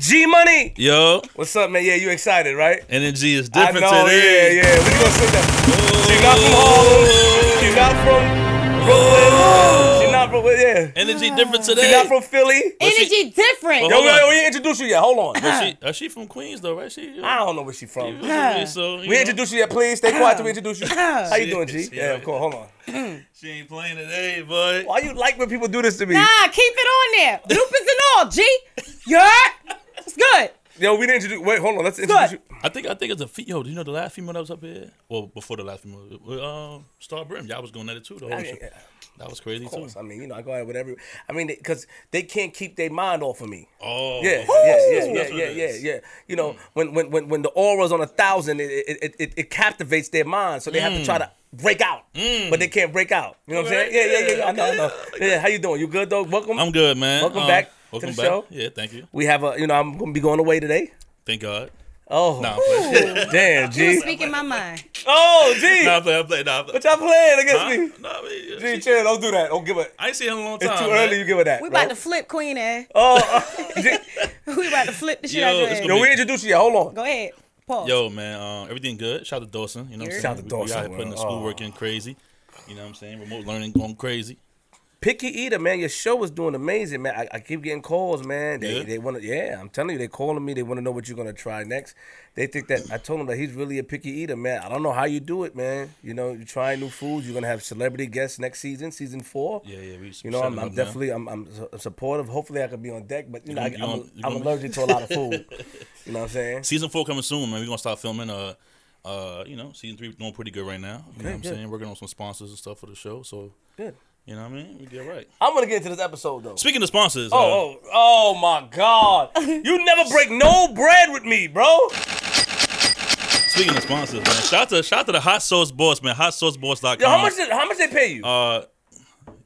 G Money. Yo, What's up, man? Yeah, you excited, right? energy is I different know, today. yeah, yeah. What you gonna say that? She not from Harlem. She not from Brooklyn. She not from yeah. Energy different She today. not from Philly. Energy different. Well, Yo, we, on. we introduced you yet. Hold on. But she, uh, she from Queens though, right? She. I don't know where she from. so, you We know, introduce you yet, please. Stay quiet till we introduce you. How you doing, G? She- Yeah, of course. Hold on. She ain't playing today, boy. Why you like when people do this to me? Nah, keep it on there. Bloopers and all, G. You heard? It's good. Yo, we didn't introduce. Wait, hold on. Let's introduce you. I think I think it's a fe- yo. Do you know the last female that was up here? Well, before the last female, uh, um, Star Brim. Y'all was going at it too. The whole I mean, show. yeah, That was crazy of too. I mean, you know, I go ahead with every. I mean, because they can't keep their mind off of me. Oh, Yeah, yeah, yeah, yeah, yeah, yeah, yeah. You know, when when when when the aura's on a thousand, it it, it, it, it captivates their mind, so they have to try to break out, but they can't break out. You know what I'm saying? Yeah, yeah, yeah. yeah. I know, I know. Yeah, how you doing? You good though? Welcome. I'm good, man. Welcome Um, back to welcome the back. show. Yeah, thank you. we have a, you know, I'm gonna be going away today. Thank God. Oh, Nah, I'm playing. damn, You G. speaking my mind. Oh, G. nah, I'm playing. I'm playing. Nah, I'm What playing. y'all playing against Huh? me? Nah, I mean, G, she- chill. Don't do that. Don't give it. I ain't seen him in a long time. It's too man. early. You give it that. We bro. about to flip Queen ass. Oh, uh, G. We about to flip the shit Yo, out your it's ass. gonna Yo, we introduced you. yet. Hold on. Go ahead. Pause. Yo, man, uh, everything good. Shout out to Dawson. You know what I'm saying? Shout out to We- We out Dawson, here putting the man. schoolwork in crazy. You know what I'm saying? Remote learning going crazy. Picky Eater, man, your show is doing amazing, man. I, I keep getting calls, man. They Yeah? they want to, yeah. I'm telling you, they calling me. They want to know what you're gonna try next. They think that I told them that he's really a picky eater, man. I don't know how you do it, man. You know, you're trying new foods. You're gonna have celebrity guests next season, season four. Yeah, yeah. We You know, I'm, I'm definitely, I'm, I'm supportive. Hopefully, I can be on deck, but you know, I, you I'm, I'm allergic to a lot of food. you know what I'm saying? Season four coming soon, man. We're gonna start filming. Uh, uh, you know, season three doing pretty good right now. You know what I'm good. saying? Working on some sponsors and stuff for the show. So, Good. You know what I mean? We get right. I'm gonna get into this episode though. Speaking of sponsors, uh, Oh, oh, oh my God! You never break no bread with me, bro. speaking of sponsors, man, shout out to shout out to the Hot Sauce Boss, man. HotSauceBoss.com. Yo, how much? Did, how much they pay you? Uh,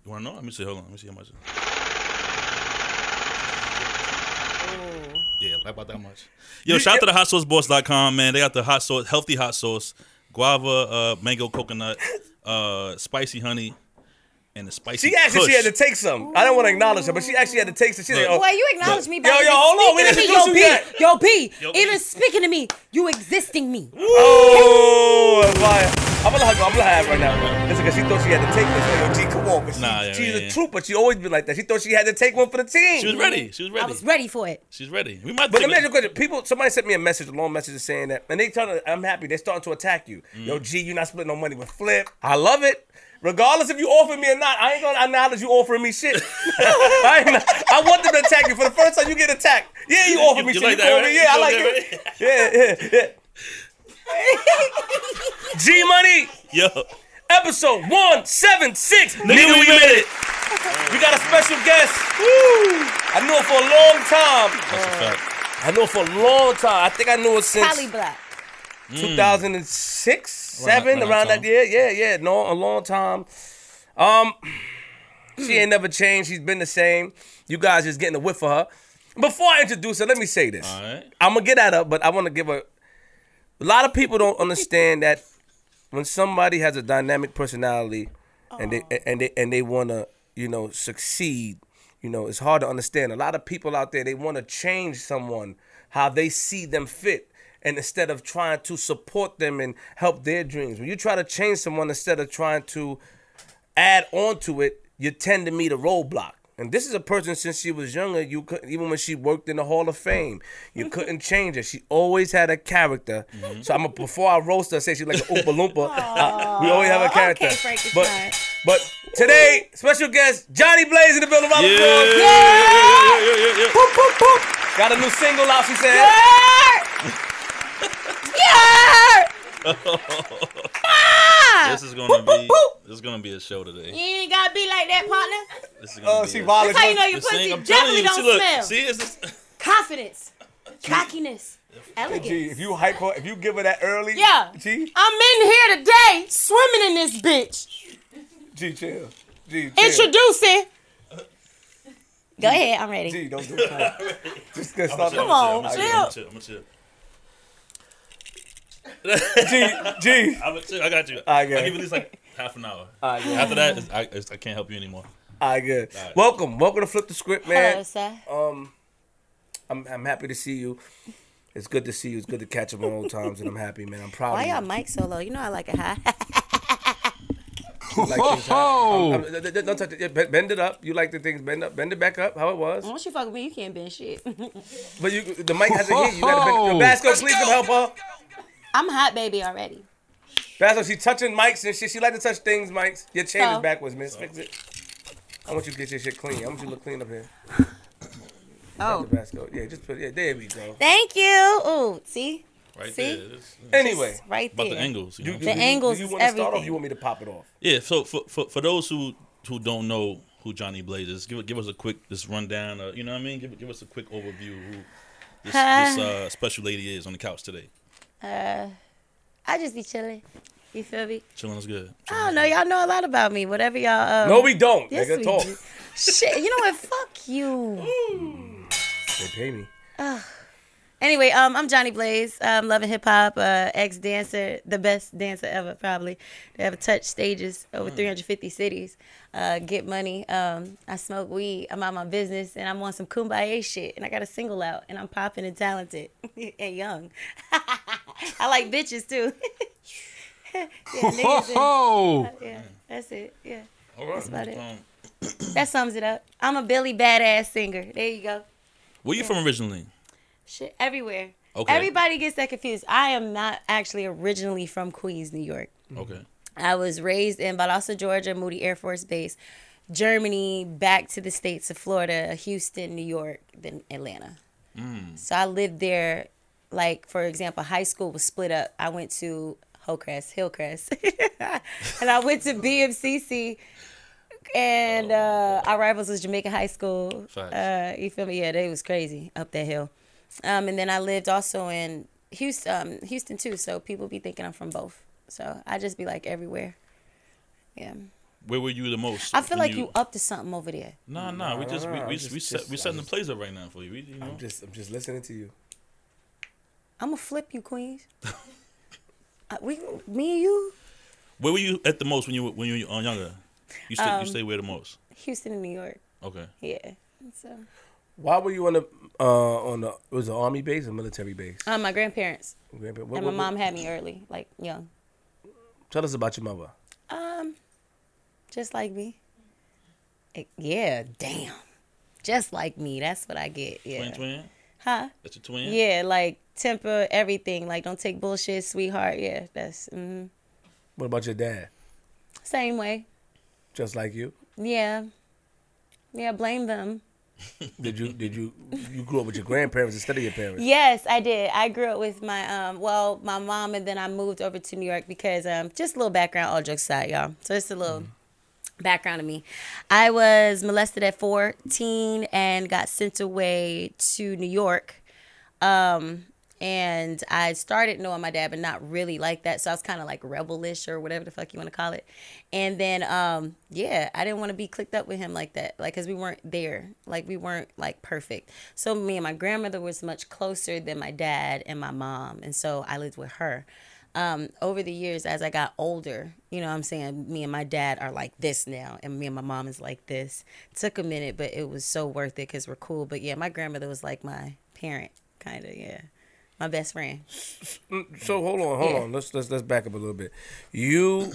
you wanna know? Let me see. Hold on. Let me see how much. Oh Yeah, about that much. Yo, shout out to the hotsauceboss.com, man. They got the hot sauce, healthy hot sauce, guava, uh, mango, coconut, uh, spicy honey, and the spicy. She actually she had to take some. I don't want to acknowledge her, but she actually had to take some. She like, oh, Boy, you acknowledge me by Yo, yo, hold on, we didn't to me. Yo, you B, yet. yo, Yo, B, even speaking to me, you existing me. oh, that's. I'm gonna let her. I'm gonna let her have right now. Listen, because she thought she had to take this. Like, yo, G, come on, but she, Nah, yeah, she's yeah, a yeah. trooper. She always been like that. She thought she had to take one for the team. She was ready. She was ready. I was ready for it. She's ready. We might. But take let me ask you a- a question. People, somebody sent me a message, a long message, saying that, and they trying to. I'm happy. They're starting to attack you. Mm. Yo, G, you're not splitting no money with Flip. I love it. Regardless if you offer me or not, I ain't gonna acknowledge you offering me shit. I, not- I want them to attack you. For the first time you get attacked, yeah, you offer You- me you shit. like you that, call right? me, yeah, I like like it. that, Yeah, yeah, yeah. G Money, Yo, episode one seven six. nigga, we made it. We got a special guest. Woo! I knew it for a long time. That's a fact. I know for a long time. I think I knew it since. Poly black. 2006, seven, around around that year. Yeah, yeah, no, a long time. Um, she ain't never changed. She's been the same. You guys just getting a whiff of her. Before I introduce her, let me say this. Right. I'm gonna get at her, but I want to give her. A lot of people don't understand that when somebody has a dynamic personality, and they and they and they want to, you know, succeed. You know, it's hard to understand. A lot of people out there they want to change someone how they see them fit, and instead of trying to support them and help their dreams, when you try to change someone instead of trying to add on to it, you tend to meet a roadblock. And this is a person since she was younger, you could even when she worked in the Hall of Fame, you couldn't change her. She always had a character. So I'm a, before I roast her, say she's like an Oompa Loompa. uh, we always have a character. okay, Frankenstein. but but today, special guest Johnny Blaze in the building. Round of Yeah. applause. Yeah, yeah, yeah, yeah. Boop, boop, boop. Got a new single out. She said. Yeah! This is gonna be. This is gonna be a show today. You ain't gotta be like that, partner. This is gonna Oh, be she a- violent. That's how you know your This thing, pussy I'm telling definitely you. don't See, look. smell. See, it's this. Confidence, cockiness, elegance. G, if you hype her, if you give her that early, Yeah. G, I'm in here today swimming in this bitch. G, chill. G, chill. Introducing. Go ahead, I'm ready. G, don't do it. Come on. Just get started. Come on, I'm chill. gonna chill. I'm gonna chill. G, G. I'm gonna. I got you. I got I'll give you at least like half an hour. All right, good. After that, it's, I, it's, I can't help you anymore. All right, good. right. Welcome, welcome to Flip the Script, man. Hello, man. sir. Um, I'm I'm happy to see you. It's good to see you. It's good to catch up on old times, and I'm happy, man. I'm proud Why of you. y'all mic so low? You know I like it high. You like things high. I'm- I'm- don't- don't touch it. Bend- Bend it up. You like the things bend up, bend it back up, how it was. Once you fuck with me, you can't bend shit. But you, the mic hasn't hit. You gotta bend. Yo, Basco, please come help her. I'm a hot baby already. Basco, she touching mics and shit. She like to touch things, mics. Your chain So? is backwards, miss. Fix it. I want you to get your shit clean. I want you to look clean up here. Oh, The Yeah, just put. Yeah, there we go. thank you. Ooh, see, Right See? there. It's- Anyway, right About there. the angles. You know? do, The do, angles Do you is want to start off? You want me to pop it off? Yeah, so for, for for those who who don't know who Johnny Blaze is, give give us a quick this rundown. Uh, you know what I mean? Give give us a quick overview of who this, this uh, special lady is on the couch today. Uh, I just be chilling. You feel me? Chilling is good. I don't know. Y'all know a lot about me. Whatever y'all. Um, No, we don't. Yes, Nigga, we talk. do. Shit. You know what? Fuck you. They pay me. Anyway, um, I'm Johnny Blaze. I'm loving hip hop, uh, ex dancer, the best dancer ever, probably. They ever touched stages over 350 cities. Uh, get money. Um, I smoke weed. I'm out my business, and I'm on some kumbaya shit. And I got a single out, and I'm popping and talented and young. I like bitches too. yeah, niggas and- Oh, yeah, that's it. Yeah, All right. That's about it. Um, that sums it up. I'm a Billy badass singer. There you go. where you from originally? Shit, everywhere. Okay. Everybody gets that confused. I am not actually originally from Queens, New York. Okay. I was raised in Valdosta, Georgia, Moody Air Force Base, Germany, back to the states of Florida, Houston, New York, then Atlanta. So I lived there. Like for example, high school was split up. I went to Hillcrest, Hillcrest, and I went to BMCC. And uh, our rivals was Jamaica High School. Uh, you feel me? Yeah, they was crazy up that hill. Um, and then I lived also in Houston, um, Houston too. So people be thinking I'm from both. So I just be like everywhere. Yeah. Where were you the most? I feel like you up to something over there. Nah, nah. We just we Nah, we, just- we set just- we setting the plays up right now for you. We, you know. I'm just, I'm just listening to you. I'm gonna flip you, Queens. uh, we, me and you, Where were you at the most when you were- when you were younger? You stay Um, you stay where the most? Houston and New York. Okay. Yeah. So, Why were you on the uh on the it was an army base or military base? um, my grandparents Grandpa- what- and my what- mom had me early, like young. Tell us about your mother. Um, just like me. Eh, yeah, damn. Just like me. That's what I get. Yeah. Twin twin. Huh? That's your twin. Yeah, like temper, everything. Like don't take bullshit, sweetheart. Yeah, that's Mm-hmm. What about your dad? same way. Just like you? Yeah. Yeah, blame them. Did you did you you grew up with your grandparents instead of your parents? Yes, I did. I grew up with my um well, my mom and then I moved over to New York because um just a little background, all jokes aside, y'all. So it's a little background of me. I was molested at 14 and got sent away to New York. Um and I started knowing my dad, but not really like that. So I was kind of like rebelish or whatever the fuck you want to call it. And then, um, yeah, I didn't want to be clicked up with him like that, like, cause we weren't there, like we weren't like perfect. So me and my grandmother was much closer than my dad and my mom, and so I lived with her. Um, over the years, as I got older, you know, what I'm saying me and my dad are like this now, and me and my mom is like this. Took a minute, but it was so worth it because we're cool. But yeah, my grandmother was like my parent, kind of, yeah, my best friend. So hold on, hold Yeah. on. Let's let's let's back up a little bit. You,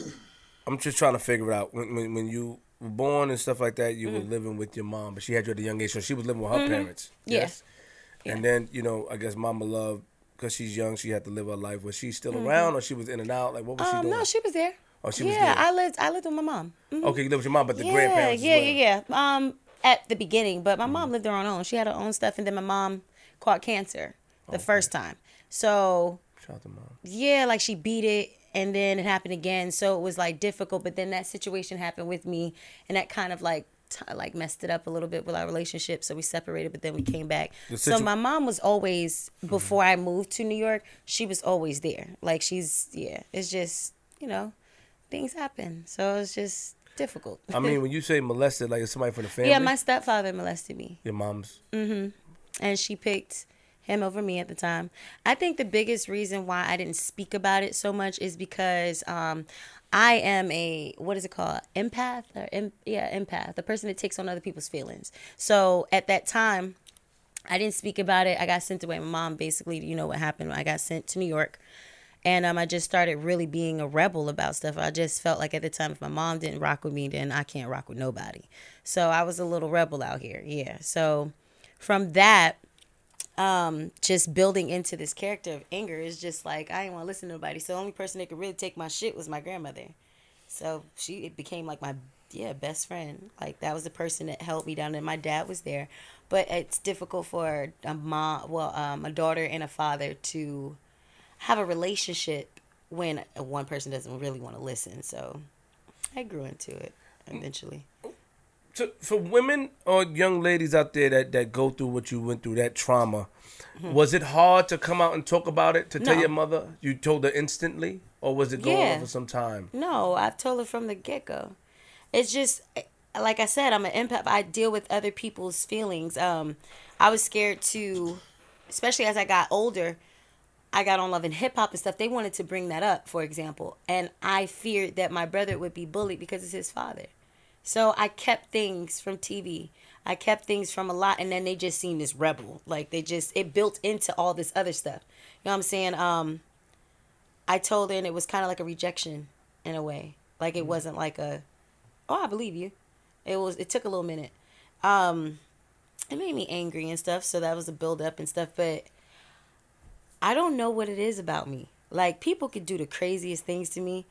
I'm just trying to figure it out. When when, when you were born and stuff like that, you were living with your mom, but she had you at a young age, so she was living with her parents. Mm-hmm. Yeah. Yes. And then you know, I guess Mama Love, because she's young, she had to live her life. Was she still around, or she was in and out? Like what was she Mm-hmm. Um, doing? no, she was there. Oh, she was yeah, there. I lived. I lived with my mom. Mhm. okay, you lived with your mom, but the yeah, grandparents. yeah, yeah, yeah. Um, at the beginning, but my Mm-hmm. mom lived her own. She had her own stuff, and then my mom caught cancer the first time. So Shout out to mom. yeah, like she beat it, and then it happened again. So it was like difficult. But then that situation happened with me, and that kind of like t- like messed it up a little bit with our relationship. So we separated, but then we came back. The so my mom was always before I moved to New York. She was always there. Like she's yeah. It's just you know, things happen. So it's just difficult. I mean, when you say molested, like it's somebody from the family. yeah, my stepfather molested me your mom's. Mm-hmm. And she picked him over me at the time. I think the biggest reason why I didn't speak about it so much is because um, I am a what is it called empath or em- yeah empath, the person that takes on other people's feelings. So at that time. I didn't speak about it. I got sent away. My mom basically, you know what happened. I got sent to New York. And um, I just started really being a rebel about stuff. I just felt like at the time, if my mom didn't rock with me, then I can't rock with nobody. So I was a little rebel out here. Yeah. So from that, um, just building into this character of anger is just like I didn't want to listen to nobody. So the only person that could really take my shit was my grandmother. So she it became like my yeah best friend. Like that was the person that held me down, and my dad was there. But it's difficult for a mom, well, um, a daughter and a father to have a relationship when one person doesn't really want to listen. So I grew into it eventually. So for women or young ladies out there that, that go through what you went through, that trauma, was it hard to come out and talk about it to tell your mother? You told her instantly, or was it going Yeah. on for some time? No, I've told her from the get go. It's just like I said, I'm an empath. I deal with other people's feelings. Um, I was scared to, especially as I got older. I got on Love and Hip Hop and stuff. They wanted to bring that up, for example, and I feared that my brother would be bullied because it's his father. So I kept things from TV. I kept things from a lot, and then they just seemed this rebel. Like they just it built into all this other stuff. You know what I'm saying? Um, I told her, and it was kind of like a rejection in a way. Like it wasn't like a, oh, I believe you. It was. It took a little minute. Um, it made me angry and stuff. So that was a build up and stuff. But I don't know what it is about me. Like people could do the craziest things to me,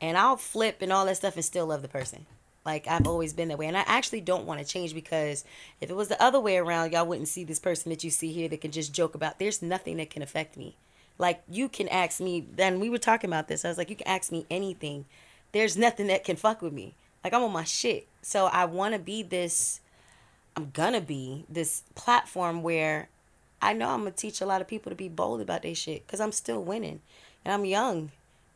and I'll flip and all that stuff and still love the person. Like I've always been that way, and I actually don't want to change because if it was the other way around, y'all wouldn't see this person that you see here that can just joke about. There's nothing that can affect me. Like you can ask me. Then we were talking about this. I was like, you can ask me anything. There's nothing that can fuck with me. Like I'm on my shit. So I want to be this. I'm gonna be this platform where I know I'm gonna teach a lot of people to be bold about their shit because I'm still winning and I'm young.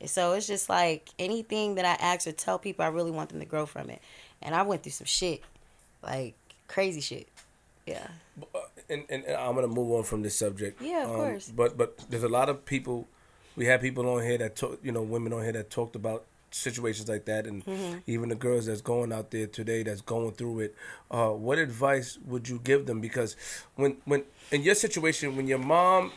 So it's just like anything that I ask or tell people, I really want them to grow from it. And I went through some shit, like crazy shit. Yeah. and, and, and I'm gonna move on from this subject. Yeah, of course. But but there's a lot of people. We have people on here that talk, you know, women on here that talked about situations like that, and Mm-hmm. even the girls that's going out there today that's going through it. Uh, what advice would you give them? Because when when in your situation, when your mom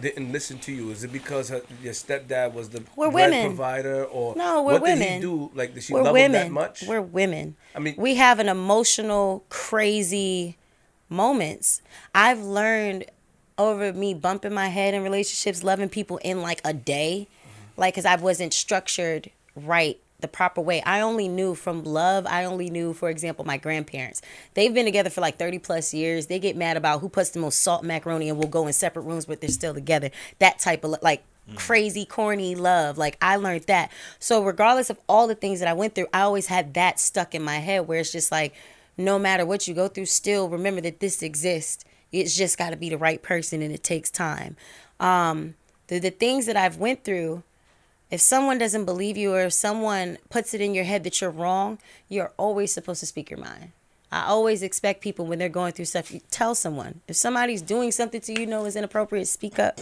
didn't listen to you, is it because her, your stepdad was the We're women. provider, or No, we're what did women. he do? Like, did she We're love women. him that much? We're women. I mean- we have an emotional, crazy moments. I've learned over me bumping my head in relationships, loving people in like a day, like because I wasn't structured right the proper way. I only knew from love. I only knew, for example, my grandparents. They've been together for like 30 plus years. They get mad about who puts the most salt macaroni and will go in separate rooms, but they're still together. That type of like crazy, corny love. Like I learned that. So regardless of all the things that I went through, I always had that stuck in my head where it's just like, no matter what you go through, still remember that this exists. It's just got to be the right person, and it takes time. Um, the the things that I've went through, if someone doesn't believe you or if someone puts it in your head that you're wrong, you're always supposed to speak your mind. I always expect people when they're going through stuff, you tell someone. If somebody's doing something to you, know is inappropriate, speak up.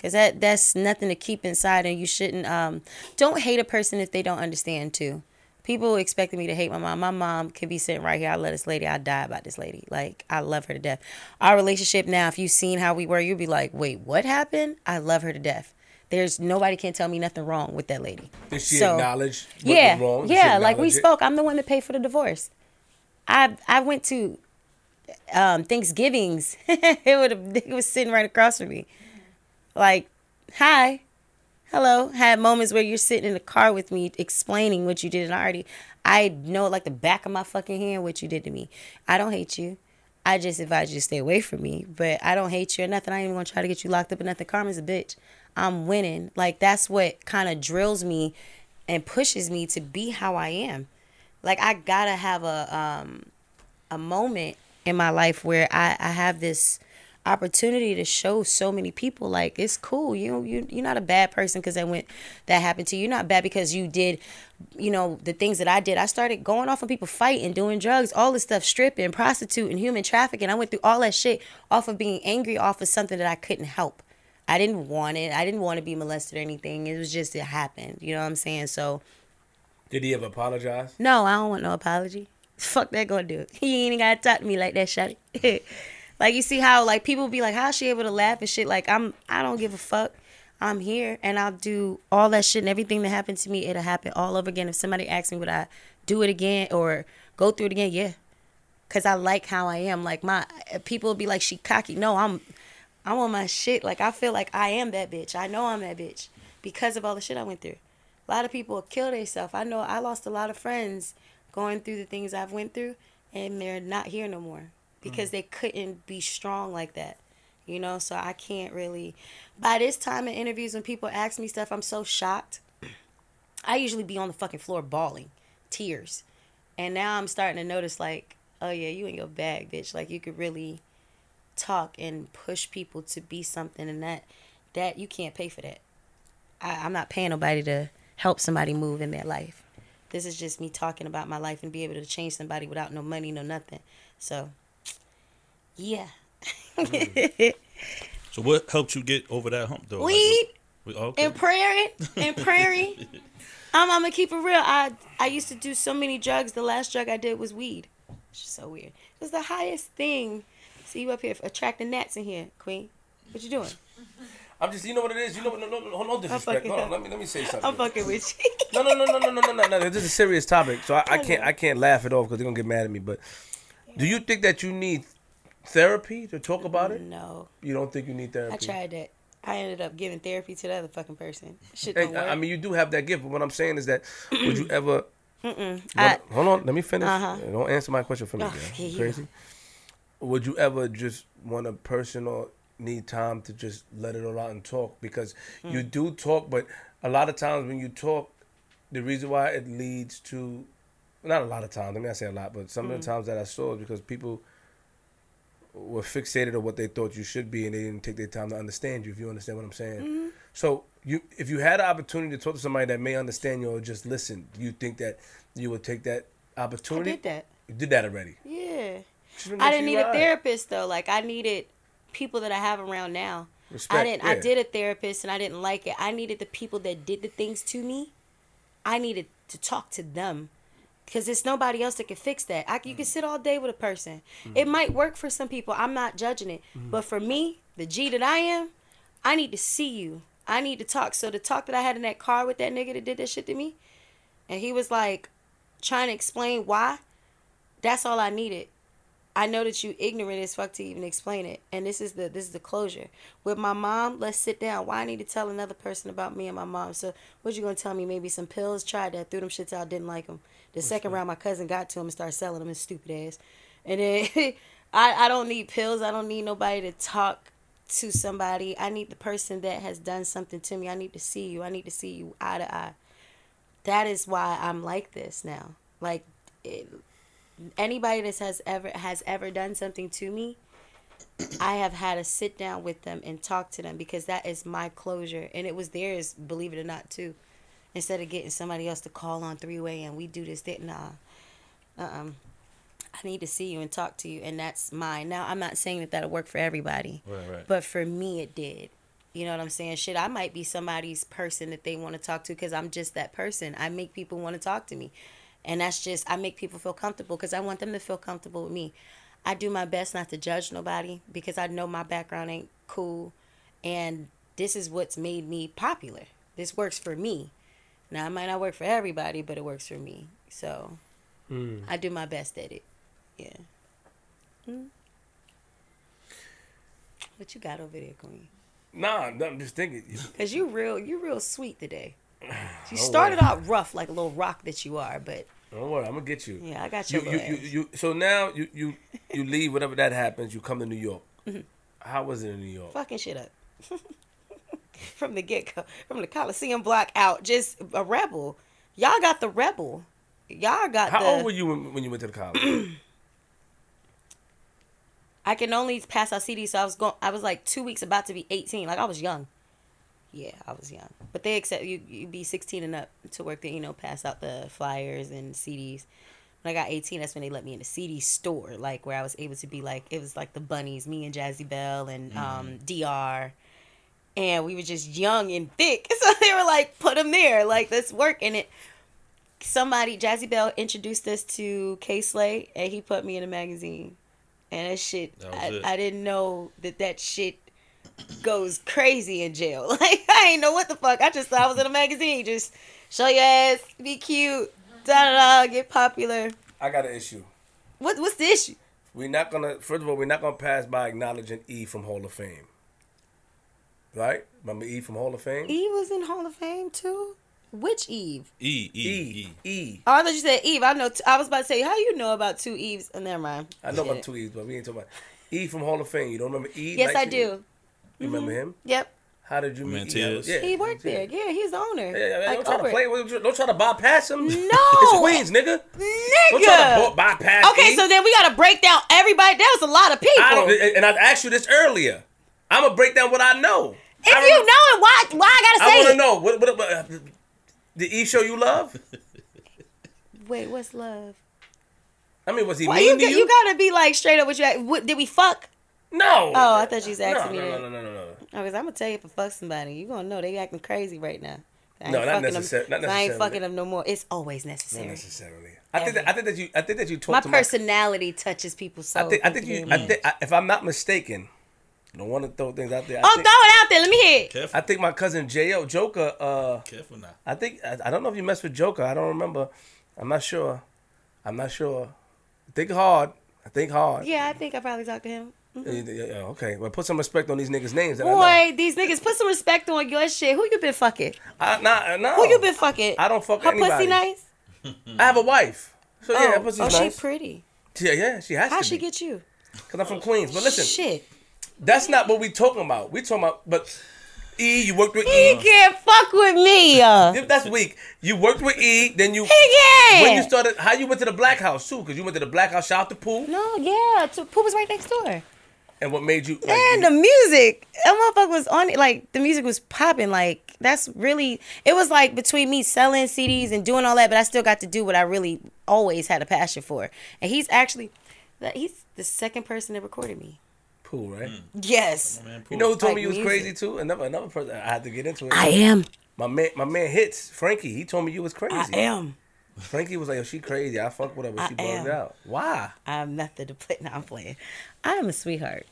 Cause that that's nothing to keep inside, and you shouldn't. Um, don't hate a person if they don't understand too. People expected me to hate my mom. My mom could be sitting right here. I love this lady. I die about this lady. Like I love her to death. Our relationship now, if you've seen how we were, you'd be like, wait, what happened? I love her to death. There's nobody can tell me nothing wrong with that lady. Did she So- acknowledge what yeah, was wrong? Did yeah. Like we it? spoke. I'm the one that paid for the divorce. I I went to um, Thanksgivings. it would have it was sitting right across from me. Like, hi, hello. Had moments where you're sitting in the car with me explaining what you did, and I already I know like the back of my fucking hand what you did to me. I don't hate you. I just advise you to stay away from me. But I don't hate you or nothing. I ain't even gonna try to get you locked up or nothing. Karma's a bitch. I'm winning. Like that's what kind of drills me and pushes me to be how I am. Like I gotta have a um a moment in my life where I, I have this opportunity to show so many people like it's cool. You you you're not a bad person because that went that happened to you. You're not bad because you did you know the things that I did. I started going off on people fighting doing drugs all this stuff stripping prostituting human trafficking. I went through all that shit off of being angry off of something that I couldn't help I didn't want it I didn't want to be molested or anything it was just it happened you know what I'm saying so Did he ever apologize? no, I don't want no apology. Fuck that gonna do. It. He ain't even gotta talk to me like that, shawty. Like you see how like people be like, how's she able to laugh and shit? Like I'm, I don't give a fuck. I'm here and I'll do all that shit and everything that happened to me. It'll happen all over again. If somebody asks me would I do it again or go through it again, yeah. Cause I like how I am. Like my people be like, she cocky. No, I'm, I'm on my shit. Like I feel like I am that bitch. I know I'm that bitch because of all the shit I went through. A lot of people kill themselves. I know I lost a lot of friends going through the things I've went through, and they're not here no more because mm. they couldn't be strong like that you know so i can't really by this time in interviews when people ask me stuff i'm so shocked i usually be on the fucking floor bawling tears and now i'm starting to notice like oh yeah you in your bag bitch like you could really talk and push people to be something and that that you can't pay for that I, i'm not paying nobody to help somebody move in their life this is just me talking about my life and be able to change somebody without no money no nothing so yeah so what helped you get over that hump though? Weed like, oh, okay. and praying and praying. I'm, I'm gonna keep it real. I I used to do so many drugs. The last drug I did was weed. It's just so weird. It was the highest thing. See you up here attracting gnats in here, Queen. What you doing? I'm just, you know what it is. You know, no, no, no, on, disrespect. No, let me, let me say something. I'm fucking with you. No, no, no, no, no, no, no, no. This is a serious topic, so I, I can't, I can't laugh it off because they're gonna get mad at me. But do you think that you need therapy to talk about it? No. You don't think you need therapy? I tried that. I ended up giving therapy to the other fucking person. Shit don't hey, work. I mean, you do have that gift, but what I'm saying is that would you ever? Mm-mm. What, I, hold on, let me finish. Uh-huh. Don't answer my question for me. Oh, yeah, Crazy. Yeah. Would you ever just want a person or need time to just let it all out and talk? Because mm. you do talk, but a lot of times when you talk, the reason why it leads to not a lot of times. I mean, I say a lot, but some mm. of the mm. times that I saw is because people were fixated on what they thought you should be, and they didn't take their time to understand you. If you understand what I'm saying. Mm-hmm. So you, if you had an opportunity to talk to somebody that may understand you or just listen, do you think that you would take that opportunity? I did that. You did that already. Yeah. I didn't need a therapist though. Like I needed people that I have around now. Respect, I didn't. Yeah. I did a therapist and I didn't like it. I needed the people that did the things to me. I needed to talk to them because it's nobody else that can fix that. I, you can sit all day with a person. Mm-hmm. It might work for some people. I'm not judging it, mm-hmm. but for me, the G that I am, I need to see you. I need to talk. So the talk that I had in that car with that nigga that did that shit to me, and he was like trying to explain why. That's all I needed. I know that you ignorant as fuck to even explain it. And this is the this is the closure. With my mom, let's sit down. Why I need to tell another person about me and my mom? So what you gonna tell me? Maybe some pills. Tried that, threw them shits out, didn't like them. The second round, my cousin got to him and started selling them. His stupid ass. And then I I don't need pills. I don't need nobody to talk to somebody. I need the person that has done something to me. I need to see you. I need to see you eye to eye. That is why I'm like this now. Like it, anybody that has ever has ever done something to me, I have had to sit down with them and talk to them because that is my closure, and it was theirs, believe it or not, too. Instead of getting somebody else to call on three way and we do this that nah. Um I need to see you and talk to you and that's mine. Now I'm not saying that that'll work for everybody right, right. but for me it did. You know what I'm saying? Shit I might be somebody's person that they want to talk to because I'm just that person. I make people want to talk to me and that's just I make people feel comfortable because I want them to feel comfortable with me I do my best not to judge nobody because I know my background ain't cool and this is what's made me popular this works for me now it might not work for everybody, but it works for me. So mm. I do my best at it. Yeah. Mm. What you got over there, Queen? Nah, I'm just thinking. Cause you real, you real sweet today. You started out rough like a little rock that you are, but don't worry, I'm gonna get you. Yeah, I got you. You, you, you, you, so now you, you, you leave. Whatever that happens, you come to New York. Mm-hmm. How was it in New York? Fucking shit up. from the get go, from the Coliseum block out, just a rebel. Y'all got the rebel. Y'all got. How the, old were you when, when you went to the college? I can only pass out CDs, so I was going. I was like two weeks about to be eighteen. Like I was young. Yeah, I was young. But they accept you. You be sixteen and up to work. The you know pass out the flyers and CDs. When I got eighteen, that's when they let me in the CD store, like where I was able to be like it was like the bunnies, me and Jazzy Belle and mm. um, Dr and we were just young and thick. So they were like, put them there, like let's work. And it, somebody, Jazzy Belle introduced us to Kay Slay, and he put me in a magazine. and that shit. That I, it. I didn't know that that shit goes crazy in jail. Like I ain't know what the fuck. I just thought I was in a magazine. Just show your ass, be cute, da da da, get popular. I got an issue. What what's the issue? We're not gonna. First of all, we're not gonna pass by acknowledging E from Hall of Fame. Right? Remember E from Hall of Fame? Eve was in Hall of Fame too. Which Eve? E E E. E. E. Oh, I thought you said Eve. I know. T- I was about to say, how you know about two Eves? Oh, never mind. I know about two Eves, but we ain't talking about E from Hall of Fame. You don't remember E? Yes, I Nice do. You remember him? Yep. How did you meet? Mantiz. Yeah, He worked Mantiz. there. Yeah, he's the owner. Yeah, yeah, yeah, Like, don't try to over- play. Don't try to bypass him. No. it's Queens, nigga. Nigga, Don't try to Nigga. bo- bypass. Okay, E. so then we gotta break down everybody. That was a lot of people. I don't, and I asked you this earlier. I'm gonna break down what I know. if I you know it, why why I gotta say? I say want to it? know what, what, what, uh, the E show you love. Wait, what's love? I mean, was he Why mean you, to got- you? you gotta be like straight up with you. What, did we fuck? No. Oh, I thought you was asking no, me no, that. no, no, no, no. Oh, cause I'm gonna tell you if I fuck somebody, you gonna know they acting crazy right now. I No, not fucking necessar- them, not so I ain't fucking them no more. It's always necessary. Not necessarily. I think that I think that you I think that you talk My to personality touches people's my. soul. I think I think you. I think I, if I'm not mistaken, I don't want to throw things out there. I Oh, think, throw it out there. Let me hear it. Careful, I think my cousin Jo Joker. Uh, careful now. I think I, I don't know if you messed with Joker. I don't remember. I'm not sure. I'm not sure. Think hard. I think hard. Yeah, I think I probably talked to him. Yeah, yeah, yeah, okay. Well, put some respect on these niggas' names. I. Boy, these niggas put some respect on your shit. Who you been fucking? I, nah, no. Who you been fucking? I don't fuck Her anybody. pussy nice? I have a wife. So yeah, oh, her pussy's oh she pretty. yeah, yeah, she has How she be. get you? Cause I'm from Queens. But listen, Shit. that's not what we talking about. We talking about, but E, you worked with He E. can't fuck with me. Uh. Yeah, That's weak. You worked with E, then you. He can't. When you started, how you went to the Black House too? Cause you went to the Black House, shout out to Pooh. No, yeah. To, Pooh was right next door. And what made you? Like, And the music, that motherfucker was on it. Like the music was popping. Like that's really. It was like between me selling CDs and doing all that, but I still got to do what I really always had a passion for. And he's actually, he's the second person that recorded me. Pool, right? Hmm. Yes, Man, You know who told Like me you was music. crazy too? Another another person. I had to get into it. I am. My man, my man hits Frankie. He told me you was crazy. I am. Frankie was like, "Oh, she crazy. I fuck with her, but I she bugged am. out. Why? I'm nothing to play. Now I'm playing. I am a sweetheart.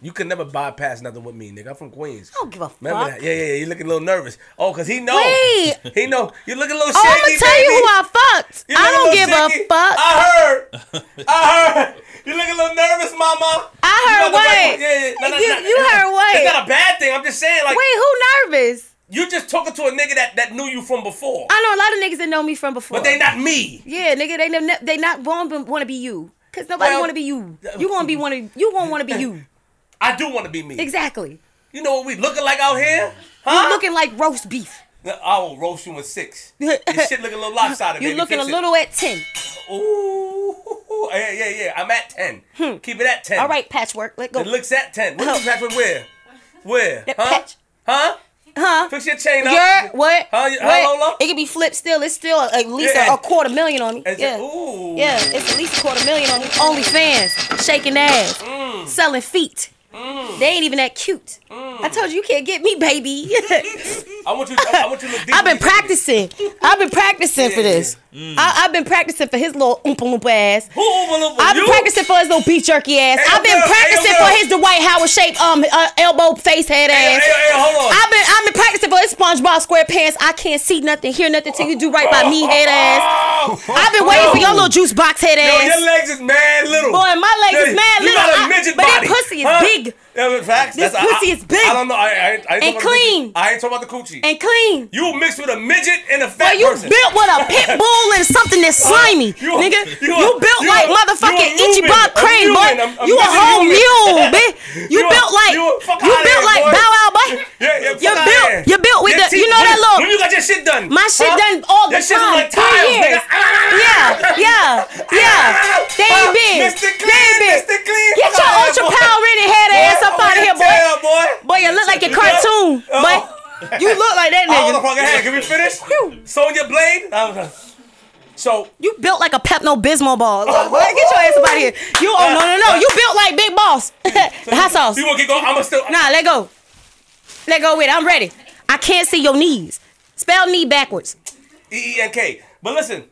You can never bypass nothing with me, nigga. I'm from Queens. I don't give a Remember fuck. that? Yeah, yeah, yeah. You looking a little nervous. Oh, cause he know. Wait. He know. You looking a little Oh, I'm gonna tell you who I fucked. You I don't little give a fuck. I heard. I heard. You looking a little nervous, mama. I You heard got the right what? Yeah, yeah. No, no, You- no. you heard what? It's not a bad thing. I'm just saying, like, Wait, who nervous? you just talking to a nigga that, that knew you from before, I know a lot of niggas that know me from before. but they not me. Yeah, nigga, they ne- they not want want to be you. Cause nobody Well- want to be you. You want to be one of you won't want to be you. I do want to be me. Exactly. You know what we looking like out here? You Huh? looking like roast beef. I will roast you in six. This shit looking a little lopsided. You looking a it. little at ten. Ooh, yeah, yeah, yeah. I'm at ten. Hmm. Keep it at ten. All right, patchwork. Let go. It looks at ten. What you patchwork with where? Where? That Huh? patch. Huh? Huh? Fix your chain up. Your what? Huh? You- huh, what? It can be flipped still. It's still at least Yeah. a, a quarter million on me. It's- yeah. Ooh. Yeah, it's at least a quarter million on me. Only fans shaking ass, Mm. selling feet. They ain't even that cute. I told you you can't get me, baby. I want you. I want you to look. I've been practicing. I've been practicing for this. I, I've been practicing for his little oompa loompa ass. Who over look I've been you? practicing for his little beef jerky ass. Hey, I've been girl, hey, practicing girl. for his Dwight Howard shaped um uh, elbow face head Hey, ass. hey, hey, hold on. I've been I've been practicing for his SpongeBob SquarePants. I can't see nothing, hear nothing till you do right by me head ass. Oh, I've been waiting for your little juice box head Yo, ass. your legs is mad little. Boy, my legs Yeah, is mad you little. got a I- midget but body. that pussy is Huh? big Yeah, facts. This That's- pussy I- is big. I don't know. I, I, I ain't talking And about the clean. I ain't talking about the coochie. and clean. you mixed with a midget and a fat fat you person. built with a pit bull and something that's uh, slimy, You a- nigga. you You, a- built you like motherfucking you Bob Crane, boy. a- a you a whole human. mule, bitch. You, You built like you you, built like. Bow Wow, boy. Yeah, yeah, You built- you built with the- you know that little- When you got your shit done. My shit done all the time. like Three tiles, years. nigga. Ah, ah, ah, yeah, yeah, yeah. They ain't big. They ain't big. Get your ultra power ready head ass up out of here, boy. tell, boy. Boy, you look like a cartoon, Oh. boy. You look like that Oh, hold the nigga. fucking hand. Can we finish? Sonya Blade. So You built like a Pepto Bismol ball. Like, get your ass up out of here. You oh no no no. You built like Big Boss. the hot sauce. you want to keep going? I'ma still. Nah, let go. Let go with it. I'm ready. I can't see your knees. Spell knee backwards. E E N K. But listen,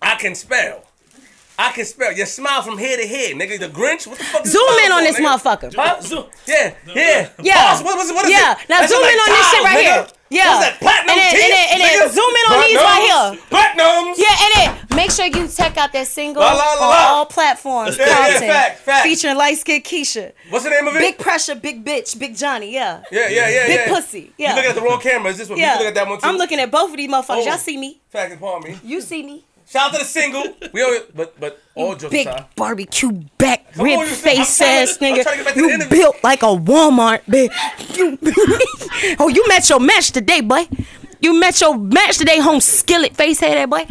I can spell. I can spell your smile from head to head, nigga. The Grinch. What the fuck? is Zoom in on for, this nigga? motherfucker. Huh? Zoom. Yeah, yeah. Yeah. Pause. What, what, what is Yeah. it? Now That shit zoom in like on this shit right nigga. here. Yeah. What's that? Platinum And then- and teeth, then- and then nigga? zoom in on these right here. Platinums. Yeah, and then make sure you check out that single La, la, la, on la. all platforms. Yeah, yeah, fact, fact. Featuring light skinned Keisha. What's the name of it? Big pressure, big bitch, big Johnny. Yeah. yeah, yeah, yeah. Big yeah. pussy. Yeah. You looking at the wrong camera. Is this one? yeah. You look at that one too. I'm looking at both of these motherfuckers. Oh. Y'all see me? Fact upon me. You see me? Shout out to the single. We always, but but all jokes Big aside. barbecue back rib on, face ass to- nigga. trying to get back to You built like a Walmart, bitch. You, oh, you met your match today, boy. You met your match today, home skillet face head, boy.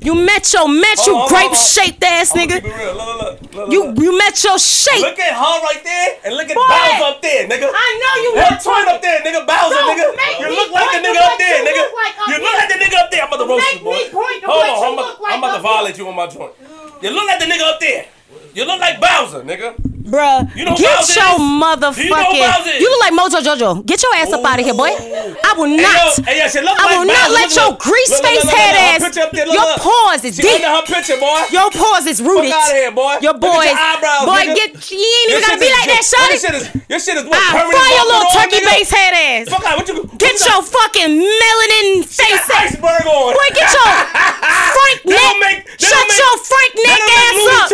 You met your match, Hold you on, grape shaped ass nigga. keep it real. Look, look, look, You you met your shape. Look at her right there, and look at Boy. Bowser up there, nigga. I know you That twin up there, nigga. Bowser, Don't nigga. You look like the nigga up there, nigga. You look like the nigga up there. I'm about to roast you, boy. me point to Hold on, I'm about, like I'm about to violate you on my joint. You look like the nigga up there. You look like Bowser, nigga. Bruh, You know get Bowser your is? motherfucking. You know who Bowser is? You look like Mojo Jojo. Get your ass up oh. out of here, boy. I will Hey, not. yo, hey, yo, she look I like will not Bowser. let Look, your look. grease Look, face head ass. there, Your pause is She deep. under her picture, boy. Your pause is rooted. outta here, boy. Your boys. your eyebrows, boy, nigga. get. You ain't even gotta be like that, Your shit is, your shit is what? I fry your little turkey base head ass. Fuck out. What you? Get your fucking melanin face ass. iceberg on. Boy, get your Frank neck. don't make- they Shut your Frank neck ass up.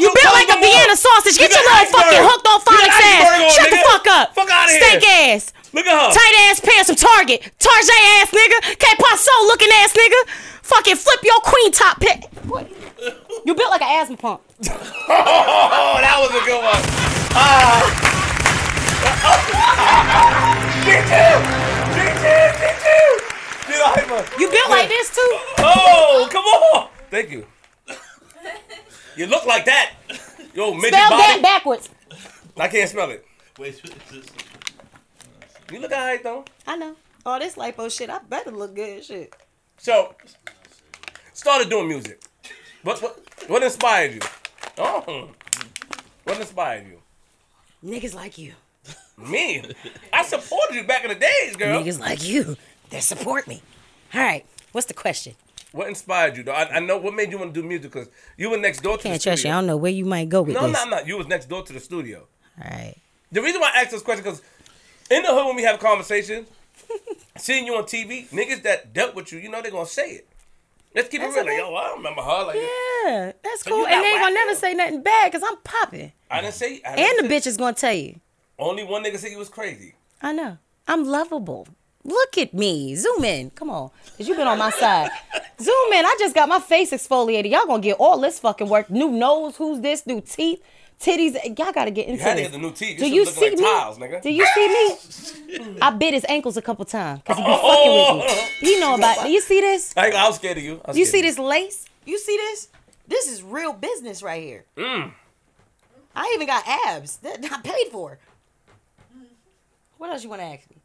You built like a. Vienna sausage. Get your little fucking hooked on phonics ass. Shut the fuck up. Fuck outta here. Stank ass. Look at her. Tight ass pants from Target. Target ass nigga. K Paso looking ass nigga. Fucking flip your queen top pit. What? You built like an asthma pump. Oh, that was a good one. Ah. Hyper. You built like this too. Oh, come on. Thank you. You look like that. Yo, midget Spell body. that backwards. I can't spell it. Wait, You look alright though. I know. All this lipo shit, I better look good shit. So, started doing music. What what what inspired you? Oh, what inspired you? Niggas like you. Me. I supported you back in the days, girl. Niggas like you. They support me. All right. What's the question? What inspired you though? I, I know what made you want to do music because you were next door to Can't the trust you. I don't know where you might go with No, this. no, no. no. You was next door to the studio. All right. The reason why I asked this question because in the hood when we have conversations, seeing you on TV, niggas that dealt with you, you know they're gonna say it. Let's keep That's it real. Like, yo, I don't remember her. Like, Yeah, that's So cool. And they ain't gonna never say nothing bad because I'm popping. I didn't say. I didn't And the say- bitch is gonna tell you. Only one nigga said you was crazy. I know. I'm lovable. Look at me. Zoom in. Come on. Cause you been on my side. Zoom in. I just got my face exfoliated. Y'all gonna get all this fucking work. New nose, who's this? New teeth, titties. Y'all gotta get into You had to this. get the new teeth. Do you see looking me? tiles, nigga. Do you see me? I bit his ankles a couple times because he be fucking with me. You know about. Do you see this? I, I was scared of you. You see this lace? You see this? This is real business right here. Mm. I even got abs that I paid for. What else you want to ask me?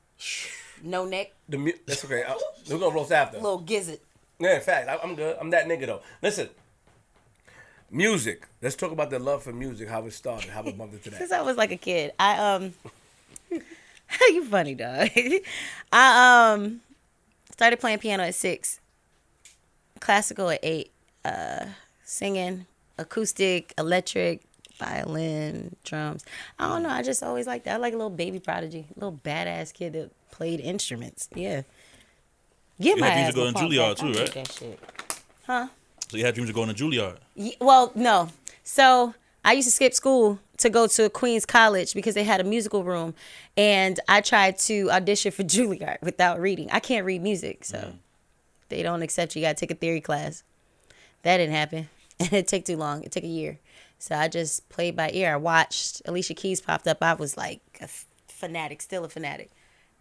No neck, The mu- that's okay. I, we're gonna roast after. little gizzard. Yeah, in fact, I, I'm good. I'm that nigga though. Listen, music. Let's talk about the love for music. How it started. How it bumped into that. Since I was like a kid, I um, you funny dog. I um started playing piano at six, classical at eight, uh, singing, acoustic, electric, violin, drums. I don't know. I just always like that. I like a little baby prodigy, little badass kid that played instruments. Yeah. Get You my had dreams ass of going to Juilliard too, right? hate That shit. So you had dreams of going to Juilliard. Ye- Well, no. So I used to skip school to go to Queens College because they had a musical room, and I tried to audition for Juilliard without reading. I can't read music, so mm. they don't accept you. You got to take a theory class. That didn't happen, and it took too long. It took a year, so I just played by ear. I watched Alicia Keys popped up. I was like a f- fanatic, still a fanatic,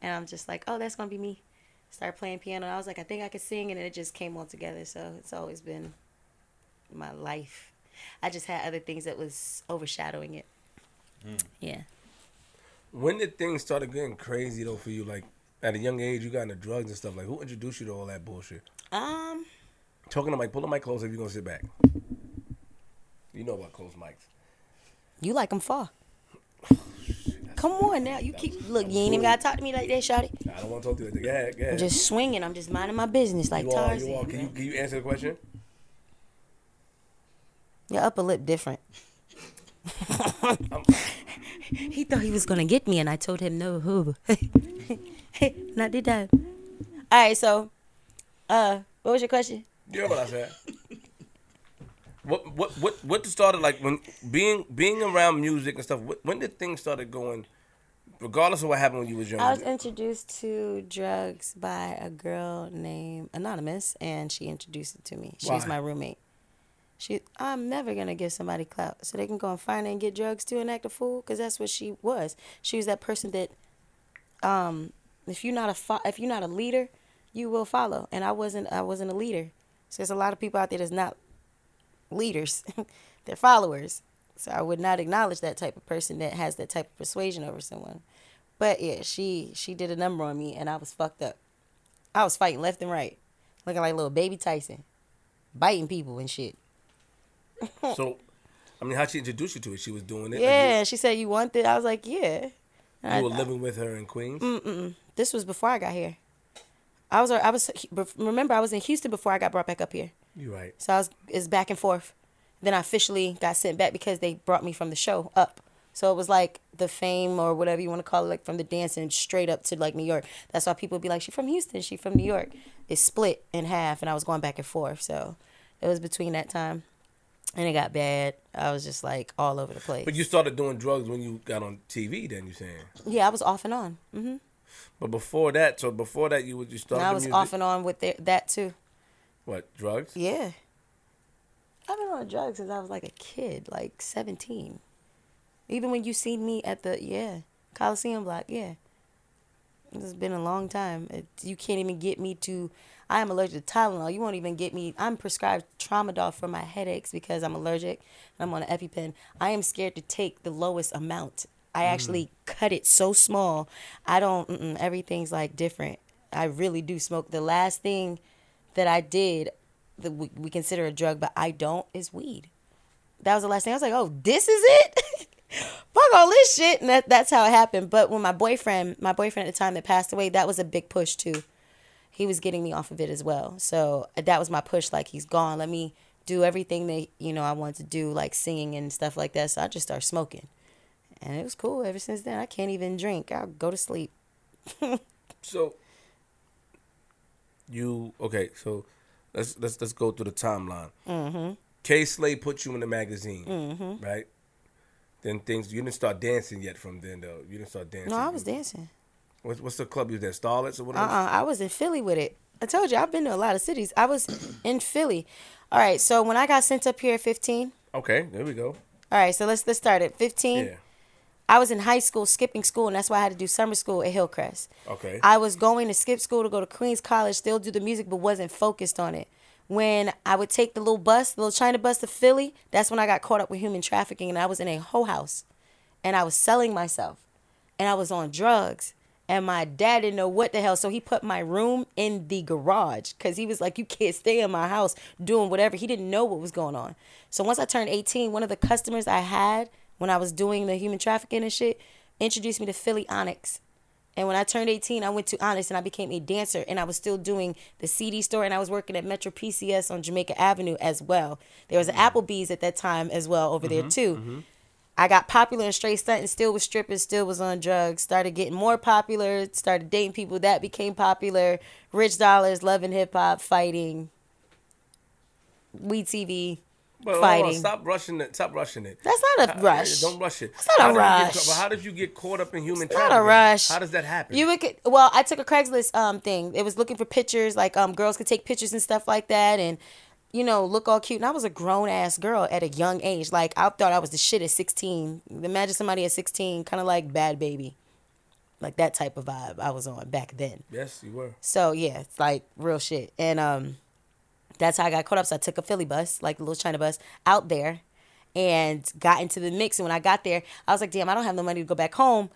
and I'm just like, oh, that's gonna be me. Start playing piano. I was like, I think I could sing, and it just came all together. So it's always been my life. I just had other things that was overshadowing it. Yeah. When did things started getting crazy though for you? Like at a young age, you got into drugs and stuff. Like who introduced you to all that bullshit? Um. Talking to Mike, pull the mic closer if you're gonna sit back. You know about closed mics. You like them far. Come on now. You keep look. You ain't even gotta talk to me like that, shawty. I don't want to talk to you. Like that. Go ahead, go ahead. I'm just swinging. I'm just minding my business like you Tarzan. you are. Can you, can you answer the question? Your upper lip different. he thought he was gonna get me, and I told him no. Hey, not the time. All right, so, uh, what was your question? You know what I said? What what what what started like when being being around music and stuff? When did things started going? Regardless of what happened when you was young. I was introduced to drugs by a girl named Anonymous, and she introduced it to me. She was Why? my roommate. She, I'm never gonna give somebody clout so they can go and find it and get drugs too and act a fool, cause that's what she was. She was that person that, um, if you're not a fo- if you're not a leader, you will follow. And I wasn't I wasn't a leader. So there's a lot of people out there that's not leaders, they're followers. So I would not acknowledge that type of person that has that type of persuasion over someone. But yeah, she she did a number on me and I was fucked up. I was fighting left and right, looking like little baby Tyson, biting people and shit. so, I mean, how she introduced you to it? She was doing it. Yeah, she said you want it. I was like, yeah. Like, you, you were living with her in Queens. Mm-mm. This was before I got here. I was I was remember I was in Houston before I got brought back up here. You right. So I was it's back and forth. Then I officially got sent back because they brought me from the show up. So it was like the fame or whatever you want to call it, like from the dancing straight up to like New York. That's why people would be like, "She from Houston, she from New York." It split in half, and I was going back and forth. So it was between that time, and it got bad. I was just like all over the place. But you started doing drugs when you got on TV. Then you saying? Yeah, I was off and on. Mm-hmm. But before that, so before that, you would you started. And I was music? off and on with the, that too. What drugs? Yeah. I've been on drugs since I was like a kid, like 17. Even when you seen me at the, yeah, Coliseum block, yeah. It's been a long time. It, you can't even get me to, I am allergic to Tylenol. You won't even get me, I'm prescribed Tramadol for my headaches because I'm allergic and I'm on an EpiPen. I am scared to take the lowest amount. I mm. actually cut it so small. I don't, everything's like different. I really do smoke. The last thing that I did that we, we consider a drug, but I don't, is weed. That was the last thing. I was like, oh, this is it? Fuck all this shit. And that, that's how it happened. But when my boyfriend, my boyfriend at the time that passed away, that was a big push too. He was getting me off of it as well. So uh, that was my push. Like, he's gone. Let me do everything that, you know, I wanted to do, like singing and stuff like that. So I just started smoking. And it was cool ever since then. I can't even drink. I'll go to sleep. So you okay? So let's let's let's go through the timeline. Mm-hmm. Kay Slay put you in the magazine, Mm-hmm. right? Then things you didn't start dancing yet. From then though, you didn't start dancing. No, I was dancing. What's, what's the club you was at? Starlets or Uh whatever? uh I was in Philly with it. I told you I've been to a lot of cities. I was in Philly. All right, so when I got sent up here at 15, Okay, there we go. all right, so let's let's start at 15. Yeah. I was in high school skipping school, and that's why I had to do summer school at Hillcrest. Okay. I was going to skip school to go to Queens College, still do the music, but wasn't focused on it. When I would take the little bus, the little China bus to Philly, that's when I got caught up with human trafficking, and I was in a hoe house, and I was selling myself, and I was on drugs, and my dad didn't know what the hell, so he put my room in the garage because he was like, "You can't stay in my house doing whatever." He didn't know what was going on. So once I turned 18, one of the customers I had when I was doing the human trafficking and shit introduced me to Philly Onyx. And when I turned 18, I went to Onyx and I became a dancer. And I was still doing the CD store and I was working at Metro PCS on Jamaica Avenue as well. There was an Applebee's at that time as well over there mm-hmm, too. Mm-hmm. I got popular in straight stunting, still was stripping, still was on drugs. Started getting more popular, started dating people that became popular. Rich Dollaz, loving hip hop, fighting, WeTV, But on, fighting. stop rushing it. Stop rushing it. That's not a How- rush. Don't rush it. It's not a How did you get rush. but how did you get caught up in human It's not a trafficking? rush. How does that happen? You would well, I took a Craigslist um thing. It was looking for pictures, like um girls could take pictures and stuff like that, and you know look all cute. And I was a grown ass girl at a young age. Like I thought I was the shit at sixteen. Imagine somebody at sixteen, kind of like Bad Baby, like that type of vibe I was on back then. yes, you were. So yeah, it's like real shit. And um that's how I got caught up. So I took a Philly bus, like a little China bus, out there and got into the mix. And when I got there, I was like, damn, I don't have no money to go back home.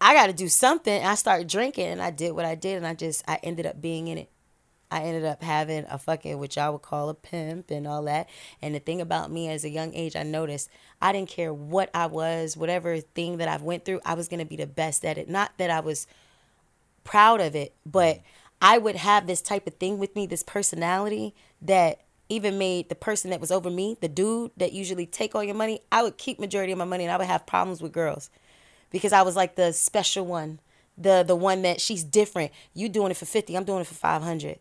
I gotta do something. And I started drinking and I did what I did and I just I ended up being in it. I ended up having a fucking which I would call a pimp and all that. And the thing about me as a young age, I noticed I didn't care what I was, whatever thing that I went through, I was gonna be the best at it. Not that I was proud of it, but I would have this type of thing with me, this personality that even made the person that was over me, the dude that usually take all your money, I would keep majority of my money and I would have problems with girls because I was like the special one, the the one that she's different. You doing it for 50, I'm doing it for 500.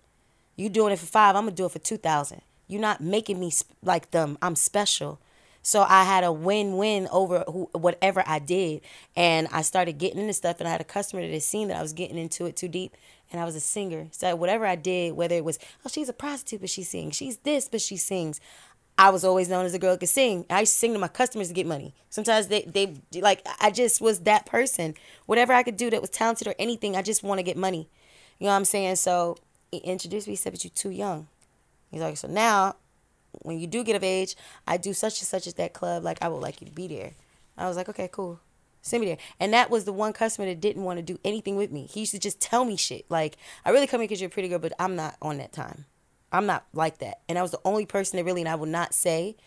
You doing it for 5, I'm going to do it for 2000. You're not making me sp- like them. I'm special. So I had a win-win over who, whatever I did, and I started getting into stuff. And I had a customer that had seen that I was getting into it too deep, and I was a singer. So whatever I did, whether it was oh she's a prostitute but she sings, she's this but she sings, I was always known as a girl who could sing. I used to sing to my customers to get money. Sometimes they they like I just was that person. Whatever I could do that was talented or anything, I just want to get money. You know what I'm saying? So he introduced me. He said, "But you're too young." He's like, "So now when you do get of age, I do such and such at that club. Like I would like you to be there. I was like, okay, cool. Send me there. And that was the one customer that didn't want to do anything with me. He used to just tell me shit. Like, I really come here because you're pretty girl, but I'm not on that time. I'm not like that. And I was the only person that really, and I will not say,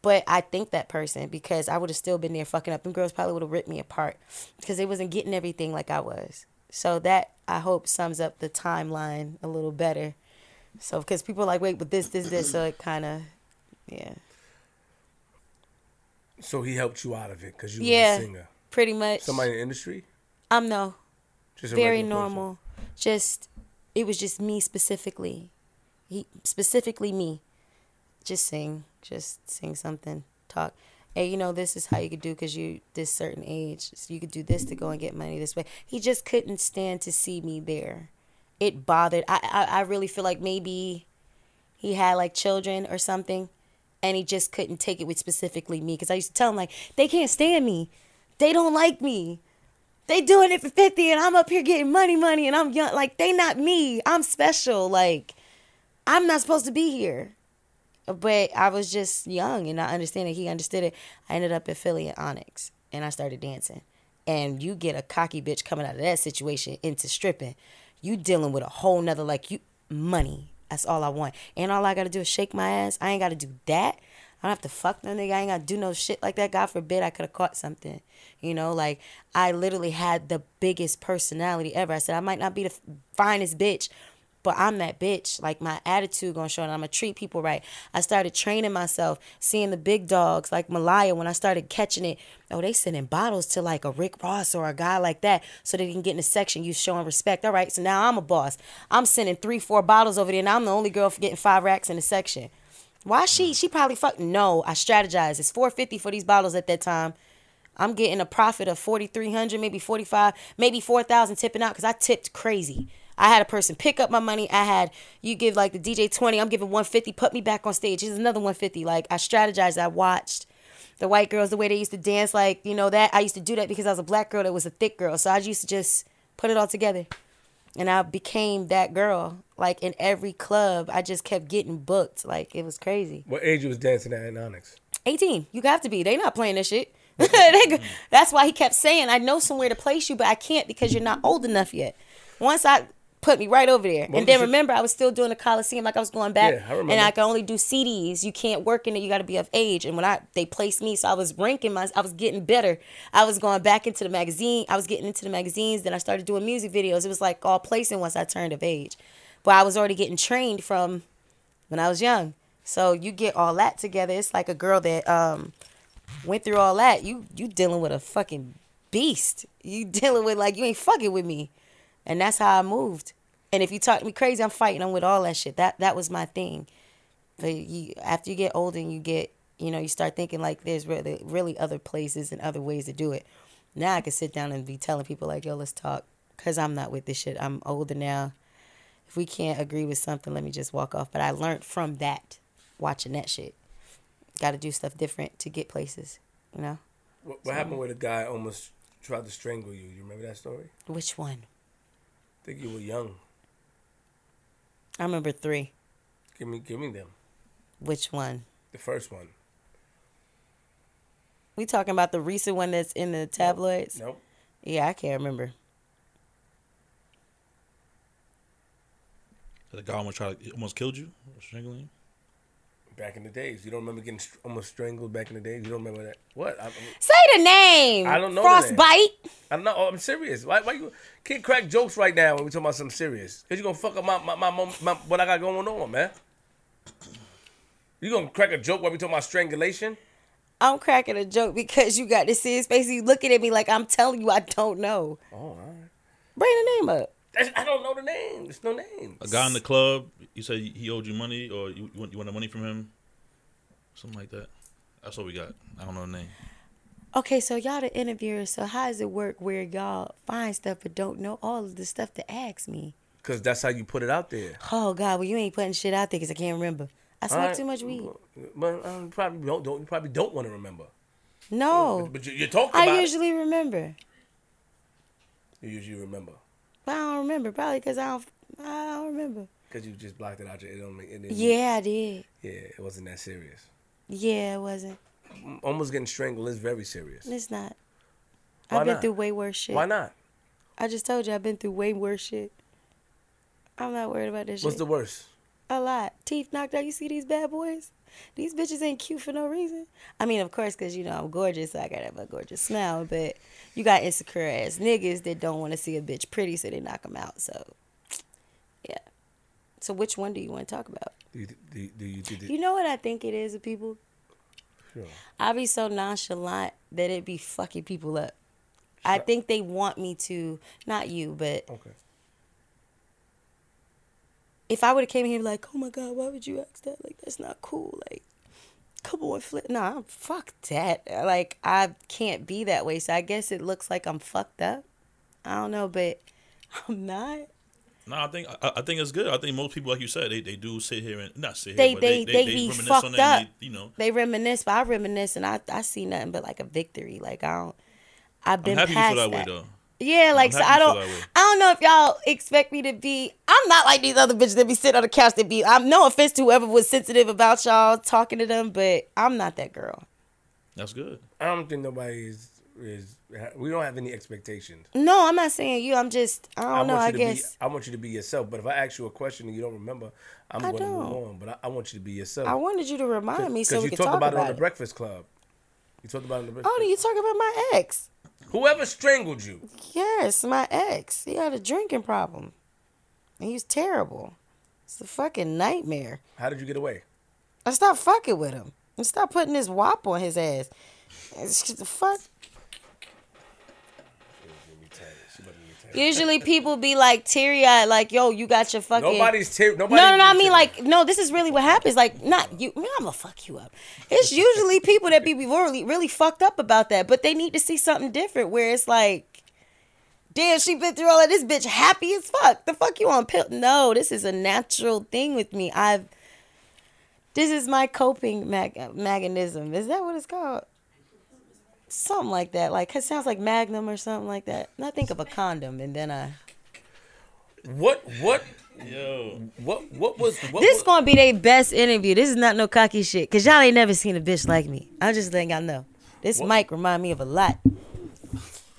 but I think that person because I would have still been there fucking up. Them girls probably would have ripped me apart because they wasn't getting everything like I was. So that I hope sums up the timeline a little better. So because people are like, wait, but this, this, this, so it kind of, yeah. So he helped you out of it because you Yeah. was a singer. Pretty much. Somebody in the industry? I'm no. Just a Very regular person? normal. Just it was just me specifically. He specifically me. Just sing. Just sing something. Talk. Hey, you know this is how you could do because you this certain age. So you could do this to go and get money this way. He just couldn't stand to see me there. It bothered. I I, I really feel like maybe he had like children or something and he just couldn't take it with specifically me because i used to tell him like they can't stand me. They don't like me. They doing it for 50 and i'm up here getting money money and i'm young. Like they not me. I'm special. Like i'm not supposed to be here. But i was just young and not understanding he understood it. I ended up at philly and onyx and i started dancing. And you get a cocky bitch coming out of that situation into stripping you dealing with a whole nother like you money that's all i want and all i gotta do is shake my ass i ain't gotta do that I don't have to fuck no nigga. I ain't gotta do no shit like that. God forbid I could have caught something. You know, like I literally had the biggest personality ever. I said I might not be the finest bitch, but I'm that bitch. Like my attitude gonna show and I'm gonna treat people right. I started training myself, seeing the big dogs like Malaya when I started catching it. Oh, they sending bottles to like a Rick Ross or a guy like that so they can get in the section. You showing respect. All right, so now I'm a boss. I'm sending three, four bottles over there, and I'm the only girl for getting five racks in the section. Why she? She probably fuck. No, I strategized. It's four fifty for these bottles at that time. I'm getting a profit of forty three hundred, maybe forty five, maybe four thousand tipping out because I tipped crazy. I had a person pick up my money. I had you give like the DJ twenty. I'm giving one fifty. Put me back on stage. Here's another one fifty. Like I strategized. I watched the white girls the way they used to dance. Like you know that I used to do that because I was a black girl that was a thick girl. So I used to just put it all together and I became that girl. Like in every club, I just kept getting booked. Like it was crazy. What age you was dancing at in Onyx? 18. You have to be. They not playing this shit. They That's why he kept saying, I know somewhere to place you, but I can't because you're not old enough yet. Once I put me right over there. What and then remember, I was still doing the Coliseum like I was going back. Yeah, I. And I could only do CDs. You can't work in it. You got to be of age. And when I they placed me, so I was ranking my, I was getting better. I was going back into the magazine. I was getting into the magazines. Then I started doing music videos. It was like all placing once I turned of age. But I was already getting trained from when I was young. So you get all that together. It's like a girl that um went through all that. You you dealing with a fucking beast. You dealing with like you ain't fucking with me. And that's how I moved. And if you talk to me crazy, I'm fighting. I'm with all that shit. That that was my thing. But you after you get older and you get you know you start thinking like there's really really other places and other ways to do it. Now I can sit down and be telling people like yo let's talk because I'm not with this shit. I'm older now. If we can't agree with something, let me just walk off. But I learned from that, watching that shit. Got to do stuff different to get places. You know What, what happened with the guy almost tried to strangle you? You remember that story? which one? I think you were young. I remember three. Give me, give me them. Which one? The first one. We talking about the recent one that's in the tabloids? Nope. Yeah, I can't remember. The guy almost tried, almost killed you, strangling you. Back in the days, you don't remember getting str- almost strangled back in the days. You don't remember that? What? I, Say the name. I don't know. Frostbite. I don't know. Oh, I'm serious. Why? Why you can't crack jokes right now when we talking about something serious? Cause you gonna fuck up my my, my, my, my what I got going on, man. You gonna crack a joke while we talking about strangulation? I'm cracking a joke because you got to see his face. You looking at me like I'm telling you I don't know. Oh, all right. Bring the name up. That's, I don't know the name. There's no name. A guy in the club, you said he owed you money, or you, you want you wanted money from him, something like that. That's what we got. I don't know the name. Okay, so y'all the interviewers. So how does it work where y'all find stuff but don't know all of the stuff to ask me? Cause that's how you put it out there. Oh God, well you ain't putting shit out there because I can't remember. I smoke All right. too much weed. But um, probably don't, don't. You probably don't want to remember. No, But you, you talked I about usually remember. You usually remember. But I don't remember. Probably because I don't. I don't remember. Cause you just blocked it out. Your, it don't make it. didn't- Yeah, I did. Yeah, it wasn't that serious. Yeah, it wasn't. Almost getting strangled is very serious. It's not. Why I've been not? through way worse shit. Why not? I just told you I've been through way worse shit. I'm not worried about this What's shit. What's the worst? A lot. Teeth knocked out. You see these bad boys? These bitches ain't cute for no reason. I mean, of course, because, you know, I'm gorgeous. So I got to have a gorgeous smile. But you got insecure ass niggas that don't want to see a bitch pretty, so they knock them out. So, yeah. So which one do you want to talk about? Do you, do, you- do you, do you, know what I think it is of people? Sure. I be so nonchalant that it be fucking people up. I think they want me to, not you, but Okay. If I would have came here like, oh my god, why would you ask that? Like that's not cool. Like, come on, flip. Nah, fuck that. Like I can't be that way. So I guess it looks like I'm fucked up. I don't know, but I'm not. No, I think I, I think it's good. I think most people, like you said, they, they do sit here and not sit They- here, they- they, they they, be reminisce fucked on that. up. They, you know, They reminisce, but I reminisce, and I I see nothing but like a victory. Like I don't. I've I'm been happy you past feel that, that. way though. Yeah, like so I don't. I don't know if y'all expect me to be I'm not like these other bitches that be sitting on the couch that be I'm no offense to whoever was sensitive about y'all talking to them, but I'm not that girl. That's good. I don't think nobody is is. We don't have any expectations. No, I'm not saying you. I'm just I don't know, want I you to guess. Be, I want you to be yourself. But if I ask you a question and you don't remember, I'm I going to move don't. on. But I, I want you to be yourself. I wanted you to remind me so we you could talk about, about, it on the. Breakfast oh, Club. You talked about it on the Breakfast. Club. Oh, you talking about my ex? Whoever strangled you. Yes, my ex. He had a drinking problem. And he was terrible. It's a fucking nightmare. How did you get away? I stopped fucking with him. And stop putting this wop on his ass. It's just the fuck. Usually people be like teary eyed, like, yo, you got your fucking. Nobody's tear. Nobody. no, no, no. I mean, like, no. This is really what happens. Like, not you. Man, I'm gonna fuck you up. It's usually people that be really, really fucked up about that, but they need to see something different. Where it's like, damn, she been through all of this, bitch, happy as fuck. The fuck you on pill? No, this is a natural thing with me. I've. This is my coping mag- mechanism. Is that what it's called? Something like that. Like it sounds like Magnum or something like that. And I think of a condom, and then I. What? What? Yo, What? What was? What This was, gonna be their best interview. This is not no cocky shit. Cause y'all ain't never seen a bitch like me. I'm just letting y'all know. This What- mic remind me of a lot.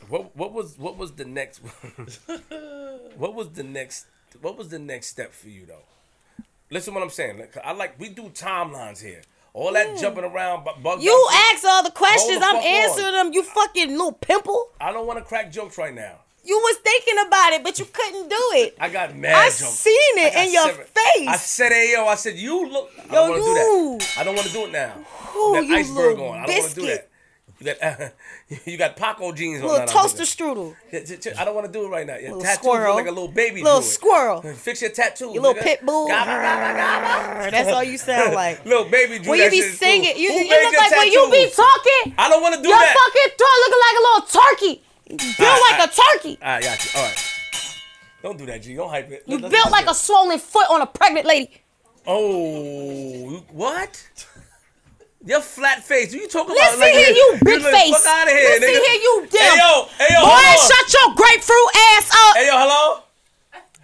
What? What was? What was the next? what was the next? What was the next step for you though? Listen, what I'm saying. I like we do timelines here. All that jumping around, bug You ask all the questions, the I'm answering on. them. You fucking little pimple. I don't want to crack jokes right now. You was thinking about it, but you couldn't do it. I got mad. I jokes. seen it in your face. I said, "Hey yo," I said, "You look." I Yo, don't want to do you. that. I don't want to do it now. Ooh, that you iceberg on. I don't want to do biscuit. That. You got you got Paco jeans on. little toaster strudel. Yeah, j- j- I don't want to do it right now. Your Little tattoos squirrel. like a little baby. Little squirrel. Fix your tattoo. You little nigga. pit bull. Gabba, gabba, gabba. That's all you sound like. little baby drew When you be singing, you, you look your like when you be talking. I don't want to do Your that. Your fucking throat looking like a little turkey. Built Alright, like a turkey. All right, got you. All right. Don't do that, G. Don't hype it. You Let's- built like do a swollen foot on a pregnant lady. Oh, what? Your flat face. You talking about Let's about like see here, you big look- face. Fuck out of here, Let's see nigga. here, you dim. Hey yo, hey yo, Boy, hold on. shut your grapefruit ass up. Hey yo, hello,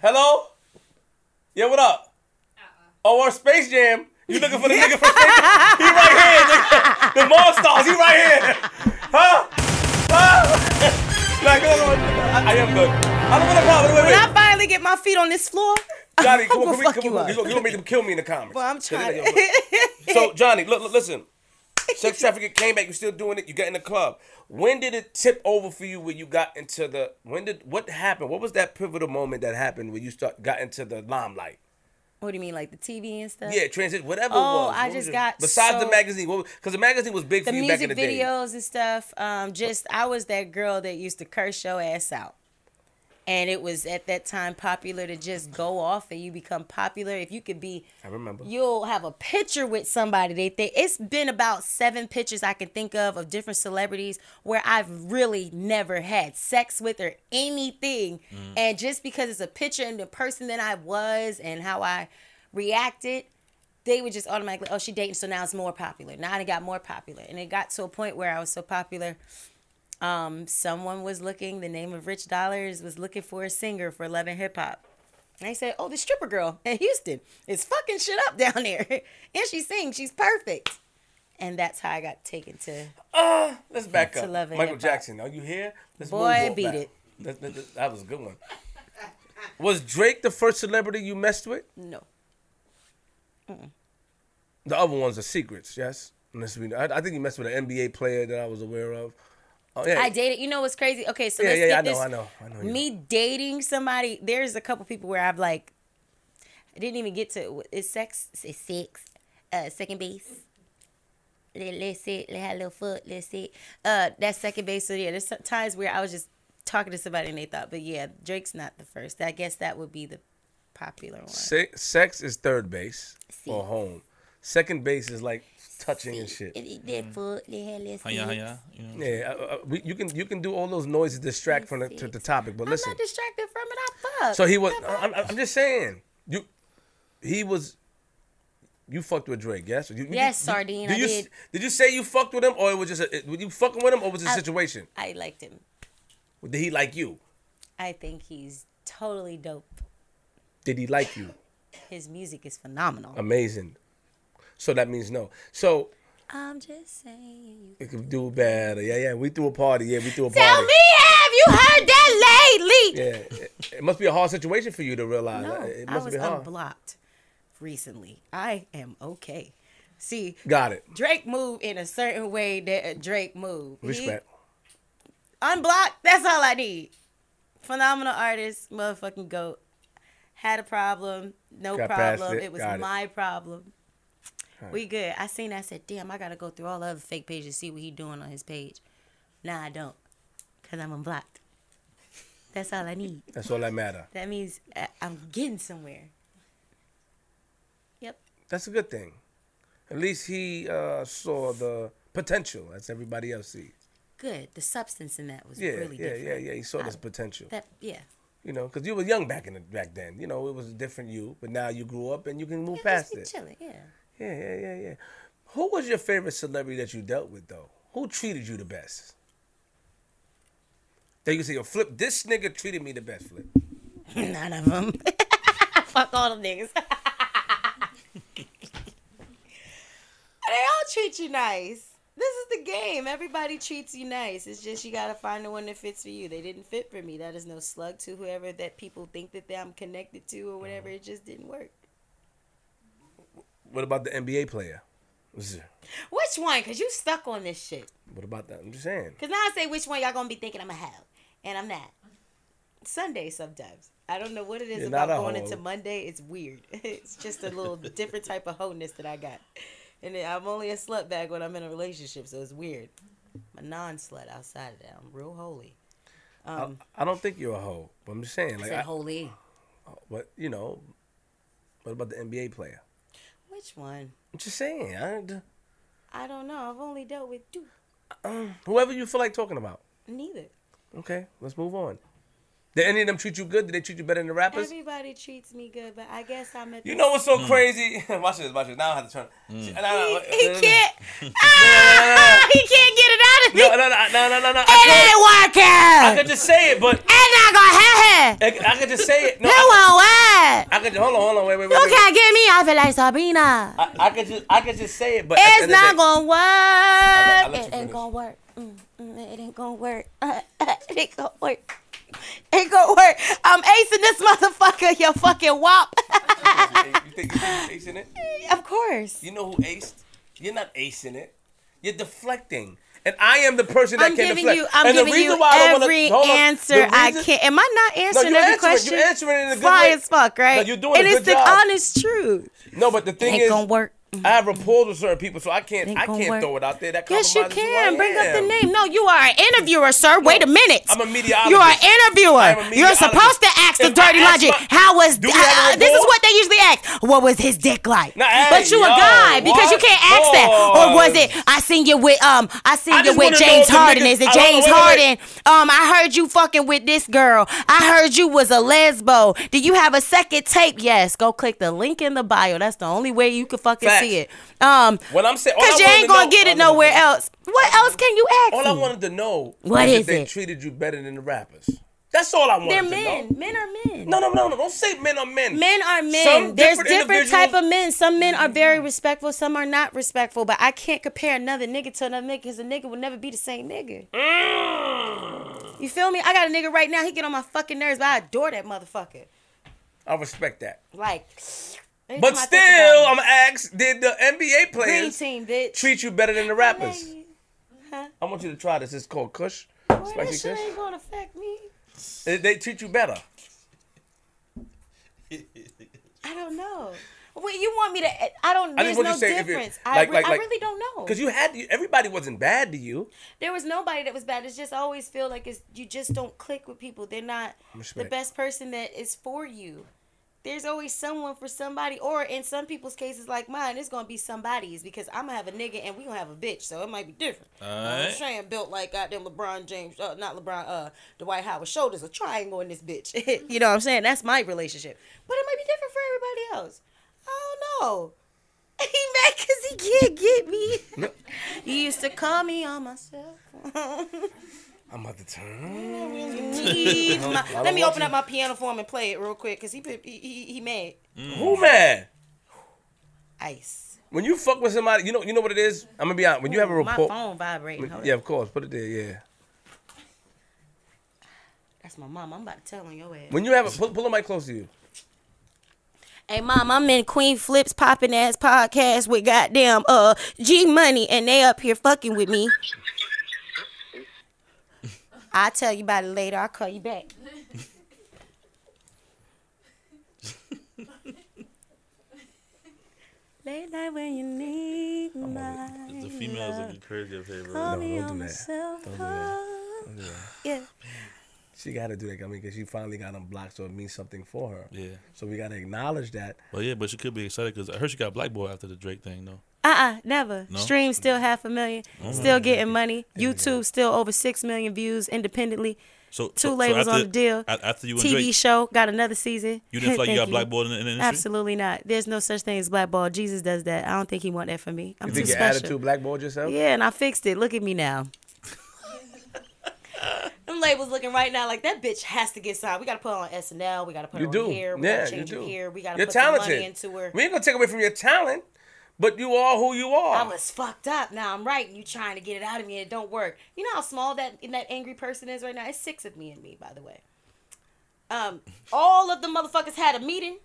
hello. Yeah, what up? Uh-uh. Oh, our Space Jam. You looking for the nigga from Space Jam? He right here, nigga. The Monstars. He right here. Huh? Huh? like, hold. I, I am good. I don't want a problem. Wait, When wait. I finally get my feet on this floor, Jonni, come on, gonna come, fuck come you on. You gonna, you gonna make them kill me in the comments. Boy, I'm So trying they- to. So Jonni, look, look, listen. Sex trafficking came back. You're still doing it. You got in the club. When did it tip over for you? When you got into the when did what happened? What was that pivotal moment that happened when you start got into the limelight? What do you mean, like the TV and stuff? Yeah, transit, whatever. Oh, it was. I What was just your- got besides the magazine, because the magazine was big for the you back in music the day. videos and stuff. Um, just I was that girl that used to curse your ass out. And it was at that time popular to just go off and you become popular. If you could be I remember. you'll have a picture with somebody. They think it's been about seven pictures I can think of of different celebrities where I've really never had sex with or anything. Mm. And just because it's a picture and the person that I was and how I reacted, they would just automatically, oh, she dating, so now it's more popular. Now it got more popular. And it got to a point where I was so popular. Um, someone was looking, the name of Rich Dollaz was looking for a singer for Love and Hip Hop. And they said, Oh, the stripper girl in Houston is fucking shit up down there. and she sings, she's perfect. And that's how I got taken to Uh, let's back To up. love and Michael hip-hop. Jackson, are you here? Let's Boy, beat back. it. That, that- that- was a good one. Was Drake the first celebrity you messed with? no. The other ones are secrets, yes. Unless we, I, I think you messed with an NBA player that I was aware of. Oh yeah, I dated, you know what's crazy? Okay, so yeah, let's yeah, get yeah. I this. know, I know, I know. Me dating somebody, there's a couple people where I've like, I didn't even get to, it's sex, it's sex, uh, second base. Let, let's sit, let's have a little foot, let's sit. Uh, that's second base. So yeah, there's times where I was just talking to somebody and they thought, but yeah, Drake's not the first. I guess that would be the popular one. Se- sex is third base See. or home. Second base is like touching and shit. It- it- That foot, let have let's Hiya, sit. hiya. You know, Yeah, uh, uh, we, you can you can do all those noises distract from the, to the topic, but listen. I'm listen. not distracted from it. I fuck. So he was. I'm, I'm just saying. You, he was. You fucked with Drake, yes? You, you- Yes, you- Sardine, Did I you did. did you say you fucked with him, or it was just a, were you fucking with him, or was it a I- situation? I liked him. Did he like you? I think he's totally dope. Did he like you? His music is phenomenal. Amazing. So that means no. So I'm just saying. You... it could do better. Yeah, yeah. We threw a party. Yeah, we threw a Tell party. Tell me, have you heard that lately? Yeah, it, it must be a hard situation for you to realize. No, it I must was be hard. unblocked recently. I am okay. See, Got it. Drake moved in a certain way that a Drake moved. He- Respect. unblocked. That's all I need. Phenomenal artist, motherfucking goat. Had a problem, no Got problem. it, It, was got it. my problem. We good. I seen. that, I said, damn, I gotta go through all the other fake pages see what he doing on his page. Nah, I don't, cause I'm unblocked. That's all I need. That's all that matter. That means uh, I'm getting somewhere. Yep. That's a good thing. At least he uh, saw the potential as everybody else sees. Good. The substance in that was Yeah, really yeah, different. yeah, yeah. He saw I- this potential. That yeah. You know, because you were young back in the, back then. You know, it was a different you, but now you grew up and you can move Yeah, past it. chilling. Yeah. Yeah, yeah, yeah, yeah. Who was your favorite celebrity that you dealt with though? Who treated you the best? That you say, yo, Flip, this nigga treated me the best, Flip. None of them. Fuck all them niggas. they all treat you nice. This is the game. Everybody treats you nice. It's just you gotta find the one that fits for you. They didn't fit for me. That is no slug to whoever that people think that I'm connected to or whatever. Uh-huh. It just didn't work. What about the NBA player? Which one? Cause you stuck on this shit. What about that? I'm just saying. Cause now I say which one y'all gonna be thinking I'm a hoe, and I'm not. Sunday sometimes. I don't know what it is You're about going hoe. into Monday. It's weird. It's just a little different type of wholeness that I got. And I'm only a slut bag when I'm in a relationship, so it's weird. I'm a non slut outside of that. I'm real holy. Um, I don't think you're a hoe, but I'm just saying, I like, said I, holy. but you know, what about the NBA player? Which one? I'm just saying, I, I don't know. I've only dealt with two. um, whoever you feel like talking about. Neither. Okay, let's move on. Did any of them treat you good? Did they treat you better than the rappers? Everybody treats me good, but I guess I'm at You know what's so crazy? watch this, watch this. Now I have to turn. He, No, no, he no, no, can't. Ah, he can't get it out of me. No, no, no, no, no, no, no. It I, ain't working. I could just say it, but It's not gonna happen. I, I could just say it. No, It I, won't work. I could. Hold on, hold on, wait, wait, wait. You wait. can't get me. I feel like Sabrina. I, I could just, I could just say it, but It's end of the not day- gonna work. I'll let you It ain't finish. gonna work. Mm, mm, It ain't gonna work. It ain't gonna work. Ain't gonna work. I'm acing this motherfucker. You fucking wop. you think you think you're acing it? of course. You know who aced? You're not acing it. You're deflecting. and I am the person that I'm can giving deflect. you. I'm and the reason you why I don't wanna- every the answer I reason- can. Am I not answering you're every answering question? You're answering it in a good Fly way. as fuck, right? No, you're doing a good and it's the honest truth. No, but the thing Ain't is, gonna work. I have rapport with certain people, so I can't. Ain't I can't work. throw it out there. That Yes, you compromises who I can. Bring up the name. No, you are an interviewer, sir. Wait a minute. I'm a meteorologist. You're an interviewer. Am a You're supposed to ask the If dirty ask logic. my- How was Do we have a uh, this is what they usually ask. What was his dick like? Nah, hey, but you a yo, guy because you can't ask that. Or was it? I seen you with um. I seen I you with James Harden. niggas- Is it know, James wait. Harden? Um, I heard you fucking with this girl. I heard you was a lesbo. Do you have a second tape? Yes. Go click the link in the bio. That's the only way you can fucking Facts. see it. Um, When I'm saying, Cause you ain't gonna know- get it nowhere else. What else can you ask All I wanted to know What is if they it? treated you better than the rappers. That's all I wanted to know. They're men. know. Men are men. No, no, no, no. Don't say men are men. Men are men. Some There's different different type of men. Some men are very respectful. Some are not respectful. But I can't compare another nigga to another nigga because a nigga will never be the same nigga. Mm. You feel me? I got a nigga right now. He get on my fucking nerves, but I adore that motherfucker. I respect that. Like, But still, I'm gonna ask: Did the NBA players team, treat you better than the rappers? Huh? I want you to try this. It's called Kush. Boy, Spicy Kush. ain't gonna affect me. They, they treat you better. I don't know. Wait, you want me to? I don't. I There's no you to say difference. I, re- like- I really don't know. Cause you had everybody wasn't bad to you. there was nobody that was bad. It's just I always feel like it's you just don't click with people. They're not the best person that is for you. There's always someone for somebody, or in some people's cases like mine, it's gonna be somebody's because I'm gonna have a nigga and we gonna have a bitch, so it might be different. You know what I'm saying built like goddamn LeBron James, uh, not LeBron, uh, Dwight Howard shoulders, a triangle in this bitch. you know what I'm saying? That's my relationship, but it might be different for everybody else. I don't know. He mad because he can't get me. he used to call me on myself. I'm about to turn. Please, my- let me open up my piano for him and play it real quick because he, he he he mad. Who mad? Ice. When you fuck with somebody, you know, you know what it is. I'm gonna be honest. When you have a My report, phone vibrating. Hold yeah, on. of course, put it there. Yeah. That's my mom. I'm about to tell on your ass. When you have a pull, pull the mic close to you. Hey mom, I'm in Queen Flips popping ass podcast with goddamn uh G Money and they up here fucking with me. I'll tell you about it later. I'll call you back. Late night when you need my The females looking crazy up here, bro. Call No, me don't on do my that. cell Don't do that. phone. Don't do that. Yeah. She got to do that, I mean, because she finally got them blocked, so it means something for her. Yeah. So we got to acknowledge that. Well, yeah, but she could be excited because I heard she got black boy after the Drake thing, though. Uh-uh, never. No? Stream still half a 1000000 Mm-hmm. Still getting money. YouTube still over six million views independently. So Two so, labels so on the deal. After you and TV Drake, show got another season. you didn't feel like you Thank got blackballed in, the- in the industry. Absolutely not. There's no such thing as blackball. Jesus does that. I don't think he want that for me. I'm You too think your special. attitude blackballed yourself? Yeah, and I fixed it. Look at me now. Them labels looking right now like that bitch has to get signed. We gotta put her on SNL. We gotta put You her do. on here. We yeah, gotta change you her here. We gotta You're put some talented. money into her. We ain't gonna take away from your talent, but you are who you are. I was fucked up. Now I'm right. and You trying to get it out of me and it don't work. You know how small that that angry person is right now. It's six of me and me, by the way. Um, all of the motherfuckers had a meeting,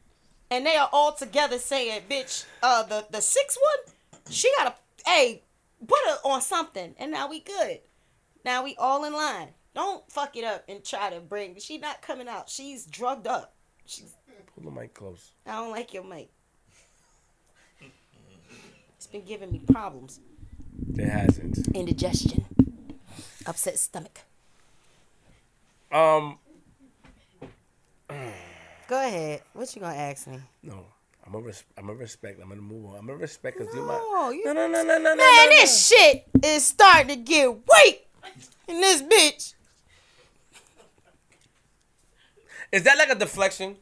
and they are all together saying, "Bitch, uh, the the sixth one, she gotta, hey, put her on something." And now we good. Now we all in line. Don't fuck it up and try to bring. She not coming out. She's drugged up. She's. Pull the mic close. I don't like your mic. It's been giving me problems It hasn't. indigestion, upset stomach. Um, Go ahead. What you gonna ask me? no. I'm a res- I'm a respect. I'm gonna move on. I'm a respect you're No, my. you- No, no, no, no, no, no. Man, no, this shit is starting to get weak in this bitch. Is that like a deflection?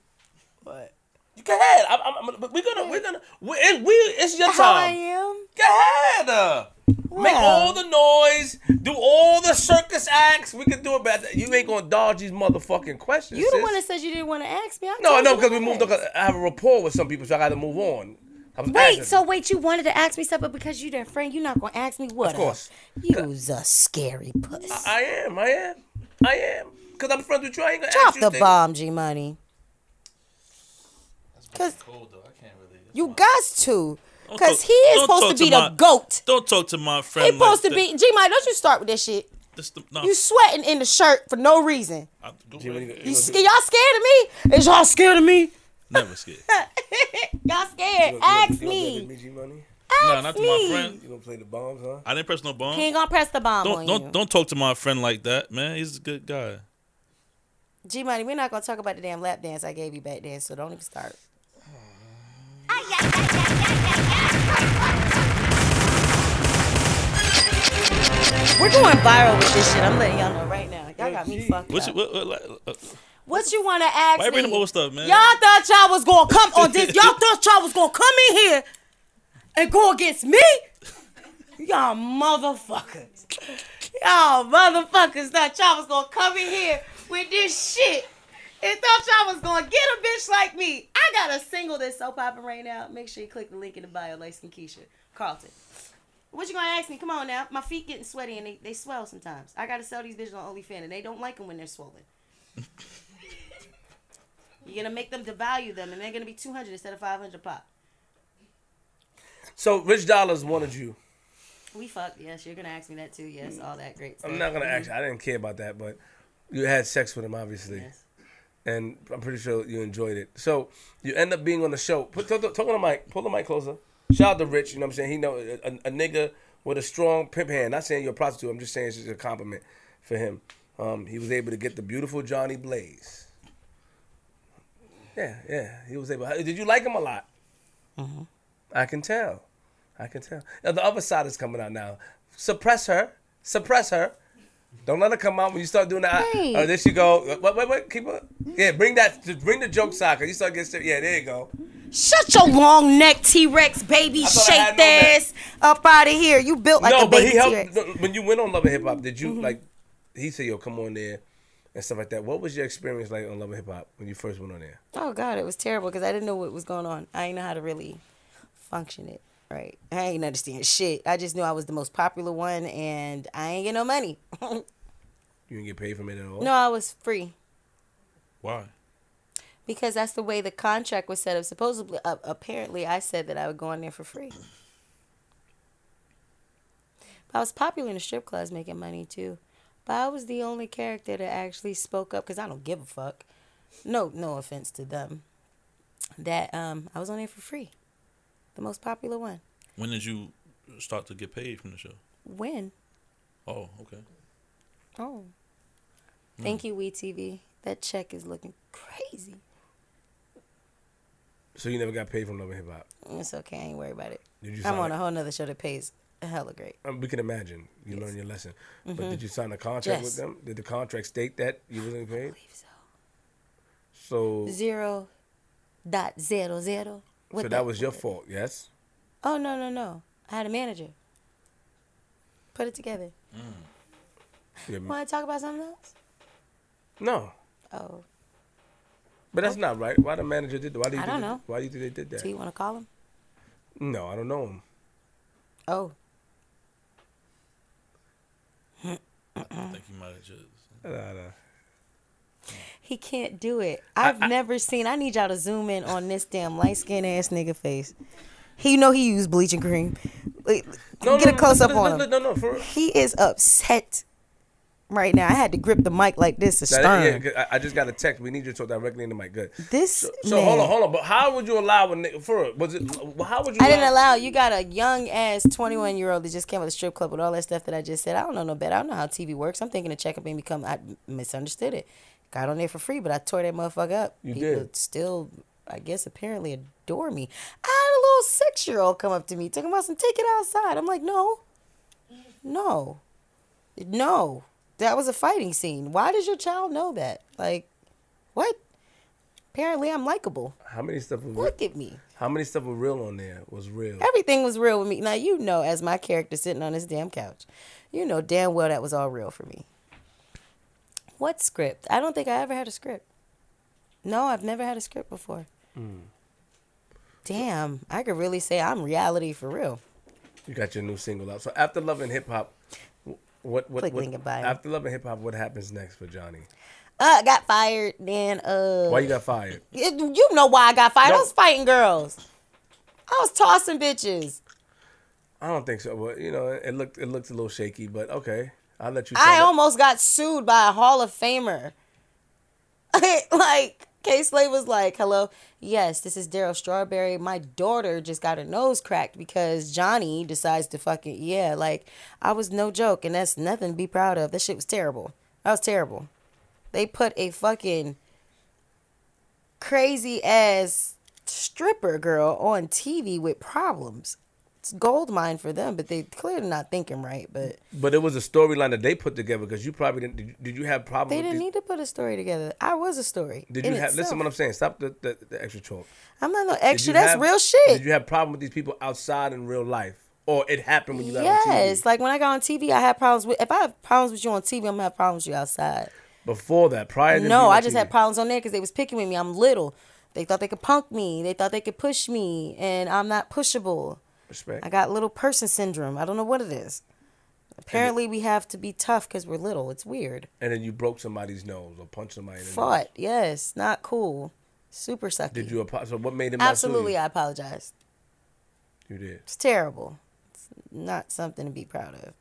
What? You go ahead. I'm, I'm, we're gonna, we're gonna, we, it, we, it's your How I time. am? Go ahead. Uh, Make all the noise. Do all the circus acts. We can do it better. You ain't gonna dodge these motherfucking questions. You the sis. one that said you didn't want to ask me. I No, no, because we moved on. I have a rapport with some people, so I got to move on. Wait, asking. so wait, you wanted to ask me something because you that friend, you're not gonna ask me what? Of course. You's a scary puss. I am. I am. I am. Because I'm friends with you. I ain't gonna Drop ask you the things. bomb, G Money. Cause Cold though, I can't really. you got to. Cause talk- he is supposed to be my- the goat. Don't talk to my friend. He's supposed like to be G Mike, don't you start with this shit. This the- no, You sweating in the shirt for no reason. I- G, you, you sc- y'all scared of me? Is y'all scared of me? Never scared. Y'all scared. you gonna- Ask you gonna play me. with G Money? nah, Ask not to me. my friend. You gonna play the bombs, huh? I didn't press no bomb. He ain't gonna press the bomb Don't on don't you. don't talk to my friend like that, man. He's a good guy. G Money, we're not gonna talk about the damn lap dance I gave you back then, so don't even start. We're going viral with this shit. I'm letting y'all know right now. Y'all got me fucked What you, up. what, what, uh, What you want to ask why me? bring the old stuff, man? Y'all thought y'all was gonna come on this. Y'all thought y'all was gonna come in here and go against me. Y'all motherfuckers. Y'all motherfuckers thought y'all was gonna come in here with this shit. And thought y'all was gonna get a bitch like me. I got a single that's so popping right now. Make sure you click the link in the bio, like Skin Keisha. Carlton. What you gonna ask me? Come on now. My feet getting sweaty and they, they swell sometimes. I gotta sell these bitches on OnlyFans and they don't like them when they're swollen. You're gonna make them devalue them and they're gonna be 200 instead of 500 pop. So Rich Dollaz wanted you. We fucked. Yes, you're gonna ask me that too. Yes, mm. all that great stuff. I'm not gonna ask mm. you. I didn't care about that, but you had sex with him, obviously, Yes. and I'm pretty sure you enjoyed it. So you end up being on the show. Put talk, talk on the mic. Pull the mic closer. Shout out to Rich. You know what I'm saying? He know a, a, nigga with a strong pimp hand. Not saying you're a prostitute. I'm just saying it's just a compliment for him. Um, he was able to get the beautiful Jonni Blaze. Yeah, yeah. He was able. Did you like him a lot? I can tell. I can tell. Now, the other side is coming out now. Suppress her. Suppress her. Don't let her come out when you start doing that. Wait. Oh, there she go. Wait, wait, wait. Keep her. Yeah, bring that. just Bring the joke side. Cause you start getting. serious. Yeah, there you go. Shut your long neck T Rex baby shake thought I had shaped no up out of here. You built like no, a but baby he T helped. Rex. no, When you went on Love and Hip Hop, did Mm-hmm. you like? He said, "Yo, come on there." And stuff like that. What was your experience like on Love and Hip Hop when you first went on there? Oh God, it was terrible because I didn't know what was going on. I didn't know how to really function it. Right, I ain't understand shit. I just knew I was the most popular one, and I ain't get no money. You didn't get paid from it at all. no, I was free. Why? Because that's the way the contract was set up. Supposedly, uh, apparently, I said that I would go in there for free. But I was popular in the strip clubs, making money too. But I was the only character that actually spoke up because I don't give a fuck. No, no offense to them. That um, I was on there for free. The most popular one. When did you start to get paid from the show? When? Oh, okay. Oh. Thank you, WeTV. That check is looking crazy. So you never got paid from Love and Hip Hop. It's okay. I ain't worried about it. Did you? I'm on a- a whole nother show that pays a hella great. Um, we can imagine you learn your lesson. But Mm-hmm. did you sign a contract Yes. with them? Did the contract state that you wasn't paid? believe so. So, Zero dot zero zero. So What that was your fault, yes? Oh no no no! I had a manager. Put it together. Mm. Yeah, Want to talk about something else? no, Oh, but that's oh. not right. Why the manager did that? Why do you I think don't they- know. Why do you think they did that? do you want to call him? No, I don't know him. Oh, I think you might have just. Nah, hmm. nah. He can't do it. I've I- never seen. I need y'all to zoom in on this damn light skinned ass nigga face. He know he used bleaching cream. Like, No, Get no, a close no, up on him. No, no, for. He is upset right now. I had to grip the mic like this to stern. yeah, I, I just got a text. We need you to talk directly into mic. Good. This So, so man. hold on, hold on. But how would you allow a nigga for real? Was it? How would you? I didn't allow you got a young ass 21 year old that just came out of the strip club with all that stuff that I just said. I don't know no better. I don't know how TV works. I'm thinking to check up and become. I misunderstood it. Got on there for free, but I tore that motherfucker up. You People did. still, I guess, apparently adore me. I had a little six year old come up to me talking about some take it outside. I'm like, no, no, no. That was a fighting scene. Why does your child know that? Like, what? Apparently, I'm likable. How many stuff? Was real, Look at me. how many stuff was real on there? Was real. Everything was real with me. Now you know, as my character sitting on this damn couch, you know damn well that was all real for me. What script? I don't think I ever had a script. No, I've never had a script before. Damn, I could really say I'm reality for real. You got your new single out. So after Love and Hip Hop, wh- what what, Click what after Love and Hip Hop, what happens next for Jonni? Uh, got fired. Then uh, Why you got fired? you you know why I got fired? No. I was fighting girls. I was tossing bitches. I don't think so, but you know, it looked it looked a little shaky. But okay, I'll let you. I almost got sued by a Hall of Famer. like K Slade was like, "Hello, yes, this is Darryl Strawberry. My daughter just got her nose cracked because Jonni decides to fucking yeah." Like I was no joke, and that's nothing to be proud of. That shit was terrible. That was terrible. They put a fucking crazy ass stripper girl on TV with problems. It's gold mine for them, but they clearly not thinking right. But But it was a storyline that they put together because you probably didn't. Did you, did you have problems? they didn't these- need to put a story together. I was a story. Did you have? itself. Listen, what I'm saying. Stop the, the, the extra talk. I'm not no extra. That's have- real shit. Did you have problem with these people outside in real life, or it happened when you got on yes, like when I got on TV, I had problems with. If I have problems with you on TV, I'm gonna have problems with you outside. Before that, prior to No, I just TV. had problems on there because they was picking with me. I'm little. They thought they could punk me. They thought they could push me, and I'm not pushable. Respect. I got little person syndrome. I don't know what it is. Apparently, we have to be tough because we're little. It's weird. and then you broke somebody's nose or punched somebody. In the nose. Fought, yes, not cool. Super sucky. Did you? apologize? So what made him? Absolutely, I apologize. you did. It's terrible. It's not something to be proud of.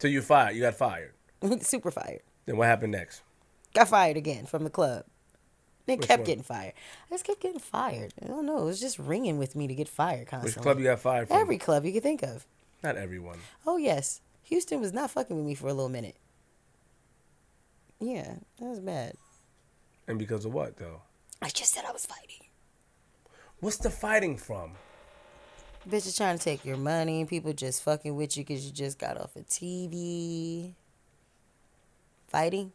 So you fired. You got fired. Super fired. Then what happened next? Got fired again from the club. Then Which kept one? getting fired. I just kept getting fired. I don't know. It was just ringing with me to get fired constantly. Which club you got fired from? Every club you could think of. Not everyone. Oh yes, Houston was not fucking with me for a little minute. Yeah, that was bad. And because of what though? I just said I was fighting. What's the fighting from? Bitch is trying to take your money. People just fucking with you because you just got off of TV. Fighting.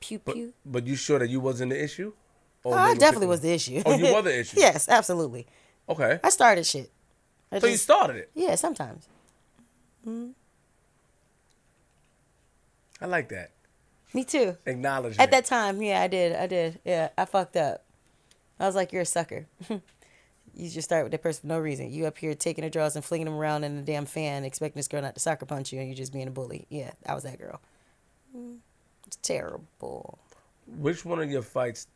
Pew But pew. but you sure that you wasn't the issue? Oh, I definitely was the issue. Oh, you were the issue. yes, absolutely. Okay. I started shit. I So you started it. yeah, sometimes. I like that. Me too. Acknowledgement. At that time, yeah, I did. I did. Yeah, I fucked up. I was like, you're a sucker. you just start with that person for no reason. You up here taking her draws and flinging them around in a damn fan, expecting this girl not to sucker punch you, and you're just being a bully. Yeah, I was that girl. Mm, It's terrible. Which one of your fights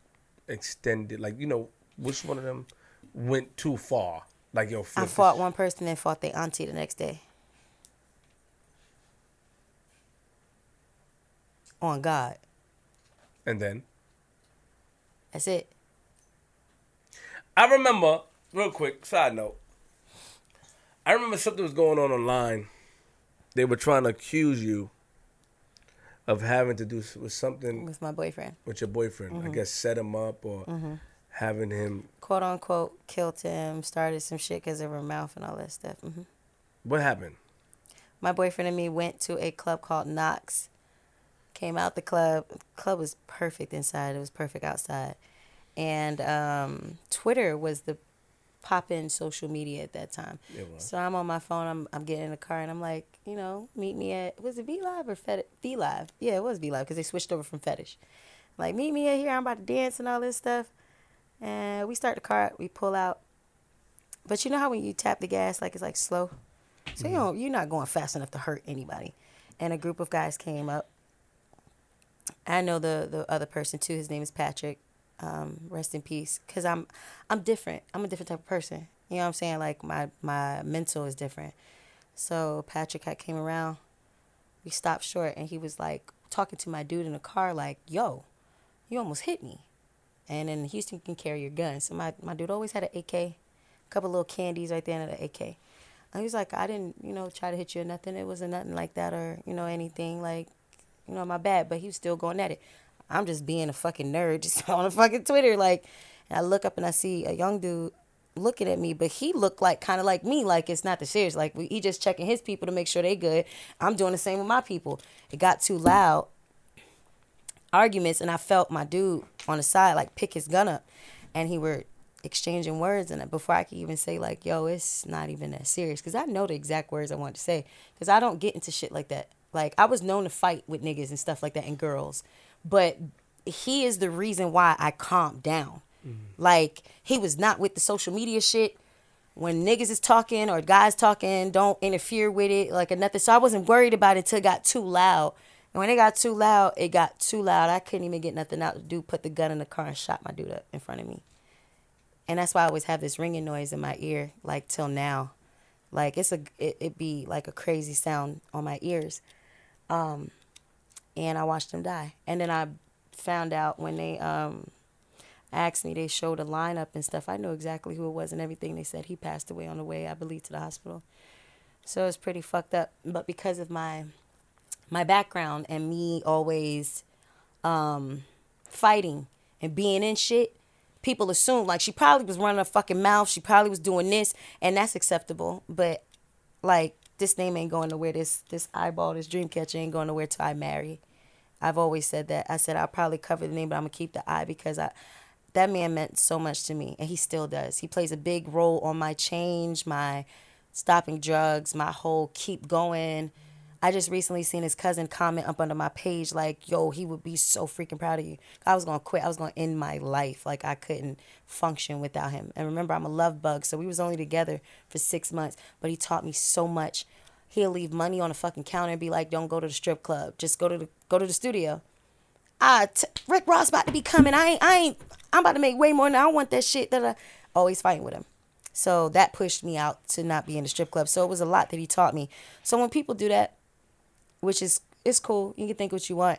extended? Like you know, which one of them went too far? Like yo, I fought one person and fought their auntie the next day. On God. and then That's it. I remember real quick. Side note. I remember something was going on online. They were trying to accuse you of having to do with something With my boyfriend. with your boyfriend. Mm-hmm. I guess set him up or having him. Quote unquote, killed him, started some shit because of her mouth and all that stuff. hmm What happened? my boyfriend and me went to a club called Knox. Came out the club. club was perfect inside. It was perfect outside. And um, Twitter was the pop-in social media at that time. So I'm on my phone. I'm I'm getting in the car and I'm like, you know, meet me at was it V Live or Fetish? V Live. Yeah, it was V Live because they switched over from Fetish. Like meet me at here. I'm about to dance and all this stuff. And we start the car. We pull out. But you know how when you tap the gas, like it's like slow. So you mm-hmm. don't, you're not going fast enough to hurt anybody. And a group of guys came up. I know the the other person too. His name is Patrick. Um, rest in peace. Cause I'm I'm different. I'm a different type of person. You know what I'm saying? Like my my mental is different. So Patrick had came around. We stopped short, and he was like talking to my dude in the car, like, "Yo, you almost hit me." And in Houston, you can carry your gun. So my my dude always had an AK, a couple little candies right there in the AK. And he was like, I didn't, you know, try to hit you or nothing. It wasn't nothing like that or, you know, anything like, you know, my bad. But he was still going at it. I'm just being a fucking nerd just on a fucking Twitter. Like, I look up and I see a young dude looking at me, but he looked like kind of like me. Like, it's not the serious. Like, we, he just checking his people to make sure they good. I'm doing the same with my people. It got too loud arguments and I felt my dude on the side like pick his gun up and he were exchanging words and uh, before I could even say like yo it's not even that serious because I know the exact words I want to say because I don't get into shit like that like I was known to fight with niggas and stuff like that and girls but he is the reason why I calmed down like he was not with the social media shit when niggas is talking or guys talking, don't interfere with it, like or nothing. So I wasn't worried about it till it got too loud. And when it got too loud, it got too loud. I couldn't even get nothing out. The dude put the gun in the car and shot my dude up in front of me. and that's why I always have this ringing noise in my ear, like till now, like it's a it, it be like a crazy sound on my ears, um, and I watched him die, and then I found out when they um asked me, they showed a lineup and stuff. I know exactly who it was and everything. They said he passed away on the way, I believe, to the hospital. So it's pretty fucked up. But because of my my background and me always um, fighting and being in shit, people assume like she probably was running her fucking mouth. She probably was doing this, and that's acceptable. But like this name ain't going nowhere. This this eyeball, this dream catcher ain't going nowhere till I marry. I've always said that. I said I'll probably cover the name, but I'm gonna keep the eye because I that man meant so much to me, and he still does. He plays a big role on my change, my stopping drugs, my whole keep going. I just recently seen his cousin comment up under my page like, "Yo, he would be so freaking proud of you." I was gonna quit. I was gonna end my life. Like I couldn't function without him. And remember, I'm a love bug, so we was only together for six months, but he taught me so much. He'll leave money on the fucking counter and be like, "Don't go to the strip club. Just go to the go to the studio." Ah, t- Rick Ross about to be coming. I ain't, I ain't, I'm about to make way more than I want that shit that I always fighting with him. So that pushed me out to not be in the strip club. So it was a lot that he taught me. So when people do that, which is it's cool, you can think what you want.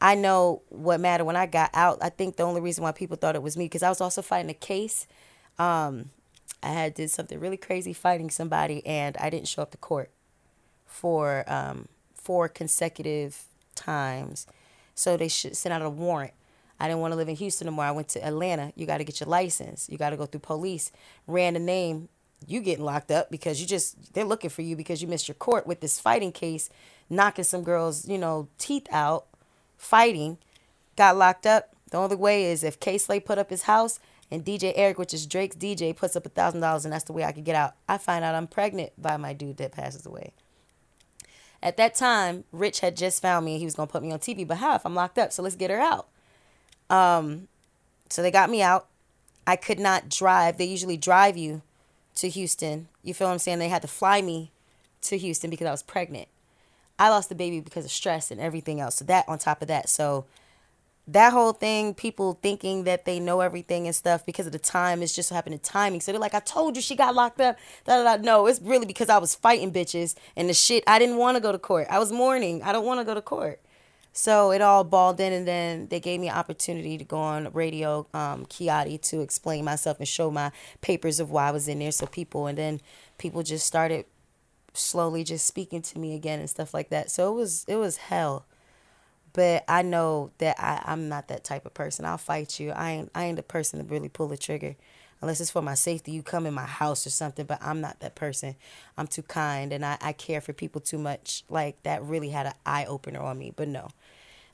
I know what mattered when I got out. I think the only reason why people thought it was me because I was also fighting a case. Um, I had did something really crazy fighting somebody, and I didn't show up to court for um, four consecutive times so they should send out a warrant. I didn't want to live in Houston anymore. I went to Atlanta. You got to get your license. You got to go through police. Ran the name. You getting locked up because you just they're looking for you because you missed your court with this fighting case, knocking some girls, you know, teeth out, fighting. Got locked up. The only way is if Kay Slay put up his house and DJ Eric, which is Drake's DJ, puts up a thousand dollars, and that's the way I could get out. I find out I'm pregnant by my dude that passes away. At that time, Rich had just found me and he was gonna put me on TV. But how if I'm locked up? So let's get her out. Um, so they got me out. I could not drive. They usually drive you to Houston. You feel what I'm saying? They had to fly me to Houston because I was pregnant. I lost the baby because of stress and everything else. So that on top of that. So that whole thing, people thinking that they know everything and stuff because of the time, it's just happening timing. So they're like, I told you she got locked up. Da, da, da. No, it's really because I was fighting bitches and the shit. I didn't want to go to court. I was mourning. I don't want to go to court. So it all balled in, and then they gave me an opportunity to go on radio, um, Kiati, to explain myself and show my papers of why I was in there. So people, and then people just started slowly just speaking to me again and stuff like that. So it was it was hell but I know that I, I'm not that type of person. I'll fight you. I ain't I ain't the person to really pull the trigger. Unless it's for my safety, you come in my house or something, but I'm not that person. I'm too kind and I, I care for people too much. Like that really had an eye opener on me. But no.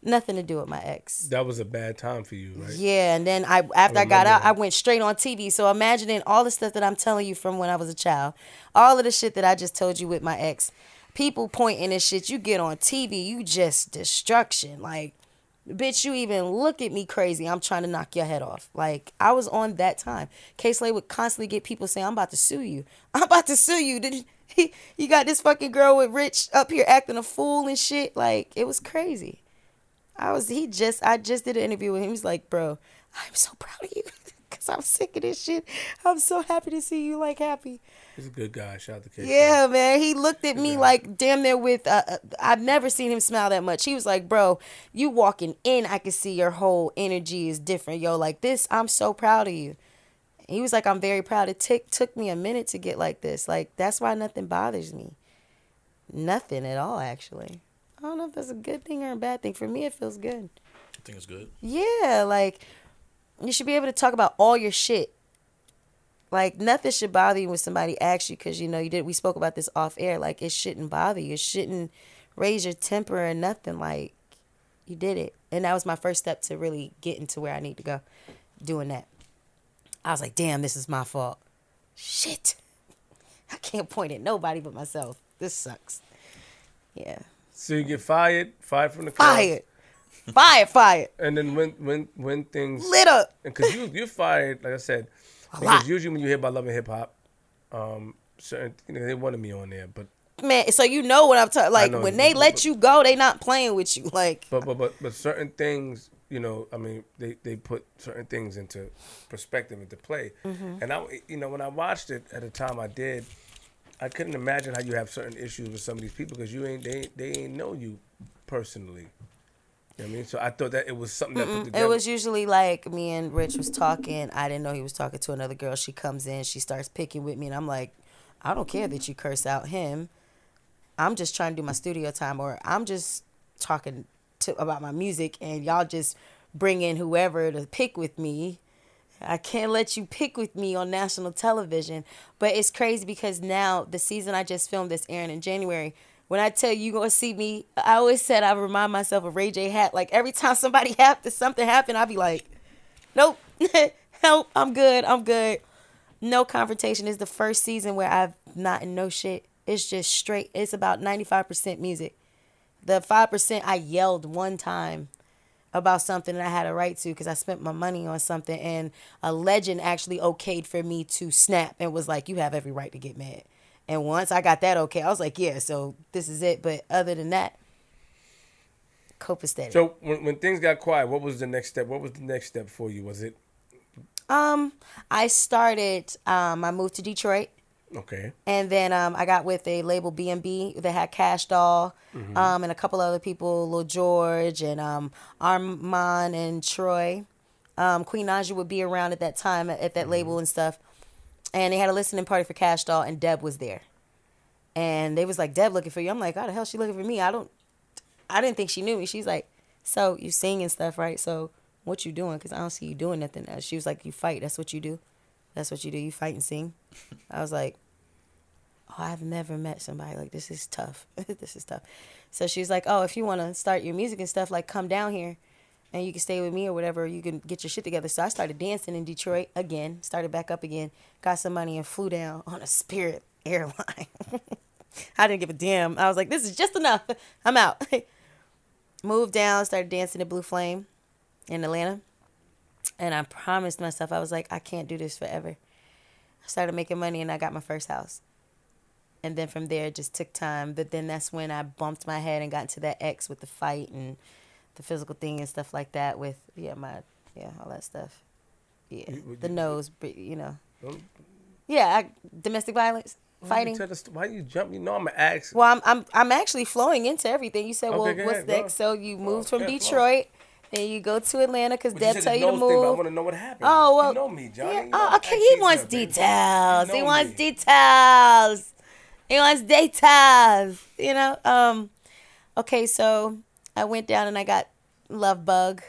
Nothing to do with my ex. That was a bad time for you, right? Yeah, and then I after I, I got out, remember I went straight on TV. So imagining all the stuff that I'm telling you from when I was a child, all of the shit that I just told you with my ex, people pointing and shit. You get on TV, you just destruction. Like, bitch, you even look at me crazy. I'm trying to knock your head off. Like, I was on that time. Kay Slay would constantly get people saying, "I'm about to sue you. I'm about to sue you." Did you, you got this fucking girl with Rich up here acting a fool and shit? Like, it was crazy. I was he just I just did an interview with him. He was like, "Bro, I'm so proud of you." Cause I'm sick of this shit. I'm so happy to see you like happy. He's a good guy. Shout out to Kay. Yeah, man. He looked at me like damn near with. Uh, uh, I've never seen him smile that much. He was like, "Bro, you walking in, I can see your whole energy is different, yo. Like this, I'm so proud of you." He was like, "I'm very proud." It took took me a minute to get like this. Like that's why nothing bothers me. Nothing at all, actually. I don't know if that's a good thing or a bad thing. For me, it feels good. I think it's good. Yeah, like you should be able to talk about all your shit. Like nothing should bother you when somebody asks you because you know you did. We spoke about this off air. Like it shouldn't bother you. It shouldn't raise your temper or nothing. Like you did it, and that was my first step to really getting to where I need to go. Doing that, I was like, damn, this is my fault. Shit, I can't point at nobody but myself. This sucks. Yeah, So you get fired, fired from the club, fired, fired, fired, and then when when when things lit up. because you you fired like I said A because lot. usually when you hear about love and hip hop, um, certain you know, they wanted me on there, but Man, so you know what I'm talking. Like know, when they but- let you go, they not playing with you. Like but but but but certain things you know, I mean, they, they put certain things into perspective, into play. Mm-hmm. And I, you know, when I watched it at the time I did, I couldn't imagine how you have certain issues with some of these people because you ain't they they ain't know you personally. You know what I mean? So I thought that it was something that put together. It was usually like me and Rich was talking. I didn't know he was talking to another girl. She comes in, she starts picking with me, and I'm like, I don't care that you curse out him. I'm just trying to do my studio time, or I'm just talking to about my music, and y'all just bring in whoever to pick with me. I can't let you pick with me on national television. But it's crazy because now the season I just filmed this airing in January. When I tell you you're gonna see me, I always said I remind myself of Ray J Hat. Like every time somebody happened, something happened, I'd be like, Nope, help, I'm good, I'm good. No confrontation is the first season where I've not in no shit. It's just straight. It's about 95% music. The 5% I yelled one time about something that I had a right to because I spent my money on something and a legend actually okayed for me to snap and was like, You have every right to get mad. And once I got that okay, I was like, Yeah, so this is it. But other than that, cope copacetic. so when, when things got quiet, what was the next step? What was the next step for you? Was it um, I started um I moved to Detroit. Okay? And then um, I got with a label B&B that had Cash Doll Mm-hmm. um, and a couple other people, Lil George and um, Armand and Troy. Um, Queen Naija would be around at that time at, at that Mm-hmm. label and stuff. And they had a listening party for Cash Doll and Deb was there. And they was like, Deb looking for you. I'm like, how the hell she looking for me? I don't, I didn't think she knew me. She's like, so you sing and stuff, right? So what you doing? Because I don't see you doing nothing else. She was like, you fight. That's what you do. That's what you do. You fight and sing. I was like, oh, I've never met somebody like this. is tough. this is tough. So she's like, oh, if you want to start your music and stuff, like come down here and you can stay with me or whatever. You can get your shit together. So I started dancing in Detroit again, started back up again, got some money and flew down on a Spirit airline. I didn't give a damn. I was like, this is just enough. I'm out. Moved down, started dancing at Blue Flame in Atlanta. And I promised myself, I was like, I can't do this forever. I started making money and I got my first house. And then from there, it just took time. But then that's when I bumped my head and got into that X with the fight and the physical thing and stuff like that with, yeah, my, yeah, all that stuff. Yeah, You- the you- nose, you know. Don't- Yeah, I, domestic violence, Why you fighting. tell st- Why you jump? You know I'm gonna ask. Well, I'm I'm I'm actually flowing into everything. You said, Okay, well, what's ahead, next? So you moved from yeah. Detroit, then you go to Atlanta because Deb tell you to nose thing, I move. want to know what happened. Oh well, you know me, Jonni. yeah, You know oh, okay, he wants details. You he wants me. details. He wants details. You know. Um. Okay, so I went down and I got love bug.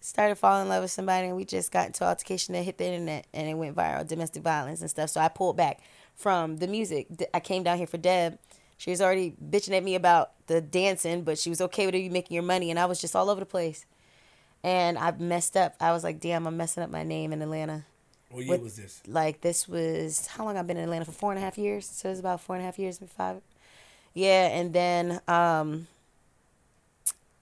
Started falling in love with somebody, and we just got into altercation that hit the internet, and it went viral, domestic violence and stuff. So I pulled back from the music. I came down here for Deb. She was already bitching at me about the dancing, but she was okay with you making your money, and I was just all over the place. And I messed up. I was like, damn, I'm messing up my name in Atlanta. What year was this? Like this was how long I've been in Atlanta for four and a half years. So it's about four and a half years, maybe five. Yeah, and then um,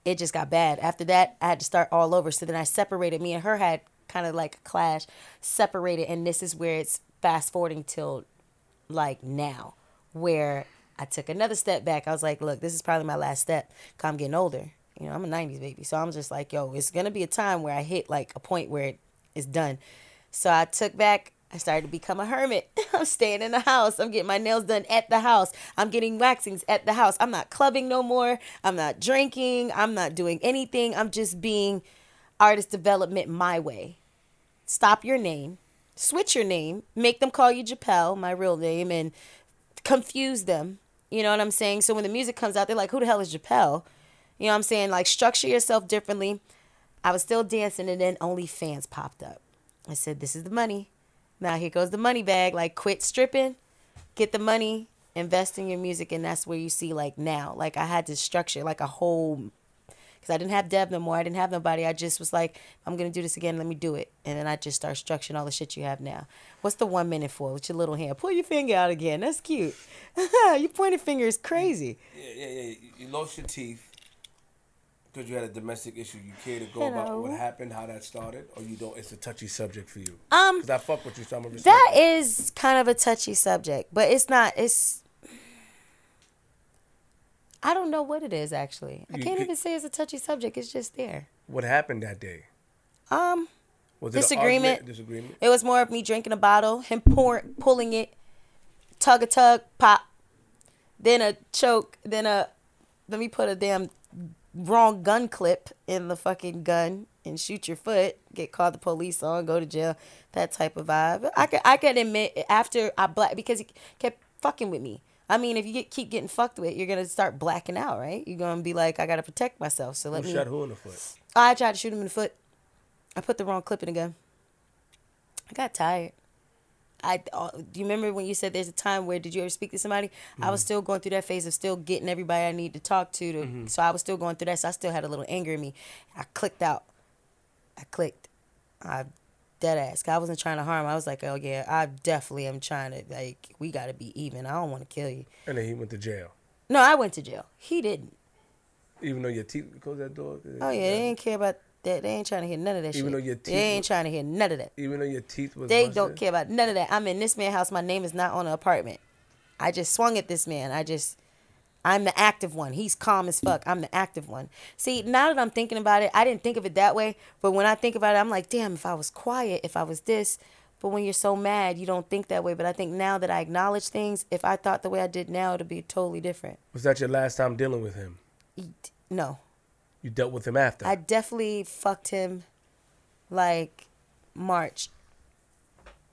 it just got bad. After that, I had to start all over. So then I separated. Me and her had kind of like a clash, separated, and this is where it's fast forwarding till like now, where I took another step back. I was like, look, this is probably my last step. Cause I'm getting older. You know, I'm a '90s baby, so I'm just like, yo, it's gonna be a time where I hit like a point where it is done. So I took back. I started to become a hermit. I'm staying in the house. I'm getting my nails done at the house. I'm getting waxings at the house. I'm not clubbing no more. I'm not drinking. I'm not doing anything. I'm just being artist development my way. Stop your name, switch your name, make them call you Japel, my real name, and confuse them. You know what I'm saying? So when the music comes out, they're like, who the hell is Japel? You know what I'm saying? Like, structure yourself differently. I was still dancing, and then OnlyFans popped up. I said, this is the money. Now here goes the money bag. Like, quit stripping, get the money, invest in your music, and that's where you see, like, now. Like, I had to structure, like, a whole because I didn't have Deb no more. I didn't have nobody. I just was like, I'm gonna do this again. Let me do it, and then I just start structuring all the shit you have now. What's the one minute for with your little hand? Pull your finger out again. That's cute. your pointed finger is crazy. Yeah, yeah, yeah. You- lost your teeth because you had a domestic issue. You care to go about what happened, how that started, or you don't? It's a touchy subject for you. Um, Because I fuck with you, so I'm that. is kind of a touchy subject, but it's not. It's. I don't know what it is actually. I can't even say it's a touchy subject. It's just there. What happened that day? Um, Was it Disagreement. Disagreement. it was more of me drinking a bottle, him pour, pulling it, tug a tug, pop, then a choke, then a let me put a damn wrong gun clip in the fucking gun and shoot your foot, get called the police on, go to jail, that type of vibe. I could I could admit after I black because he kept fucking with me. I mean, if you get keep getting fucked with, you're gonna start blacking out, right? You're gonna be like, I gotta protect myself. So let Who me. shot who in the foot? I tried to shoot him in the foot. I put the wrong clip in the gun. I got tired. I uh, do you remember when you said there's a time where did you ever speak to somebody? I was still going through that phase of still getting everybody I need to talk to. to So I was still going through that. So I still had a little anger in me. I clicked out. I clicked. I dead ass. I wasn't trying to harm. I was like, oh yeah, I definitely am trying to like we got to be even. I don't want to kill you. And then he went to jail. No, I went to jail. He didn't. Even though your teeth close that door. Oh yeah, they ain't care about that. They ain't trying to hear none of that Even shit. though your teeth. they ain't trying to hear none of that. Even though your teeth was. They busted? don't care about none of that. I'm in this man's house. My name is not on the apartment. I just swung at this man. I just, I'm the active one. He's calm as fuck. I'm the active one. See, now that I'm thinking about it, I didn't think of it that way. But when I think about it, I'm like, damn, if I was quiet, if I was this. But when you're so mad, you don't think that way. But I think now that I acknowledge things, if I thought the way I did now, it'd be totally different. Was that your last time dealing with him? No. You dealt with him after. I definitely fucked him like March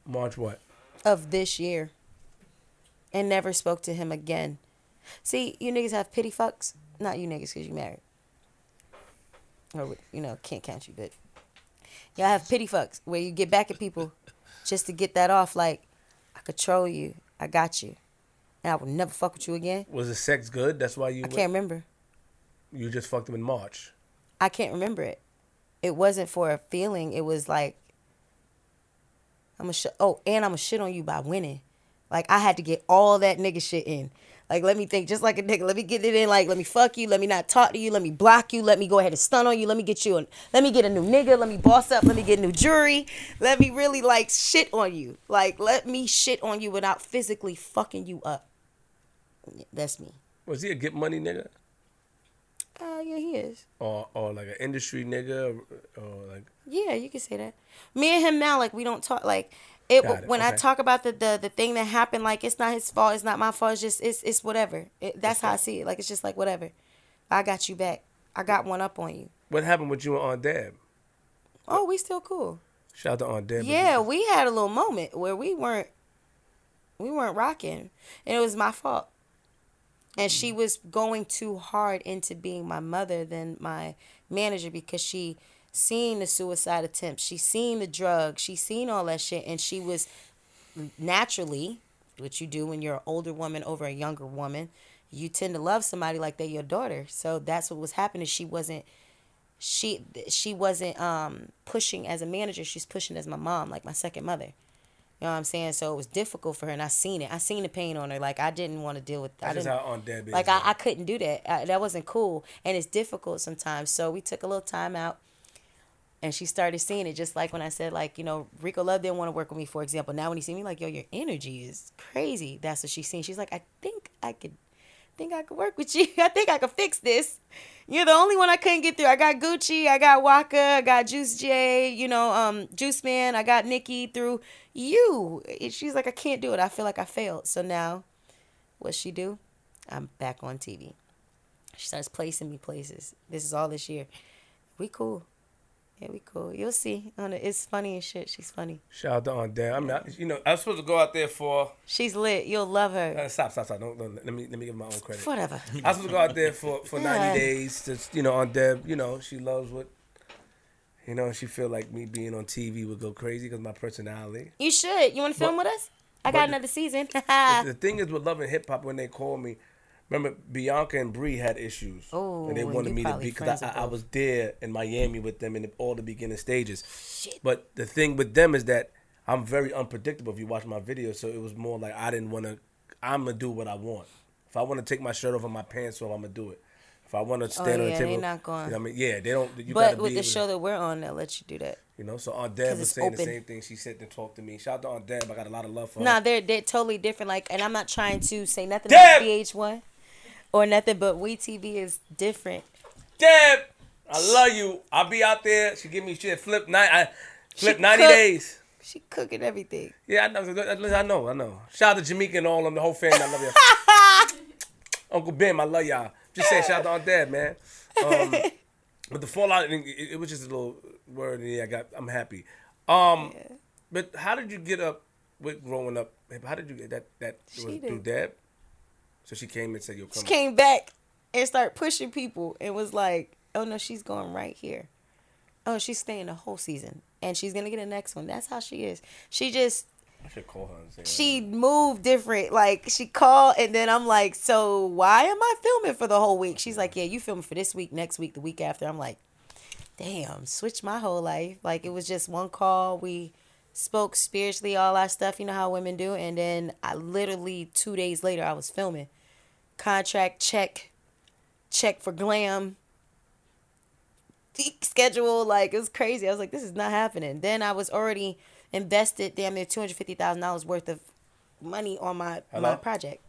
March what? of this year and never spoke to him again. See, you niggas have pity fucks. Not you niggas because you married. Or, you know, can't count you, but y'all have pity fucks where you get back at people just to get that off. Like, I control you. I got you. And I will never fuck with you again. Was the sex good? That's why you. I went- can't remember. You just fucked him in March. I can't remember it. It wasn't for a feeling. It was like I'm a sh- oh, and I'm a shit on you by winning. Like I had to get all that nigga shit in. Like let me think just like a nigga. Let me get it in. Like let me fuck you. Let me not talk to you. Let me block you. Let me go ahead and stun on you. Let me get you. A, let me get a new nigga. Let me boss up. Let me get a new jury. Let me really like shit on you. Like let me shit on you without physically fucking you up. That's me. Was he a get money nigga? Uh, yeah, he is. Or or like an industry nigga? Or, or like Yeah, you can say that. Me and him now, like we don't talk. Like it, it, when I talk about the, the the thing that happened, like it's not his fault. It's not my fault. It's just it's it's whatever. It, that's how I see it. Like it's just like whatever. I got you back. I got one up on you. what happened with you and Aunt Deb? Oh, we still cool. Shout out to Aunt Deb. Yeah, we had a little moment where we weren't we weren't rocking, and it was my fault. And she mm. was going too hard into being my mother than my manager because she seen the suicide attempt, she seen the drugs, she seen all that shit, and she was naturally, what you do when you're an older woman over a younger woman, you tend to love somebody like they're your daughter. So that's what was happening. She wasn't she she wasn't um pushing as a manager. She's pushing as my mom like my second mother. You know what i'm saying? So it was difficult for her and i seen it. I seen the pain on her. Like i didn't want to deal with That. i just didn't like. I, I couldn't do that. I, that wasn't cool. And it's difficult sometimes. So we took a little time out and she started seeing it just like when i said like you know rico love didn't want to work with me for example now when he see me like yo your energy is crazy that's what she's seen she's like i think i could think I could work with you. I think I could fix this. You're the only one I couldn't get through. I got Gucci, I got Waka, I got Juicy J, you know, um, Juice Man, I got Nikki through you. She's like, I can't do it. I feel like I failed. So now, what she do? I'm back on TV. She starts placing me places. This is all this year. We cool. Yeah, we cool. You'll see. On it. It's funny and shit. She's funny. Shout out to Aunt Deb. I'm not. You know, I was supposed to go out there for. She's lit. You'll love her. Uh, stop, stop, stop. Don't, don't let me let me give my own credit. Whatever. I was supposed to go out there for, for 90 days to, you know, on Deb, you know, she loves what, you know, she feel like me being on TV would go crazy because my personality. You should. You want to film But- with us? I but got the- another season. the thing is with Love and Hip Hop, when they call me, remember Bianca and Brie had issues. Oh, and they wanted me to be, because I, I, was there in Miami with them in all the beginning stages. Shit. But the thing with them is that I'm very unpredictable if you watch my videos. So it was more like I didn't want to, I'm going to do what I want. If I want to take my shirt off and my pants off, I'm going to do it. If I want to oh, stand on Oh, yeah, the they table, not going. You know I mean, yeah, they don't. You but with be the show that we're on, they'll let you do that. you know, so Aunt Deb was saying the same thing. She said to talk to me. Shout out to Aunt Deb. I got a lot of love for Nah, her. they're they're totally different. Like, and I'm not trying to say nothing Deb! about VH1 or nothing, but WeTV is different. Deb, I love you. I'll be out there. She give me shit. Flip nine. I flip She ninety cook- days. She cooking everything. Yeah, I know. I know. I know. Shout out to Jamaica and all of them, the whole family. I love you. Uncle Ben, I love y'all. Just say shout out to Aunt Dad, man. Um, but the fallout, it, it was just a little word. And yeah, I got. I'm happy. Um, but how did you get up with growing up? How did you get that? That She was did. through dad. So she came and said, "You'll She come." came back and started pushing people and was like, "Oh no, she's going right here. Oh, she's staying the whole season, and she's gonna get the next one." That's how she is. She just I should call her and say. she moved different. Like she called, and then I'm like, "So why am I filming for the whole week?" She's like, "Yeah, you filming for this week, next week, the week after." I'm like, "Damn, switch my whole life." Like it was just one call. We spoke spiritually, all our stuff. You know how women do, and then I literally two days later I was filming. Contract check, check for glam. Schedule like it was crazy. I was like, "This is not happening." Then I was already invested damn near two hundred fifty thousand dollars worth of money on my Hello? my project.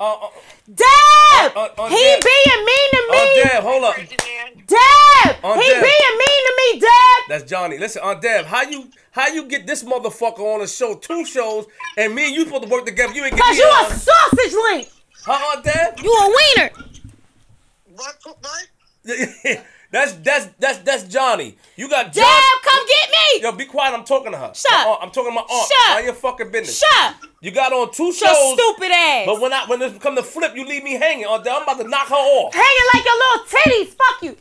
Uh, uh, Deb, uh, he Deb. being mean to me. Aunt Deb, hold up. Deb, he Deb. being mean to me. Deb. That's Jonni. Listen, on Deb, how you how you get this motherfucker on a show, two shows, and me and you supposed to work together? You ain't get Cause me you on. a sausage link. Huh, Aunt Deb? You a wiener. What, what? that's that's that's that's Jonni. You got Deb, John. come get me. Yo, be quiet. I'm talking to her. Shut My up. I'm talking to my aunt. Shut up. Mind your fucking business. Shut. You got on two Your shows, stupid ass. but when I when it come to flip, you leave me hanging. Aunt Deb, I'm about to knock her off. Hanging like your little titties. Fuck you.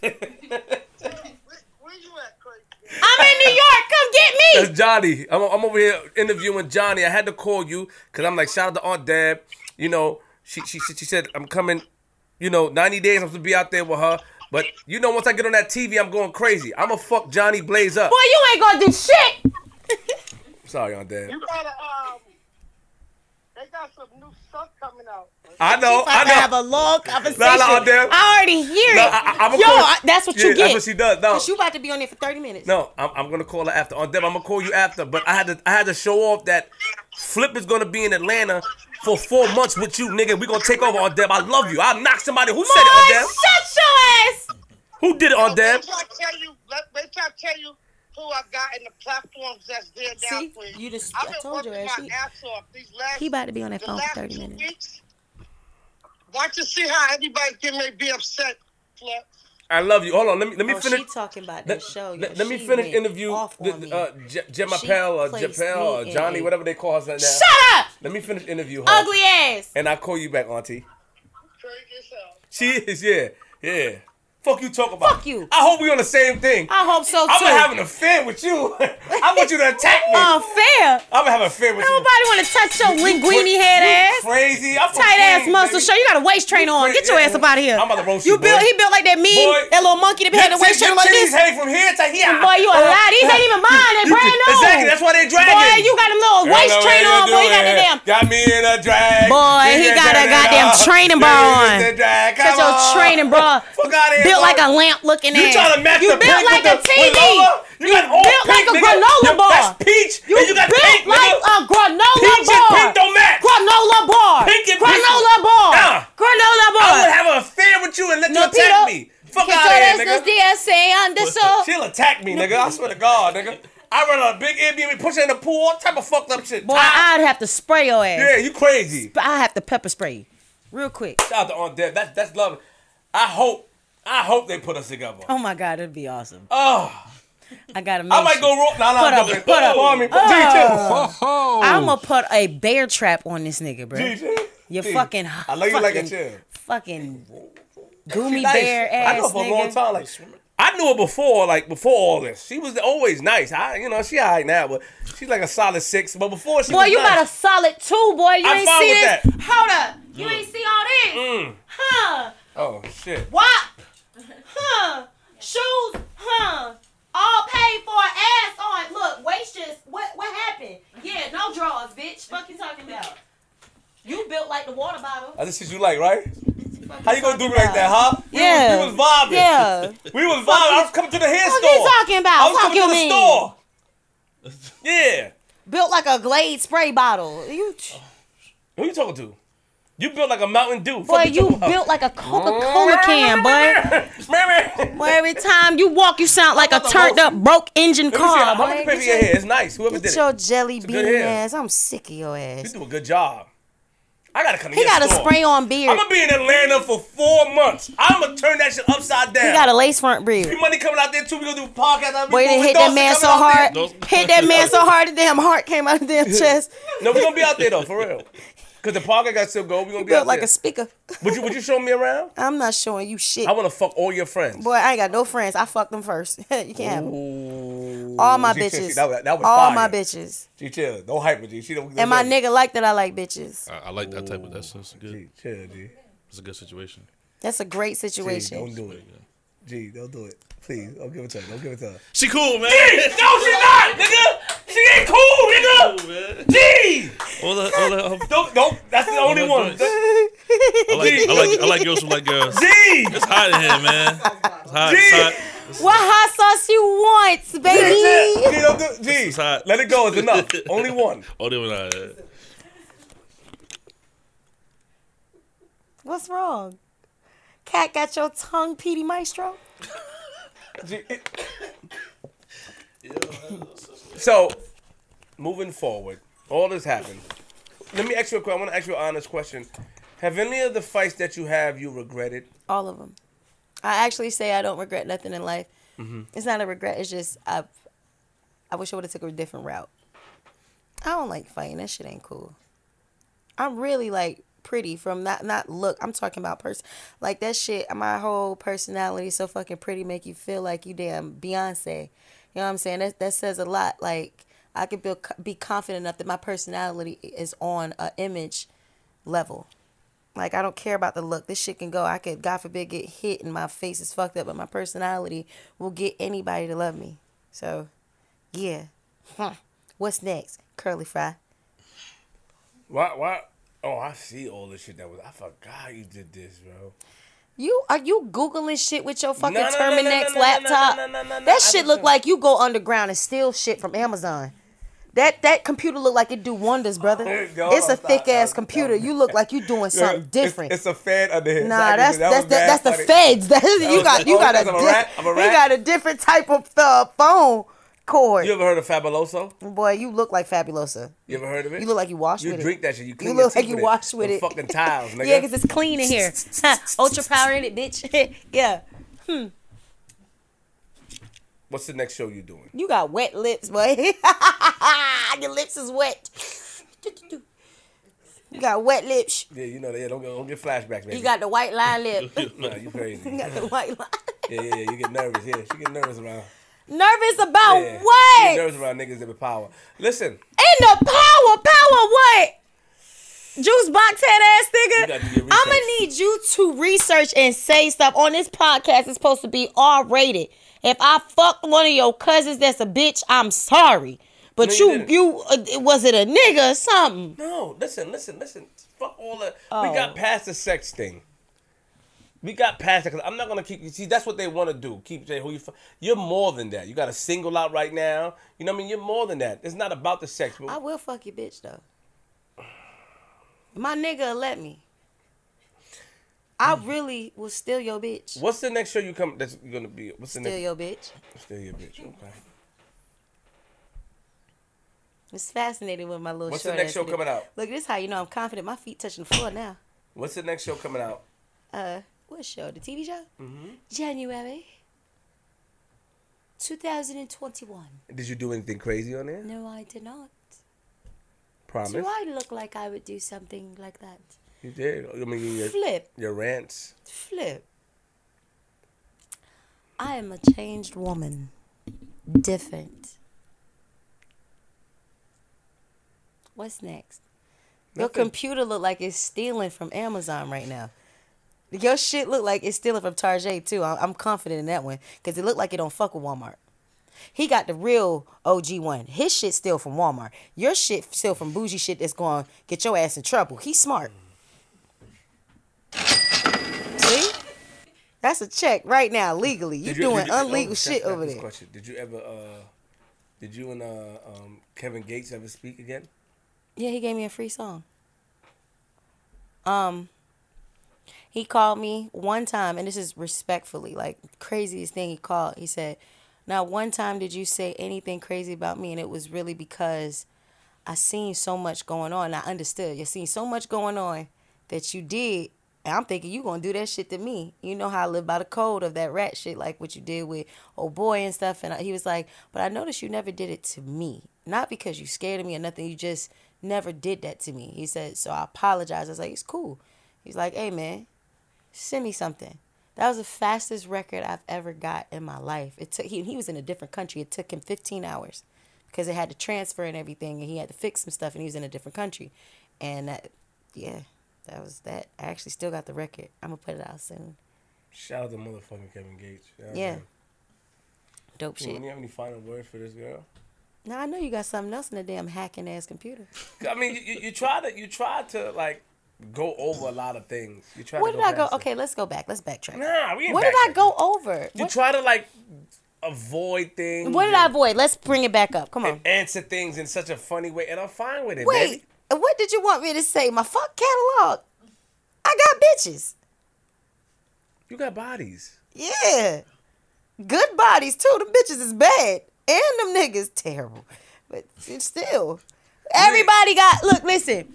Where, where you at, Craig? I'm in New York. Come get me. That's Jonni. I'm, I'm over here interviewing Jonni. I had to call you because I'm like, shout out to Aunt Deb. You know, she, she she said I'm coming. You know, 90 days I'm supposed to be out there with her. But you know, once I get on that TV, I'm going crazy. I'ma fuck Jonni Blaze up. Boy, you ain't gonna do shit. Sorry, Aunt Deb. You gotta, um, they got some new stuff coming out. I know, About I to have a long conversation. Nah, nah, Deb. I already hear it. I, I, I'ma Yo, call- I- that's what Yeah, you get. That's what she does. No, Cause you about to be on there for 30 minutes. no, I'm, I'm gonna call her after. Aunt Deb, I'm gonna call you after. But I had to I had to show off that Flip is gonna be in Atlanta for four months with you, nigga. We gonna take over on Deb. I love you. I'll knock somebody. Who said it, on Boy, Deb? shut your ass. Who did it, on Deb? Wait till I tell you, let, wait till I tell you who I got in the platforms that's there now See? for you. You just- I've I been told your working ass, my he- ass off these last, He about to be on that phone for 30 minutes. weeks. Watch and see how everybody can me be upset, Flip. I love you. Hold on. Let me let me Oh, finish. she talking about Let, the show. let- yo. let me finish interview off the, uh, J- Jem She or placed Japel or me in Jonni, whatever they call her now. Shut up, Let me finish interview her. ugly ass. And I'll call you back, Auntie. Craig yourself. She is, yeah, yeah. Fuck you talk about. Fuck you. I hope we on the same thing. I hope so too. I'm gonna have an affair with you. I want you to attack me. Unfair. I'm gonna have an affair with you. Nobody want to touch your linguini head ass. Crazy. I'm Tight ass Queens, muscle shirt. You got a waist train on. Get your ass up out of here. I'm about to roast You you, built. He built like that meme. Boy. That little monkey that be had the waist train like this. hang from here to here. Boy, you a uh, lie. These ain't even mine. They brand new. Exactly. That's why they dragging. Boy, you got them little waist train on. Boy, you got the damn. Got me in a drag. Boy, he got a goddamn training bra on. Got your training bra. Fuck out here. Built like a lamp looking at You ass. trying to match You the built like a TV. with Lola? You, got all built like a nigga. granola bar. That's peach. You and you got built pink, like nigga. a granola Peach bar. and pink don't match. Granola bar. Pink and pink. granola bar. Nah. Granola bar. I would have an affair with you and let you attack me. Fuck out of here, nigga. días sean de sol. She'll attack me, nigga. I swear to God, nigga. I run a big Airbnb, push her in the pool, all type of fucked up shit. Boy, I'd have to spray your ass. yeah, you crazy. But I have to pepper spray you. Real quick. Shout out to Aunt Deb. That's that's love. I hope, I hope they put us together. Oh my God, it'd be awesome. Oh, I gotta make I might sure- go wrong. Nah, nah, Put I'm up, joking. put up. Pardon me. Oh. I'm gonna put a bear trap on this nigga, bro. DJ. DJ. You DJ. fucking. I love you like a fucking- chill. Fucking goomy Nice. bear ass I know for nigga. a long time. Like I knew her before, like before all this. She was always nice. I, you know, she alright now, but she's like a solid six. But before she Boy, was you nice. got a solid two, boy. You I'm ain't fine see with this. that. Hold up. You ain't see all this. Mm. Huh? Oh shit. Wop. Huh? Shoes. Huh? All paid for, ass on. Look, waist just. What? What happened? Yeah, no drawers, bitch. Fuck you talking about? You built like the water bottle. That's the shit you like, right? How you gonna do talking me like that, huh? We Yeah. Was, we was vibing. Yeah. We was vibing. I was coming to the hair Fuck store. you talking about? I was Fuck coming to you the mean? store. Yeah. Built like a Glade spray bottle. You. Who you talking to? You built like a Mountain Dew. Boy, Fuck you built like a Coca Cola can, boy. Boy, every time you walk, you sound like a turned up, broke engine Let me see, car. how Boy, much paper get your your, hair? It's nice. Whoever did get it. your jelly bean ass. I'm sick of your ass. You ass. do a good job. I gotta come to He got a spray on beard. I'm gonna be in Atlanta for four months. I'm gonna turn that shit upside down. He got a lace front beard. Free money coming out there too. We gonna do a podcast. I'll be Boy, they hit that man so coming out there. hard. Hit that man so hard, the damn heart came out of the damn chest. No, we gonna be out there though, for real. Cause the podcast got still go. We gonna be out Built like there. a speaker. Would you Would you show me around? I'm not showing you shit. I wanna fuck all your friends. Boy, I ain't got no friends. I fuck them first. you can't have them. Ooh. All my She- she- bitches. That, was- that was All fire. my bitches. She chill. Don't hype it, G. She don't. And my nigga like that I like bitches. I, I like that type of that's, that's good. G, chill, G. It's a good situation. That's a great G, situation. don't do it. G, don't do it. Please, don't give it to her. Don't give it to her. She cool, man. no, she not, nigga. She ain't cool, nigga. Cool, man. G. All the, all the, um, Don't, don't. That's the only my one. I like, I like, I like girls who like girls. G. It's hot in here, man. It's hot. It's hot. It's, What hot sauce you want, G, baby? don't do, G. It's hot. Let it go. It's enough. Only one. oh, they were not. uh, What's wrong? Cat got your tongue, Petey Maestro? G- So, moving forward, all this happened. Let me ask you a question. I want to ask you an honest question. Have any of the fights that you have you regretted? All of them. I actually say I don't regret nothing in life. Mm-hmm. It's not a regret. It's just I. I wish I would have took a different route. I don't like fighting. That shit ain't cool. I'm really like pretty from not not look. I'm talking about person. Like that shit. My whole personality so fucking pretty make you feel like you damn Beyonce. You know what I'm saying? That that says a lot. Like I could be be confident enough that my personality is on a image level. Like I don't care about the look. This shit can go. I could, God forbid, get hit and my face is fucked up, but my personality will get anybody to love me. So, yeah. Huh. What's next? Curly fry. Why? Why? Oh, I see all the shit that was. I forgot you did this, bro. You are you googling shit with your fucking No, no, no, Terminex no, laptop? That shit look like you go underground and steal shit from Amazon. That that computer look like it do wonders, brother. Yo, it's a thick ass computer. You look like you doing something It's- different. It's, a fan under here. Nah, that's That that's bad that's the feds. That you got you got a, because I'm a di- rat? You got a different type of uh, phone cord. You ever heard of Fabuloso? Boy, you look like Fabulosa. You ever heard of it? You look like you wash You with drink it. that shit. You clean You look like you wash with it. Fucking tiles, nigga. Yeah, because it's clean in here. Ultra power in it, bitch. yeah. Hmm. What's the next show you doing? You got wet lips, boy. Your lips is wet. You got wet lips. Yeah, you know, yeah, don't, get- don't get flashbacks, baby. You got the white line lip. Nah, you crazy. You got the white line. Yeah, yeah, yeah. You get nervous. Yeah, she get nervous around. Nervous about Yeah. What? get nervous about niggas that with power. Listen, In the power, power what? Juice box head ass nigga. got to get I'm gonna need you to research and say stuff on this podcast. It's supposed to be R rated. If I fucked one of your cousins that's a bitch, I'm sorry. But No, you you, you, uh, was it a nigga or something? no, listen, listen, listen. Fuck all the. Oh. We got past the sex thing. We got past it because I'm not gonna keep. You see, that's what they want to do. Keep saying who you. You're more than that. You got a single out right now. You know what I mean? You're more than that. It's not about the sex. I will fuck your bitch though. My nigga let me. I really will steal your bitch. What's the next show you come? That's gonna be. What's the next? Steal next? your bitch. Steal your bitch. Okay. It's fascinating with my little What's the next show coming out? Look, this is how you know I'm confident. My feet touching the floor now. What's the next show coming out? Uh, what show? The TV show? Mm-hmm. January 2021. Did you do anything crazy on there? No, I did not. Promise. Do I look like I would do something like that? You did. I mean, your, Flip, your rants. flip. I am a changed woman. Different. What's next? Your computer look like it's stealing from Amazon right now. Your shit look like it's stealing from Target too. I'm confident in that one because it looked like it don't fuck with Walmart. He got the real OG one. His shit still from Walmart. Your shit still from bougie shit that's going to get your ass in trouble. He's smart. See? That's a check right now legally. You Did doing did oh, illegal let's shit over there. Question. Did you ever? uh Did you and uh um Kevin Gates ever speak again? Yeah, he gave me a free song. Um, he called me one time, and this is respectfully, like craziest thing he called. He said, "Now, one time did you say anything crazy about me, and it was really because I seen so much going on. I understood. You seen so much going on that you did." And I'm thinking you gonna do that shit to me. You know how I live by the code of that rat shit, like what you did with old boy and stuff. And he was like, "But I noticed you never did it to me. Not because you scared of me or nothing. You just never did that to me." He said, "So I apologize." I was like, "It's cool." He's like, "Hey man, send me something." That was the fastest record I've ever got in my life. It took he he was in a different country. It took him 15 hours because it had to transfer and everything, and he had to fix some stuff, and he was in a different country. And that, yeah, that was that. I actually still got the record. I'm gonna put it out soon. Shout out to motherfucking Kevin Gates. You know Yeah. Dope When shit. you have any final words for this girl? Now I know you got something else in the damn hacking ass computer. I mean, you, you, you try to you try to like go over a lot of things. You try. What did I go? it. Okay, let's go back. Let's backtrack. Nah, we ain't What did I go over? You What, try to like avoid things. what did I avoid? Let's bring it back up. Come on. and answer things in such a funny way, and I'm fine with it, Wait, baby. what did you want me to say? My fuck catalog. I got bitches. You got bodies. Yeah. Good bodies too. Them bitches is bad. And them niggas terrible. But it's still. Everybody got look, listen.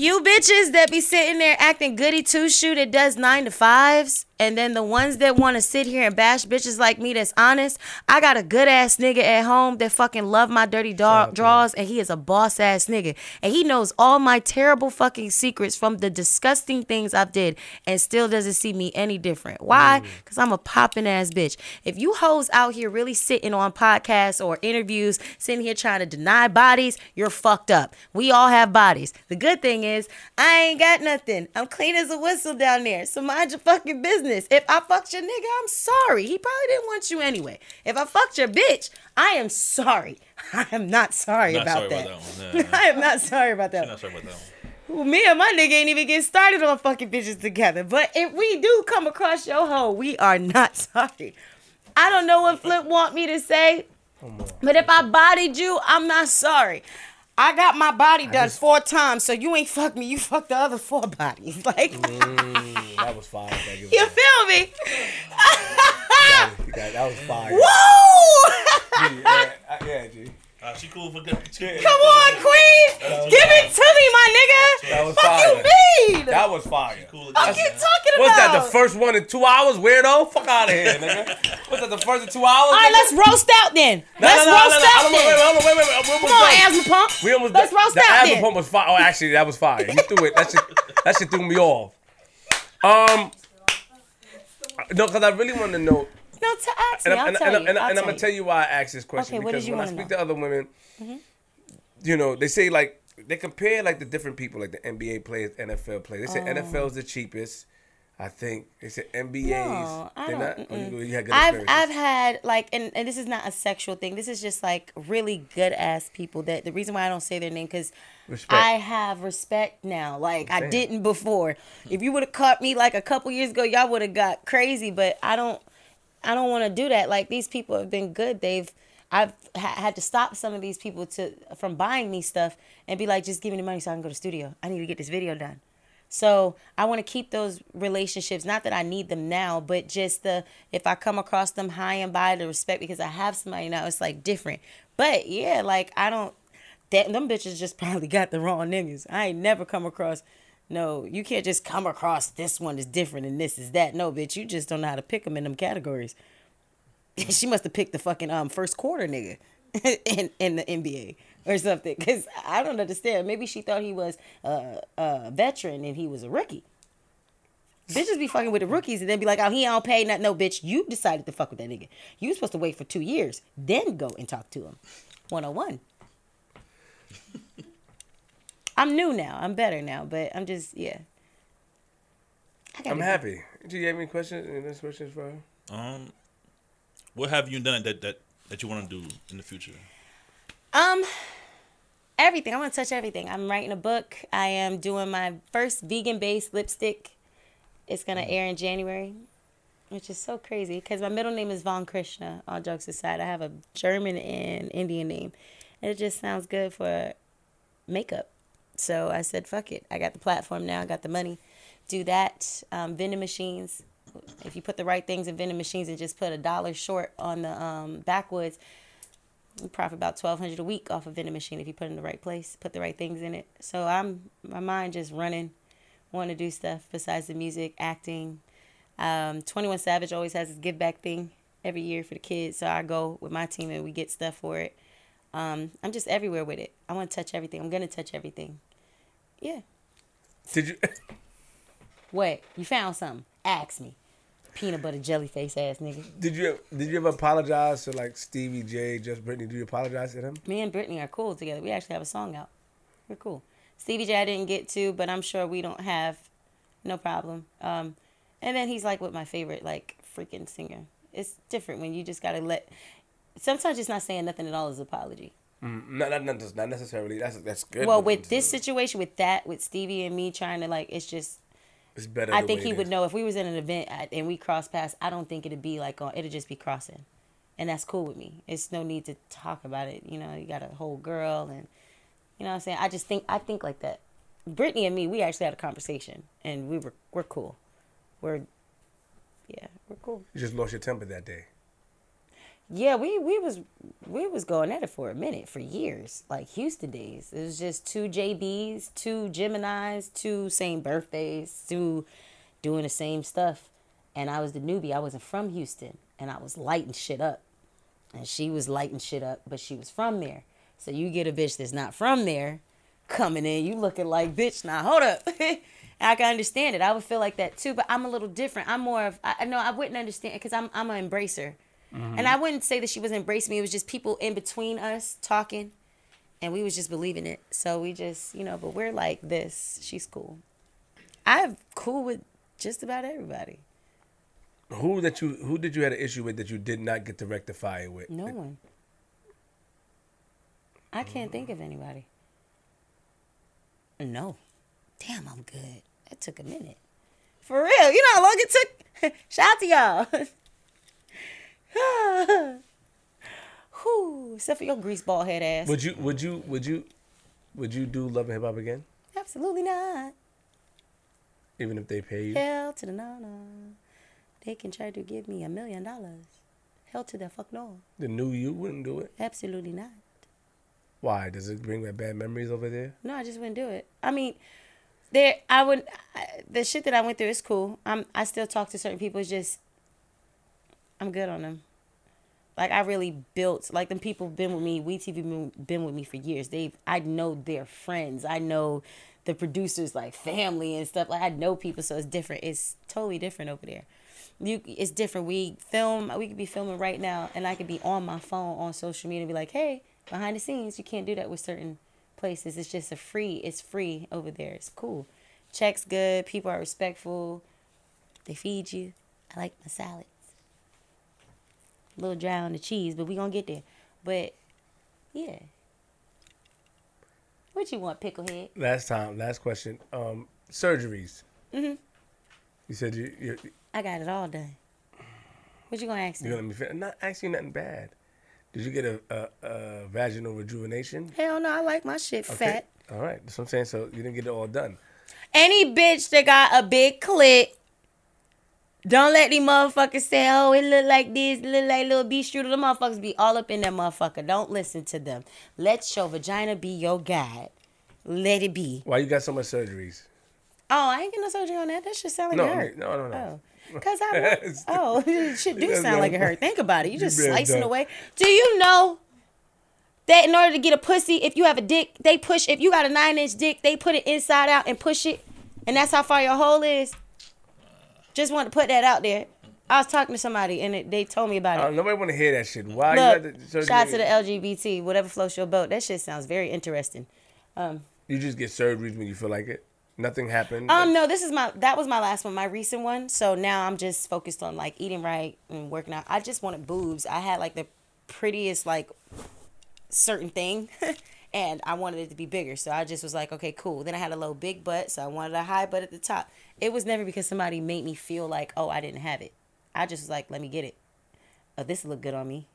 You bitches that be sitting there acting goody two shoe that does nine to fives, and then the ones that want to sit here and bash bitches like me that's honest. I got a good ass nigga at home that fucking love my dirty dog draws, and he is a boss ass nigga, and he knows all my terrible fucking secrets from the disgusting things I've did, and still doesn't see me any different. Why? Because I'm a popping ass bitch. If you hoes out here really sitting on podcasts or interviews, sitting here trying to deny bodies, you're fucked up. We all have bodies. The good thing is, I ain't got nothing. I'm clean as a whistle down there. So mind your fucking business. If I fucked your nigga, I'm sorry. He probably didn't want you anyway. If I fucked your bitch, I am sorry. I am not sorry, Not about, sorry that. about that. I am not sorry about that. Not sorry about that one. Well, me and my nigga ain't even get started on fucking bitches together. But if we do come across your hoe, we are not sorry. I don't know what Flip want me to say, but if I bodied you, I'm not sorry. I got my body done just- four times, so you ain't fucked me. You fuck the other four bodies. Like, Mm, that was fire. Thank you. you feel me? that, was, that, that was fire. Woo! yeah, yeah, G. Uh, she cool for good. She cool. Come on, Queen. Give it to me, my nigga. That was Fuck fire. you mean? That was fire. Cool Fuck again, you man. talking What's about? that? The first one in two hours, weirdo? Fuck out of here, nigga. What's that? The first in two hours? All right, let's roast out then. No, let's no, no, roast no, no, out then. wait, wait, wait, wait, wait. Come on, done. asthma pump. We almost Let's done. roast the out asthma then. pump was fire. Oh, actually, that was fire. You threw it. That shit, that shit threw me off. Um, no, because I really want to know, No, to ask and, me. I'm- I'll and, tell and, you. and, I'll and I'm gonna you. tell you why I asked this question Okay, what because did you when I wanna speak know? to other women, you know, they say like they compare like the different people, like the NBA players, NFL players. They say NFL's the cheapest. I think they say NBA's. No, I don't- not. oh, you, you had good I've. I've had like and, and this is not a sexual thing. This is just like really good ass people that the reason why I don't say their name because I have respect now. Like I didn't before. If you would have caught me like a couple years ago, y'all would have got crazy. But I don't I don't want to do that. Like these people have been good. They've I've ha- had to stop some of these people to from buying me stuff and be like, just give me the money so I can go to the studio. I need to get this video done. So I want to keep those relationships. Not that I need them now, but just the if I come across them high and by the respect because I have somebody now, it's like different. But yeah, like I don't. That them bitches just probably got the wrong niggas. I ain't never come across. No, you can't just come across this one is different and this is that. No, bitch, you just don't know how to pick them in them categories. she must have picked the fucking um first quarter nigga in in the NBA or something. Cause I don't understand. Maybe she thought he was a, a veteran and he was a rookie. Bitches be fucking with the rookies and then be like, oh, he don't pay nothing. No, bitch, you decided to fuck with that nigga. You was supposed to wait for two years, then go and talk to him. 101. I'm new now. I'm better now, but I'm just, yeah. I i'm happy. Do you have any questions? Any last questions for her? Um, what have you done that that that you want to do in the future? Um, everything. I want to touch everything. I'm writing a book. I am doing my first vegan-based lipstick. It's gonna air in January, which is so crazy because my middle name is Von Krishna. All jokes aside, I have a German and Indian name, and it just sounds good for makeup. So I said, fuck it. I got the platform now. I got the money. Do that. Um, vending machines. If you put the right things in vending machines and just put a dollar short on the um, backwoods, you profit about twelve hundred a week off a vending machine if you put it in the right place, put the right things in it. So I'm my mind just running, want to do stuff besides the music, acting. Um, Twenty One Savage always has his give back thing every year for the kids, so I go with my team and we get stuff for it. Um, I'm just everywhere with it. I want to touch everything. I'm gonna touch everything. Yeah. Did you? What? You found something? Ask me. Peanut butter jelly face ass nigga. Did you? Did you ever apologize to like Stevie J, Just Brittany? Did you apologize to them? Me and Brittany are cool together. We actually have a song out. We're cool. Stevie J I didn't get to, but I'm sure we don't have no problem. Um, and then he's like with my favorite like freaking singer. It's different when you just gotta let. Sometimes just not saying nothing at all is apology. Mm, not, not, not, not necessarily. That's that's good. Well, with this situation, with that, with Stevie and me trying to like, it's just. It's better. I think he would know if we was in an event and we cross paths. I don't think it'd be like on. It'd just be crossing, and that's cool with me. It's no need to talk about it. You know, you got a whole girl, and you know what I'm saying. I just think I think like that. Brittany and me, we actually had a conversation, and we were we're cool. We're yeah, we're cool. You just lost your temper that day. Yeah, we we was we was going at it for a minute, for years, like Houston days. It was just two JBs, two Gemini's, two same birthdays, two doing the same stuff. And I was the newbie. I wasn't from Houston, and I was lighting shit up, and she was lighting shit up, but she was from there. So you get a bitch that's not from there, coming in, you looking like bitch. Now hold up. I can understand it. I would feel like that too, but I'm a little different. I'm more of I I know I wouldn't understand because I'm I'm an embracer. And I wouldn't say that she was embracing me. It was just people in between us talking, and we was just believing it. So we just, you know, but we're like this. She's cool. I'm cool with just about everybody. Who that you? Who did you had an issue with that you did not get to rectify it with? No one. I can't think of anybody. No. Damn, I'm good. That took a minute. For real. You know how long it took? Shout out to y'all. Whew, except for your grease ball head ass. Would you? Would you? Would you? Would you do Love and Hip Hop again, Absolutely not. even if they pay you? Hell to the no no. They can try to give me a million dollars. Hell to the fuck no. The new you wouldn't do it. Absolutely not. Why? Does it bring back bad memories over there? No, I just wouldn't do it. I mean, there I would I, the shit that I went through is cool. I'm I still talk to certain people. It's just I'm good on them. Like I really built like them people been with me. WeTV been, with me for years. They've I know their friends. I know the producers like family and stuff. Like I know people, so it's different. It's totally different over there. You, it's different. We film. We could be filming right now, and I could be on my phone on social media and be like, "Hey, behind the scenes, you can't do that with certain places. It's just a free. It's free over there. It's cool. Checks good. People are respectful. They feed you. I like my salads. A little dry on the cheese, but we gonna get there. But yeah. What you want, picklehead? Last time, last question. Um, surgeries. Mm-hmm. You said you you I got it all done. What you gonna ask you're me? gonna be fit. Not asking nothing bad. Did you get a, a, a vaginal rejuvenation? Hell no, I like my shit fat. All right, that's what I'm saying. So you didn't get it all done. Any bitch that got a big clit, don't let these motherfuckers say, oh, it look like this, it look like little beef strudel. The motherfuckers be all up in that motherfucker. Don't listen to them. Let your vagina be your guide. Let it be. Why you got so much surgeries? Oh, I ain't getting no surgery on that. That shit sound like No, it hurt. no, no, no. Oh. Cause I oh it shit do sound like it hurt. Think about it. You just slicing away. Do you know that in order to get a pussy, if you have a dick, they push. If you got a nine inch dick, they put it inside out and push it, and that's how far your hole is. Just want to put that out there. I was talking to somebody and it, they told me about Uh, it. nobody want to hear that shit. Why Look, you the shout out to the LGBT, whatever floats your boat. That shit sounds very interesting. You just get surgeries when you feel like it. Nothing happened. Um, no, this is my that was my last one, my recent one. So now I'm just focused on like eating right and working out. I just wanted boobs. I had like the prettiest like certain thing, and I wanted it to be bigger. So I just was like, okay, cool. Then I had a little big butt, so I wanted a high butt at the top. It was never because somebody made me feel like, oh, I didn't have it. I just was like, let me get it. Oh, this look good on me,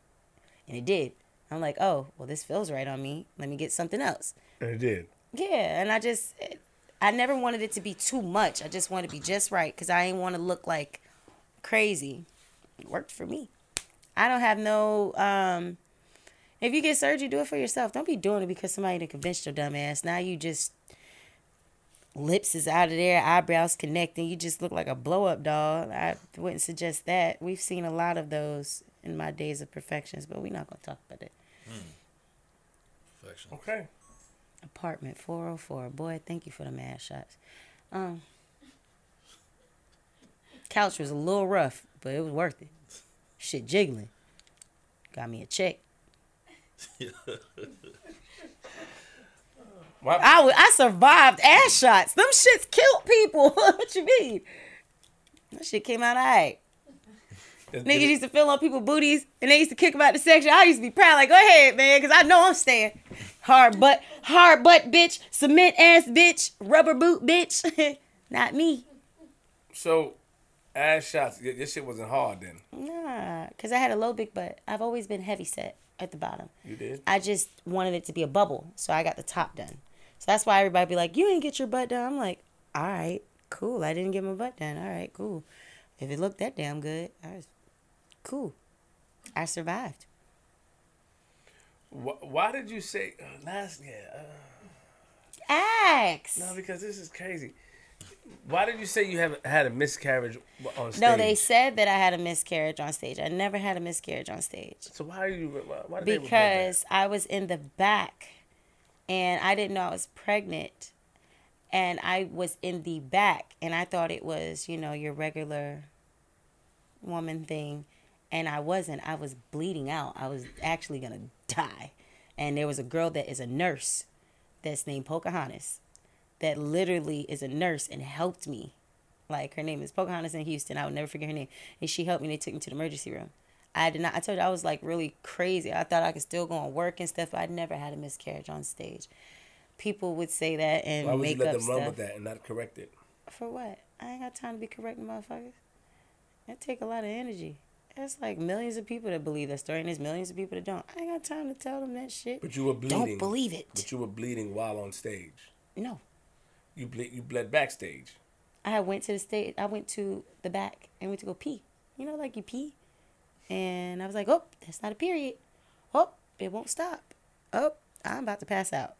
and it did. I'm like, oh, well, this feels right on me. Let me get something else. And it did. Yeah, and I just, I never wanted it to be too much. I just wanted to be just right because I didn't want to look like crazy. It worked for me. I don't have no. um If you get surgery, do it for yourself. Don't be doing it because somebody done convinced your dumb ass. Now you just lips is out of there, eyebrows connecting. You just look like a blow up doll. I wouldn't suggest that. We've seen a lot of those in my days of perfections, but we're not gonna talk about it. Perfection. Okay. Apartment 404. Boy, thank you for the mad shots. Um, couch was a little rough, but it was worth it. Shit jiggling. Got me a check. Why, I, wa- I survived ass shots. Them shits killed people. what you mean? That shit came out alright. Niggas used to fill on people's booties and they used to kick them out the section. I used to be proud, like, go ahead, man, because I know I'm staying. Hard butt, hard butt bitch, cement ass bitch, rubber boot bitch. Not me. so, ass shots. Your shit wasn't hard then. Nah, because I had a low big butt. I've always been heavy set at the bottom. You did. I just wanted it to be a bubble, so I got the top done. So that's why everybody be like, "You didn't get your butt done." I'm like, "All right, cool. I didn't get my butt done. All right, cool. If it looked that damn good, I was cool. I survived." Wh- Why did you say uh, last? Yeah. Uh, Axe. no, because this is crazy. Why did you say you have had a miscarriage on stage? No, they said that I had a miscarriage on stage. I never had a miscarriage on stage. So why are you? Why, why did they that? because I was in the back and I didn't know I was pregnant. And I was in the back and I thought it was, you know, your regular woman thing. And I wasn't. I was bleeding out. I was actually going to die. And there was a girl that is a nurse that's named Pocahontas that literally is a nurse and helped me. Like her name is Pocahontas in Houston. I would never forget her name. And she helped me. And they took me to the emergency room. I did not. I told you I was like really crazy. I thought I could still go and work and stuff. But I never had a miscarriage on stage. People would say that and Why would make you let them run with that and not correct it? For what? I ain't got time to be correcting motherfuckers. That take a lot of energy. There's like millions of people that believe that story, and there's millions of people that don't. I ain't got time to tell them that shit. But you were bleeding. Don't believe it. But you were bleeding while on stage. No. You ble- you bled backstage. I went to the stage. I went to the back and went to go pee. You know, like you pee, and I was like, "Oh, that's not a period. Oh, it won't stop. Oh, I'm about to pass out.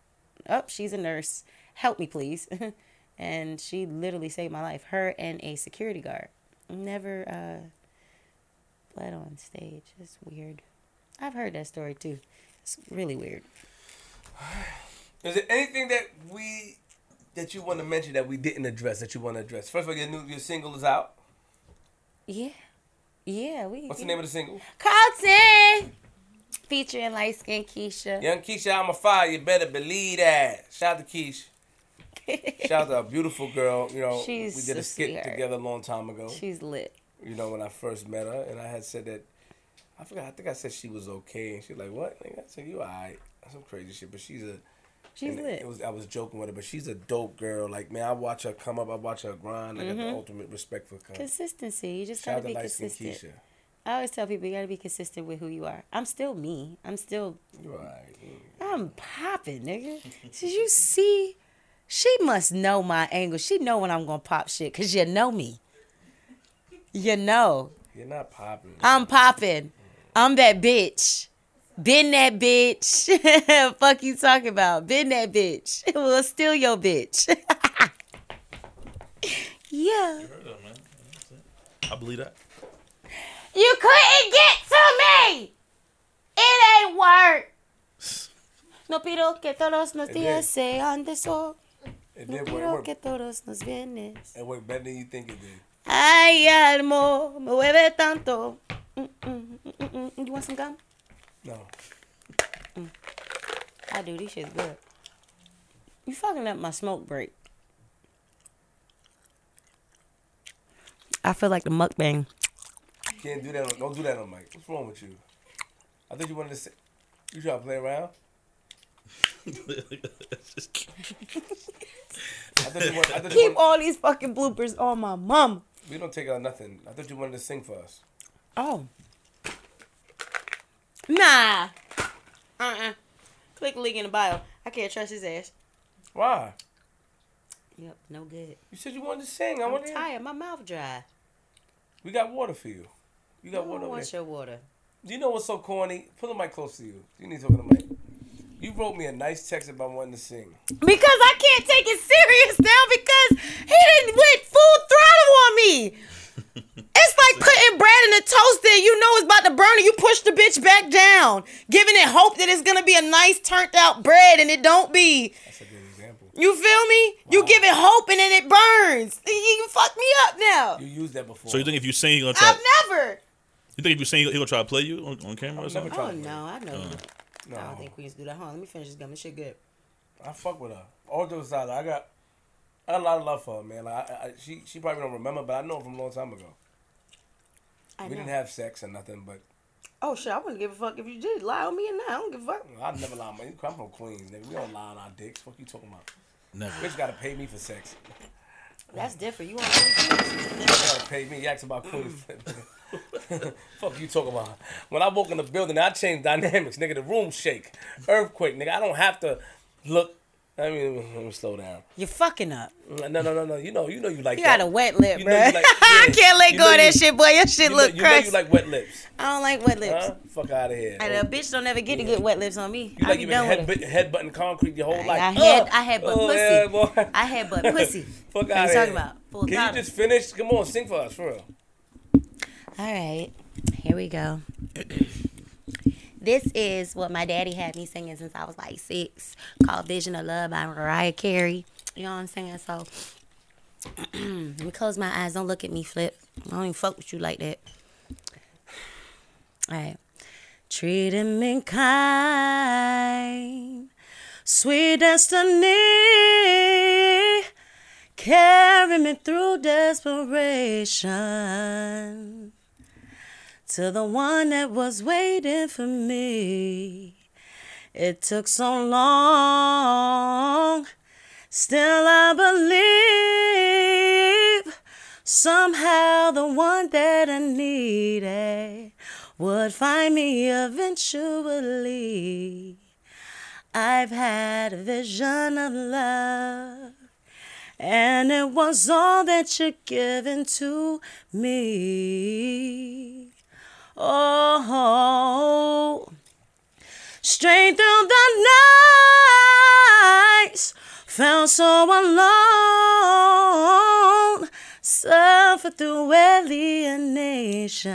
Oh, she's a nurse. Help me, please." and she literally saved my life. Her and a security guard. Never uh, bled on stage. It's weird. I've heard that story too. It's really weird. Is there anything that we that you want to mention that we didn't address that you want to address? First of all, your new your single is out. Yeah, yeah. We. What's the name of the single? Carlton, featuring light skin Keisha. Young Keisha, I'm a fire. You better believe that. Shout out to Keisha. Shout out to a beautiful girl. You know, She's we did a skit sweetheart. together a long time ago. She's lit. you know, when I first met her, and I had said that. I forgot. I think I said she was okay, and she's like, "What?" Nigga, I said, "You alright?" Some crazy shit, but she's a. She's and lit. It was I was joking with her, but she's a dope girl. Like man, I watch her come up. I watch her grind. I got the ultimate respect for her. Consistency. You just Shout gotta be consistent. Keisha. I always tell people you gotta be consistent with who you are. I'm still me. I'm still. You alright? I'm popping, nigga. Did you see? She must know my angle. She know when I'm gonna pop shit, cause you know me. You know. You're not popping. I'm popping. I'm that bitch. Been that bitch. Fuck you talking about? Been that bitch. Well, still your bitch. yeah. Heard of, man. I believe that. You couldn't get to me. It ain't work. No pido que todos los It did. días sean de sol. It No did work. Pido que todos los viernes. it worked better than you think it did. Ay, almo, me mueve tanto. Mm, mm, mm, mm, mm. You want some gum? No. Mm. I do. These shit's good. You fucking up my smoke break. I feel like the mukbang. You can't do that. On, don't do that on mic. What's wrong with you? I thought you wanted to say. You trying to play around? I thought you wanted. I thought Keep wanted, all these fucking bloopers on my mom. we don't take out nothing. I thought you wanted to sing for us. Oh. Nah. Uh-uh. Click link in the bio. I can't trust his ass. Why? Yep, no good. You said you wanted to sing. I I'm want to. tired. My mouth dry. We got water for you. You I got don't water over want your water. You know what's so corny? Pull the mic close to you. You need to to the mic. You wrote me a nice text about wanting to sing. Because I can't take it serious now because he didn't went full throttle on me. It's like putting bread in a toaster. You know it's about to burn, and you push the bitch back down, giving it hope that it's gonna be a nice turned out bread, and it don't be. That's a good example. You feel me? You give it hope, and then it burns. You- You fuck me up now. You used that before. So you think if you sing, he gonna try? I've never. You think if you sing, he gonna try to play you on, on camera or I've something? never Oh tried. no, I know. Uh. No, I don't think Queens do that. Hold on, let me finish this gum. This shit good. I fuck with her. All jokes aside, I got, I got a lot of love for her, man. Like, I, I, she, she probably don't remember, but I know her from a long time ago. I We know. didn't have sex or nothing, but Oh shit, I wouldn't give a fuck if you did lie on me and now. I don't give a fuck. I never lie on my. You come from Queens, nigga. We don't lie on our dicks. What you talking about? Never. Bitch gotta pay me for sex. That's different. You want Queens? You gotta pay me. You ask about Queens. Fuck you talking about? When I walk in the building, I change dynamics, nigga. The room shake, earthquake, nigga. I don't have to look. I mean, let me slow down. You're fucking up. No, no, no, no. You know, you know, you like You that. got a wet lip, You bro. know like- I can't let You go of that you- shit, boy. Your shit You know, look you, know you like wet lips. I don't like wet lips. Huh? Fuck out of here. And a bitch don't ever get to get wet lips on me. You I like you done been with head, it. headbutting concrete your whole life. I had Ugh. I had but Oh, pussy. yeah, boy. I had but pussy. Fuck out of here. What you talking about? Full Can you just finish? Come on, sing for us, for real. All right, here we go. This is what my daddy had me singing since I was like six, called "Vision of Love" by Mariah Carey. You know what I'm saying? So let me close my eyes. Don't look at me, Flip. I don't even fuck with you like that. All right. Treat him in kind, sweet destiny. Carry me through desperation to the one that was waiting for me. It took so long, still I believe somehow the one that I needed would find me eventually. I've had a vision of love. And it was all that you're given to me. Oh, straight through the nights, felt so alone, suffered through alienation.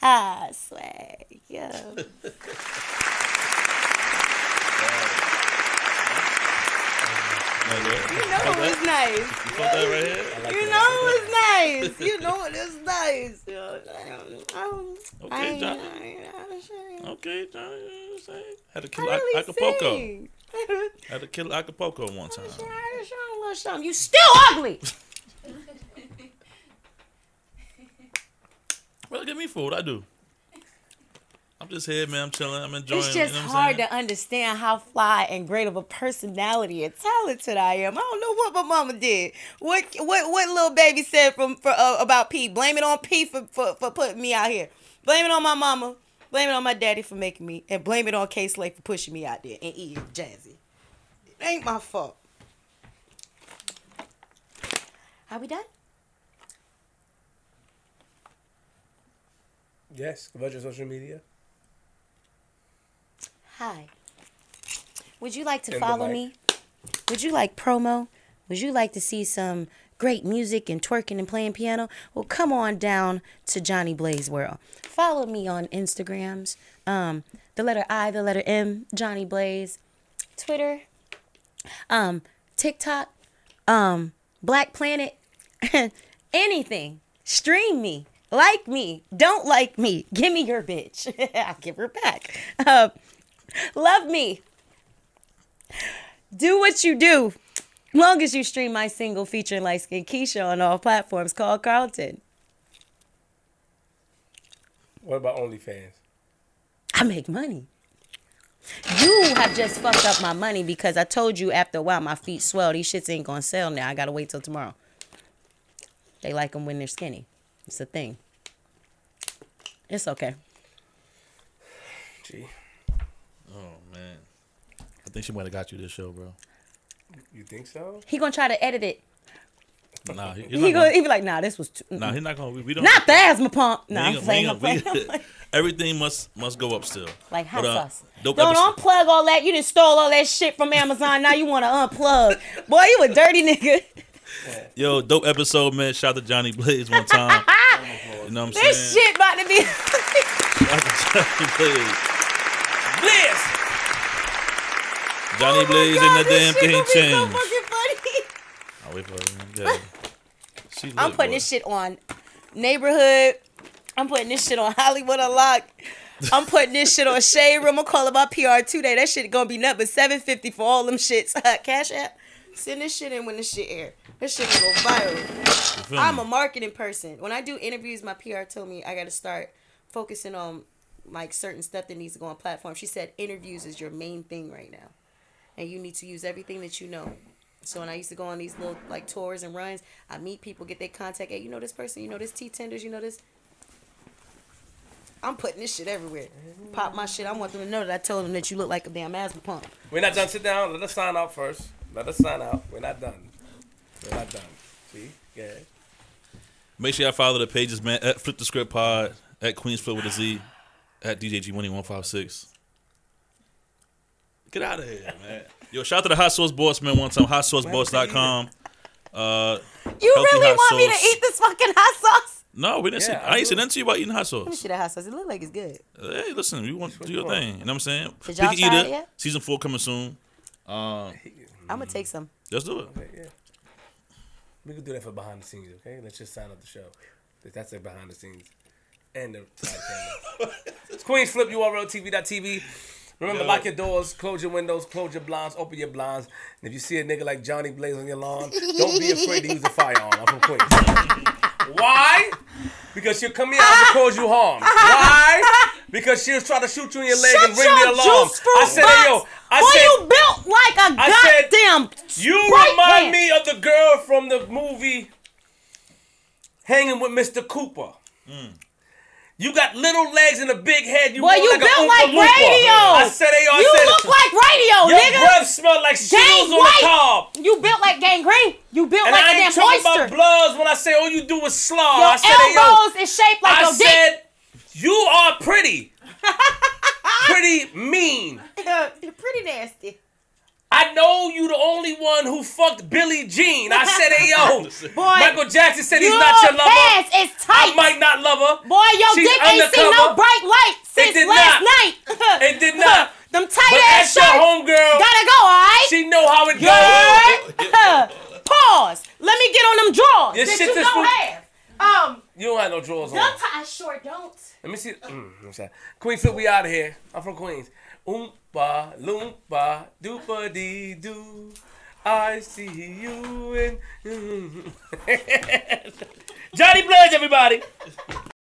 I swear, yo. Like that? You know it was nice. You felt that right here? You know it was nice. You know it was nice. Um, Okay, I, Jonni. I, I, Okay, Jonni. You know what I'm saying? Had to I kill really Acapulco. sing. Had to kill Acapulco one time. I show a little something. You still ugly. Well, give me food. I do. I'm just here, man. I'm chilling. I'm enjoying. It's you just know hard saying? to understand how fly and great of a personality and talented I am. I don't know what my mama did. What what what little baby said from for, uh, about P. Blame it on P for, for for putting me out here. Blame it on my mama. Blame it on my daddy for making me, and blame it on Kay Slay for pushing me out there and E and Jazzy. It ain't my fault. Are we done? Yes. About your social media. Hi. Would you like to In follow me? Would you like promo? Would you like to see some great music and twerking and playing piano? Well, come on down to Jonni Blaze World. Follow me on Instagrams. Um, the letter I, the letter M, Jonni Blaze. Twitter, um, TikTok, um, Black Planet, anything. Stream me. Like me. Don't like me. Give me your bitch. I'll give her back. Um, love me. Do what you do. Long as you stream my single featuring light skin Keisha on all platforms called Carlton. What about OnlyFans? I make money. You have just fucked up my money because I told you after a while my feet swell. These shits ain't gonna sell now. I gotta wait till tomorrow. They like them when they're skinny. It's a thing. It's okay. Gee. Man. think she might have got you this show, bro. You think so? He gonna try to edit it. Nah, he, he's He not gonna gonna, he be like, nah, this was too, nah, he's not gonna. We, we don't. not the asthma pump. we Nah, ain't I'm gonna- we playing. I'm gonna- playing. we- I'm playing. everything must must go up still. Like hot But, uh, sauce. Dope Don't episode. unplug all that. You done stole all that shit from Amazon. Now you want to unplug. Boy, you a dirty nigga. Yo, dope episode, man. Shout out to Jonni Blaze one time. you know what I'm This saying? This shit about to be. Shout out to Jonni Blaze. Jonni oh Blaze Oh God, and the damn thing so changed. fucking. I'll wait for. Yeah. She I'm putting boy. this shit on neighborhood. I'm putting this shit on Hollywood Unlocked. I'm putting this shit on Shade Room. I'm calling my PR today. That shit gonna be nothing but 750 for all them shits. Cash app. Send this shit in when this shit air. This shit will go viral. I'm a marketing person. When I do interviews, my PR told me I got to start focusing on like certain stuff that needs to go on platform. She said interviews is your main thing right now, and you need to use everything that you know. So when I used to go on these little like tours and runs, I meet people, get their contact. Hey, you know this person, you know this T tenders, you know this. I'm putting this shit everywhere. Pop my shit. I want them to know that I told them that you look like a damn asthma pump. We're not done. Sit down. Let us sign out first. Let us sign out. We're not done. We're not done. See? Yeah. Make sure y'all follow the pages, man. At Flip the Script Pod, at Queensflip with a Z, at DJG One One Five Six. Get out of here, man. Yo, shout out to the Hot Sauce Boss, man. One time, hotsauceboss.com. Uh, You really hot want me to eat this fucking hot sauce? no, we didn't say. Yeah, I ain't said absolutely. nothing to you about eating hot sauce. Shit, that hot sauce. It look like it's good. Hey, listen, you want to do your thing. You know what I'm saying? Did y'all Picky try Eater, it yet? season four coming soon. Um, I'm gonna take some. let's do it. Okay, yeah. We could do that for behind the scenes, okay? Let's just sign up the show. That's it behind the scenes. And the side camera. it's Queens Flip URL TV.tv. Remember, Yo. lock your doors, close your windows, close your blinds, open your blinds. And if you see a nigga like Jonni Blaze on your lawn, don't be afraid to use a firearm. I'm from Queens. Why? Because she'll come here and cause you harm. Why? Because she'll try to shoot you in your leg Shut and ring your the alarm. juice I said, hey, yo, I Boy, said, you built like a I said, you remind can. me of the girl from the movie Hanging with Mr. Cooper. Mm. You got little legs and a big head. You Boy, walk you like a built Oompa like Loompa. radio. I said, hey, yo, I you said, look like radio, your nigga. Your breath smell like Gang shingles on white. the cob. You built like gangrene. You built And like I a damn ain't talking oyster. about bloods when I say all you do is slaw. Your I said, hey, yo, elbows is shaped like I your dick. you are pretty. pretty mean. You're pretty nasty. I know you the only one who fucked Billie Jean. I said, hey, yo. Boy, Michael Jackson said he's not your lover. pants is tight. I might not love her. Boy, your She's dick ain't seen no bright light since did last not. night. It did not. Them tight But ass shirts homegirl. gotta go, alright? She know how it goes. Pause. Let me get on them drawers Your that shit you don't full- have. Um, You don't have no drawers on. ti- I sure don't. Let me see. Mm. Queens Flip, we out of here. I'm from Queens. Oompa, loompa, doopa dee doo. I see you in. Jonni Bloods, everybody.